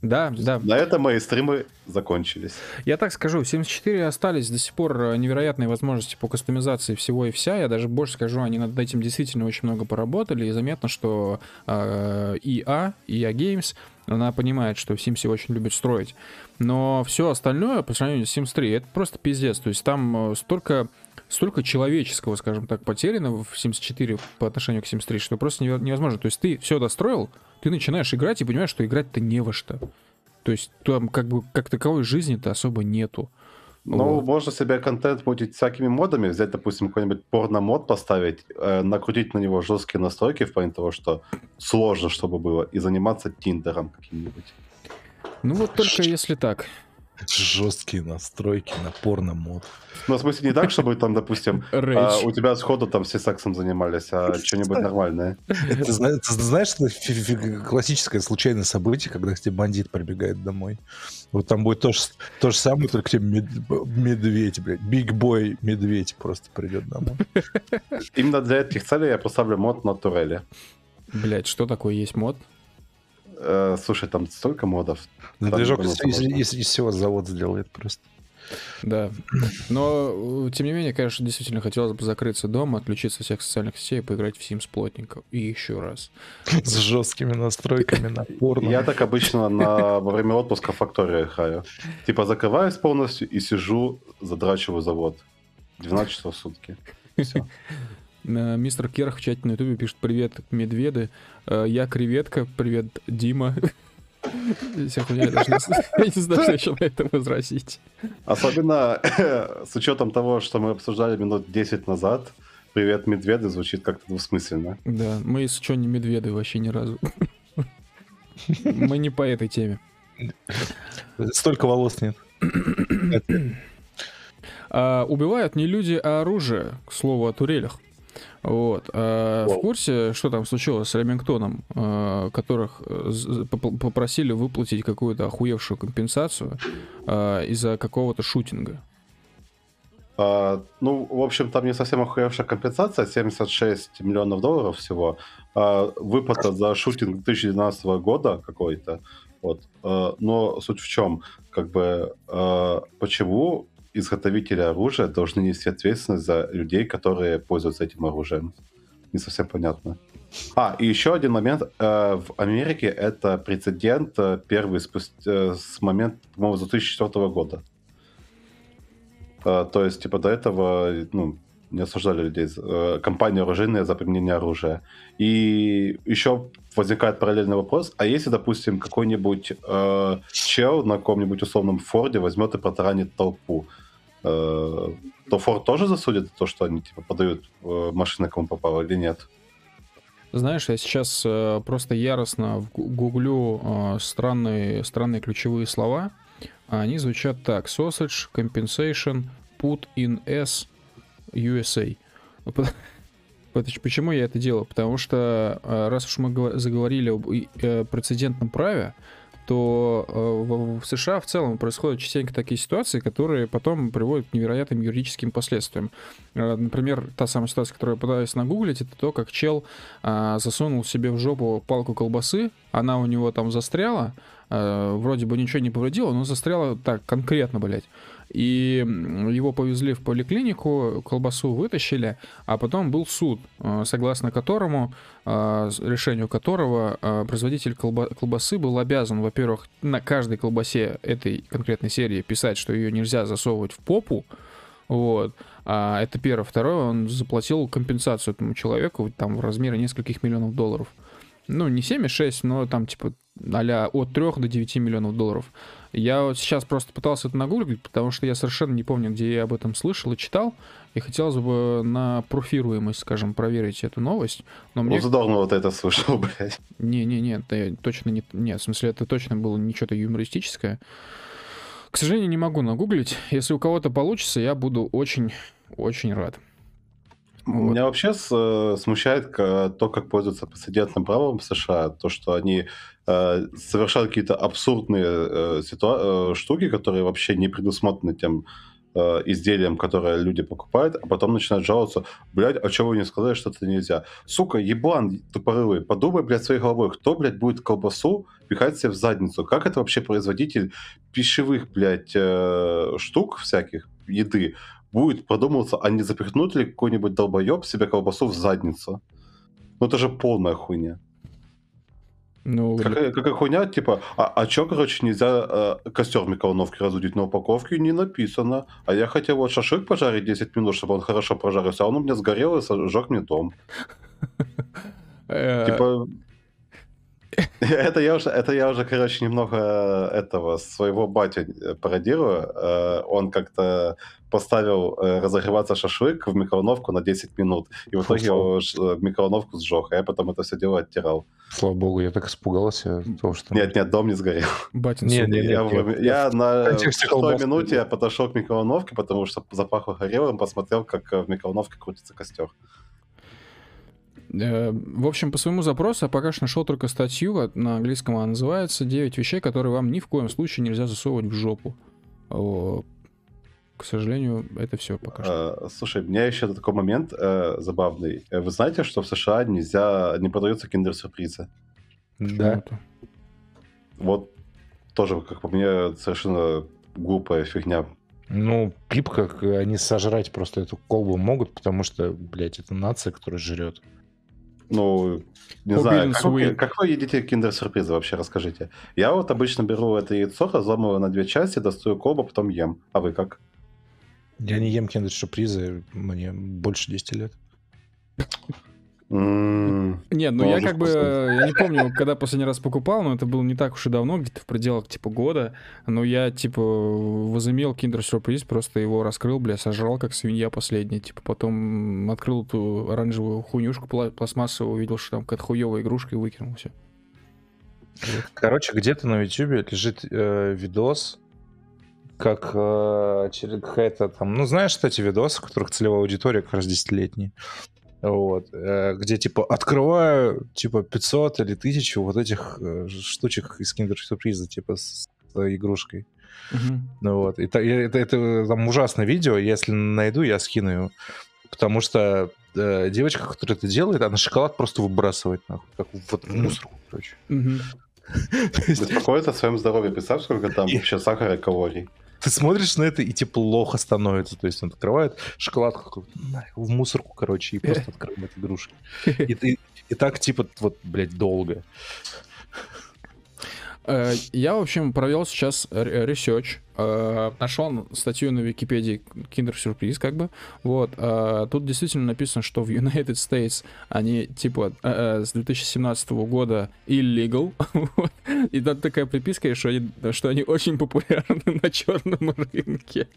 Да, да. На этом мои стримы закончились. Я так скажу, в 74 остались до сих пор невероятные возможности по кастомизации всего и вся. Я даже больше скажу, они над этим действительно очень много поработали. И заметно, что э, EA, EA Games, она понимает, что в Sims очень любит строить. Но все остальное по сравнению с Sims 3, это просто пиздец. То есть там э, столько столько человеческого, скажем так, потеряно в Sims 4 по отношению к Sims 3, что просто невозможно. То есть ты все достроил, ты начинаешь играть и понимаешь, что играть-то не во что. То есть там как бы как таковой жизни-то особо нету. Ну, Вот. можно себе контент мутить всякими модами, взять, допустим, какой-нибудь порно-мод поставить, э, накрутить на него жесткие настройки в плане того, что сложно, чтобы было, и заниматься тиндером каким-нибудь. Ну вот только если так. Жесткие настройки на порно-мод. Ну, в смысле, не так, чтобы там, допустим, а, у тебя сходу там все сексом занимались, а что-нибудь нормальное. Ты зна- ты знаешь, это фи- фи- классическое случайное событие, когда к тебе бандит прибегает домой. Вот там будет то же, то же самое, только к тебе мед- медведь, блядь. Биг бой медведь просто придет домой. Именно для этих целей я поставлю мод на турели. Блять, что такое есть мод? Э, Слушай, там столько модов. Там Движок из, из- из- из всего завод сделает просто. Да. Но, э, тем не менее, конечно, действительно хотелось бы закрыться дома, отключиться от всех социальных сетей и поиграть в Sims плотненько. И еще раз. С жесткими настройками на порно. Я так обычно на, во время отпуска в фактории играю. Типа закрываюсь полностью и сижу, задрачиваю завод. 12 часов в сутки. Всё. Э, Мистер Керх в чате на ютубе пишет «Привет, медведы». Э, Я креветка. Привет, Дима. Вся хуйня, я даже не не знаю, что еще на это возразить. Особенно с учетом того, что мы обсуждали минут 10 назад. Привет, медведы звучит как-то двусмысленно. Да, мы, если что, не медведы вообще ни разу. Мы не по этой теме. Столько волос нет. А, убивают не люди, а оружие, к слову, о турелях. Вот. А, в курсе, что там случилось с Ремингтоном, а, которых э, попросили выплатить какую-то охуевшую компенсацию из-за какого-то шутинга? А, ну, в общем, там не совсем охуевшая компенсация, 76 миллионов долларов всего. А, выплата за шутинг 2012 года какой-то. Вот. А, но суть в чем? Как бы, почему изготовители оружия должны нести ответственность за людей, которые пользуются этим оружием? Не совсем понятно. А, и еще один момент. Э, В Америке это прецедент э, первый спустя, с момента, по-моему, с 2004 года. Э, То есть, типа, до этого, ну, не осуждали людей, э, компании оружейные за применение оружия. И еще возникает параллельный вопрос, а если, допустим, какой-нибудь э, чел на каком-нибудь условном Форде возьмет и протаранит толпу, э, то Форд тоже засудит за то, что они, типа, подают э, машины кому попало или нет? Знаешь, я сейчас э, просто яростно гуглю э, странные, странные ключевые слова. Они звучат так. Sausage, compensation, put in S, USA. Почему я это делаю? Потому что э, раз уж мы заговорили об э, прецедентном праве, то э, в, США в целом происходят частенько такие ситуации, которые потом приводят к невероятным юридическим последствиям. Э, Например, та самая ситуация, которую я пытаюсь нагуглить, это то, как чел а, засунул себе в жопу палку колбасы, она у него там застряла, э, вроде бы ничего не повредила, но застряла так конкретно, блядь. И его повезли в поликлинику, колбасу вытащили, а потом был суд, э, согласно которому, э, решению которого э, производитель колба- колбасы был обязан, во-первых, на каждой колбасе этой конкретной серии писать, что ее нельзя засовывать в попу, вот. А это первое. Второе, он заплатил компенсацию этому человеку там в размере нескольких миллионов долларов. Ну, не 7,6, но там типа а от 3 до 9 миллионов долларов. Я вот сейчас просто пытался это нагуглить, потому что я совершенно не помню, где я об этом слышал и читал. И хотелось бы на профируемость, скажем, проверить эту новость. Но мне... Ну, задорно вот это слышал, блядь. Не-не-не, это точно не... Нет, в смысле, это точно было не что-то юмористическое. К сожалению, не могу нагуглить. Если у кого-то получится, я буду очень-очень рад. Вот. Меня вообще э, смущает то, как пользуются прецедентным правом в США, то, что они э, совершают какие-то абсурдные э, ситуа- э, штуки, которые вообще не предусмотрены тем э, изделием, которое люди покупают, а потом начинают жаловаться, блядь, а чего вы не сказали, что это нельзя? Сука, еблан тупорылый, подумай, блядь, своей головой, кто, блядь, будет колбасу пихать себе в задницу? Как это вообще производитель пищевых, блядь, э, штук всяких, еды, будет продумываться, а не запихнут ли какой-нибудь долбоеб себе колбасу в задницу? Ну это же полная хуйня. Ну, Какая, какая хуйня, типа, а, а чё, короче, нельзя э, костер в микроволновке разудить на упаковке? Не написано. А я хотел вот шашлык пожарить 10 минут, чтобы он хорошо прожарился, а он у меня сгорел и сожег мне дом. э, Типа, Это я уже, это я уже, короче, немного этого своего батю э, пародирую. Э, Он как-то поставил э, разогреваться шашлык в микроволновку на 10 минут. И в итоге его э, микроволновку сжег, а я потом это все дело оттирал. Слава богу, я так испугался того, что... Нет, нет, дом не сгорел. Батин Не, суп. не, я, нет, нет. я на шестой минуте я подошел к микроволновке, потому что запахло горелым, посмотрел, как э, в микроволновке крутится костер. Э, В общем, по своему запросу я пока что нашел только статью, на английском она называется «9 вещей, которые вам ни в коем случае нельзя засовывать в жопу». К сожалению, это все пока что. Э, Слушай, у меня еще такой момент э, забавный. Э, Вы знаете, что в США нельзя, не продаются киндер-сюрпризы? Да. Вот тоже, как по мне, совершенно глупая фигня. Ну, пип, как они сожрать просто эту колбу могут, потому что, блядь, это нация, которая жрет. Ну, не Forbidden знаю, как вы, как вы едите киндер-сюрпризы вообще, расскажите. Я вот обычно беру это яйцо, разламываю на две части, достаю колбу, потом ем. А вы как? Я не ем киндер-сюрпризы, мне больше 10 лет. М, Не, ну Ну, я очень как бы, я не помню, когда последний раз покупал, но это было не так уж и давно, где-то в пределах типа года, но я типа возымел киндер-сюрприз, просто его раскрыл, бля, сожрал как свинья последняя, типа потом открыл эту оранжевую хуйнюшку пла- пластмассовую, увидел, что там какая-то хуевая игрушка и выкинул все. Короче, где-то на YouTube лежит э, видос, как э, через какая-то там... Ну, знаешь, кстати, видосы, у которых целевая аудитория как раз 10-летние. Вот. э, где, типа, открываю, типа, 500 или 1000 вот этих э, штучек из киндер-сюрприза, типа, с, с игрушкой. Ну вот. И это, это там ужасное видео. Если найду, я скину его. Потому что э, девочка, которая это делает, она шоколад просто выбрасывает, нахуй. Как вот в мусорку, короче. Есть Беспокоиться о своем здоровье. Представь, сколько там вообще сахара и калорий. Ты смотришь на это, и тебе плохо становится. То есть он открывает шоколад какой-то нахуй, в мусорку, короче, и просто открывает игрушки. И, ты- и так, типа, вот, блядь, долго. Э, Я, в общем, провел сейчас research, нашел статью на Википедии Kinder Surprise, как бы, вот, э, тут действительно написано, что в United States они, типа, э, э, с 2017 года illegal, и там такая приписка, что они очень популярны на черном рынке.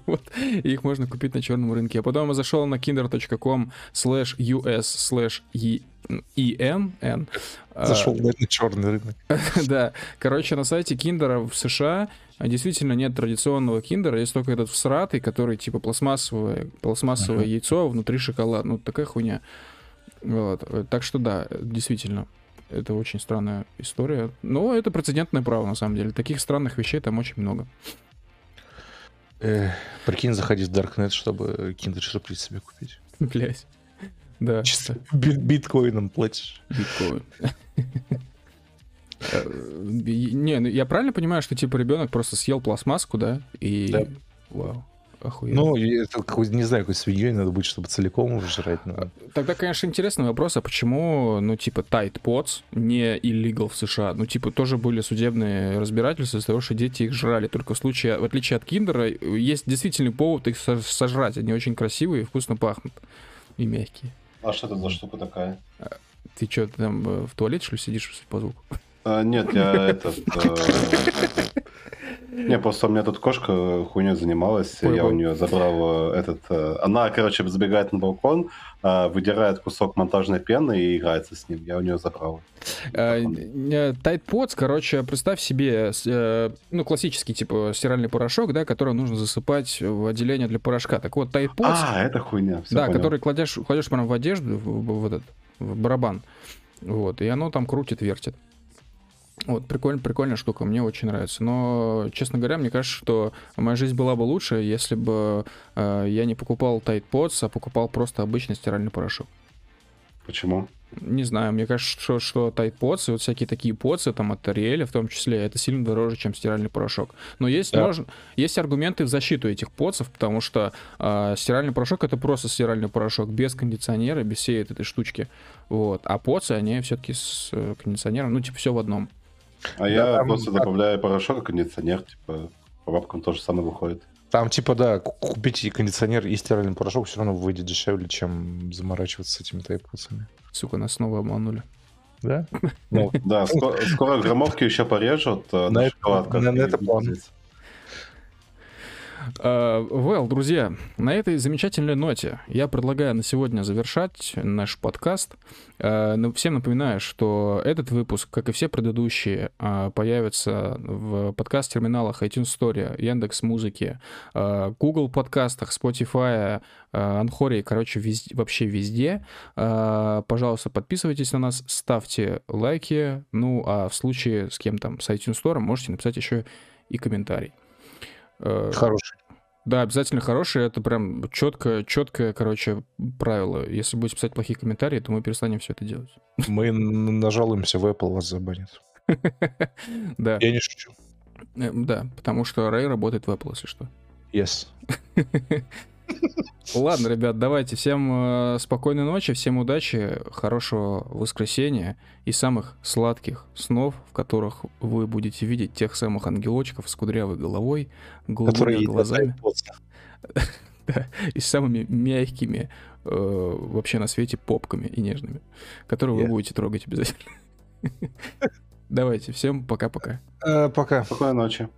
Вот. Их можно купить на черном рынке. А потом я зашел на kinder.com slash us slash en, N, э, Зашел на черный рынок. да, короче, на сайте Киндера в США а, действительно нет традиционного Киндера, есть только этот всратый, который типа пластмассовое, пластмассовое Ага. яйцо, а внутри шоколад. Ну, такая хуйня. Вот. Так что да, действительно, это очень странная история. Но это прецедентное право, на самом деле. Таких странных вещей там очень много. Эх, прикинь, заходить в Darknet, чтобы киндер-сюрприз себе купить. Блять. Да. Чисто бит- биткоином платишь. Биткоин. Э, Не, ну я правильно понимаю, что типа ребенок просто съел пластмасску, да? И. Да. Вау. Охуенно. Ну, это, какой- не знаю, какой свиньей надо быть, чтобы целиком его жрать. но- Тогда, конечно, интересный вопрос, а почему, ну, типа, Tide Pods не illegal в США? Ну, типа, тоже были судебные разбирательства из-за того, что дети их жрали. Только в случае, в отличие от Киндера, есть действительный повод их со- сожрать. Они очень красивые и вкусно пахнут. И мягкие. А что это за штука такая? Ты что, там э, в туалете, что ли, сидишь по звуку? А, нет, я этот... э, Не, просто у меня тут кошка хуйней занималась, Ой, я у нее забрал э, этот... э, Она, короче, забегает на балкон, а, выдирает кусок монтажной пены и играется с ним. Я у нее забрал. Э, э, Pods, короче, представь себе, э, ну, классический, типа, стиральный порошок, да, который нужно засыпать в отделение для порошка. Так вот, Pods... А, это хуйня. да, понял. который кладешь, кладешь прям в одежду, в- в этот, в барабан. Вот, и оно там крутит, вертит. Вот, прикольно, прикольная штука, мне очень нравится. Но, честно говоря, мне кажется, что моя жизнь была бы лучше, если бы э, я не покупал Tide Pods, а покупал просто обычный стиральный порошок. Почему? Не знаю, мне кажется, что, что Tide Pods и вот всякие такие поцы, там от Ариэля в том числе, это сильно дороже, чем стиральный порошок. Но есть, Да. можно, есть аргументы в защиту этих поцев, потому что а, стиральный порошок это просто стиральный порошок без кондиционера, без всей этой штучки. Вот. А поцы, они все-таки с э, кондиционером, ну, типа, все в одном. А я там- просто добавляю порошок и кондиционер, типа, по бабкам тоже самое выходит. Там, типа, да, ку- купить и кондиционер, и стиральный порошок все равно выйдет дешевле, чем заморачиваться с этими тайпусами. Сука, нас снова обманули. Да? Ну, Да, скоро, громовки еще порежут э, На шоколадках. на- это план. Well, друзья, на этой замечательной ноте я предлагаю на сегодня завершать наш подкаст. А, ну, Всем напоминаю, что этот выпуск, как и все предыдущие, а, появится в подкаст-терминалах iTunes Store, Яндекс Музыки, Google подкастах, Spotify, Анхоре, короче, везде- вообще везде. Пожалуйста, подписывайтесь на нас, ставьте лайки. Ну, а в случае с кем там с iTunes Store можете написать еще и комментарий. Э, Хороший. да, обязательно хорошие. Это прям четкое, четкое, короче, правило. Если будете писать плохие комментарии, то мы перестанем все это делать. Мы нажалуемся в Apple, вас забанят. Да, Я не шучу. э, да, потому что Рэй работает в Apple, если что. Yes. Ладно, ребят, давайте. Всем э, спокойной ночи, всем удачи, хорошего воскресенья и самых сладких снов, в которых вы будете видеть тех самых ангелочков с кудрявой головой, голубыми глазами да, и с самыми мягкими э, вообще на свете попками и нежными, которые вы будете трогать обязательно. Давайте, всем пока-пока. Э, Пока. Спокойной ночи.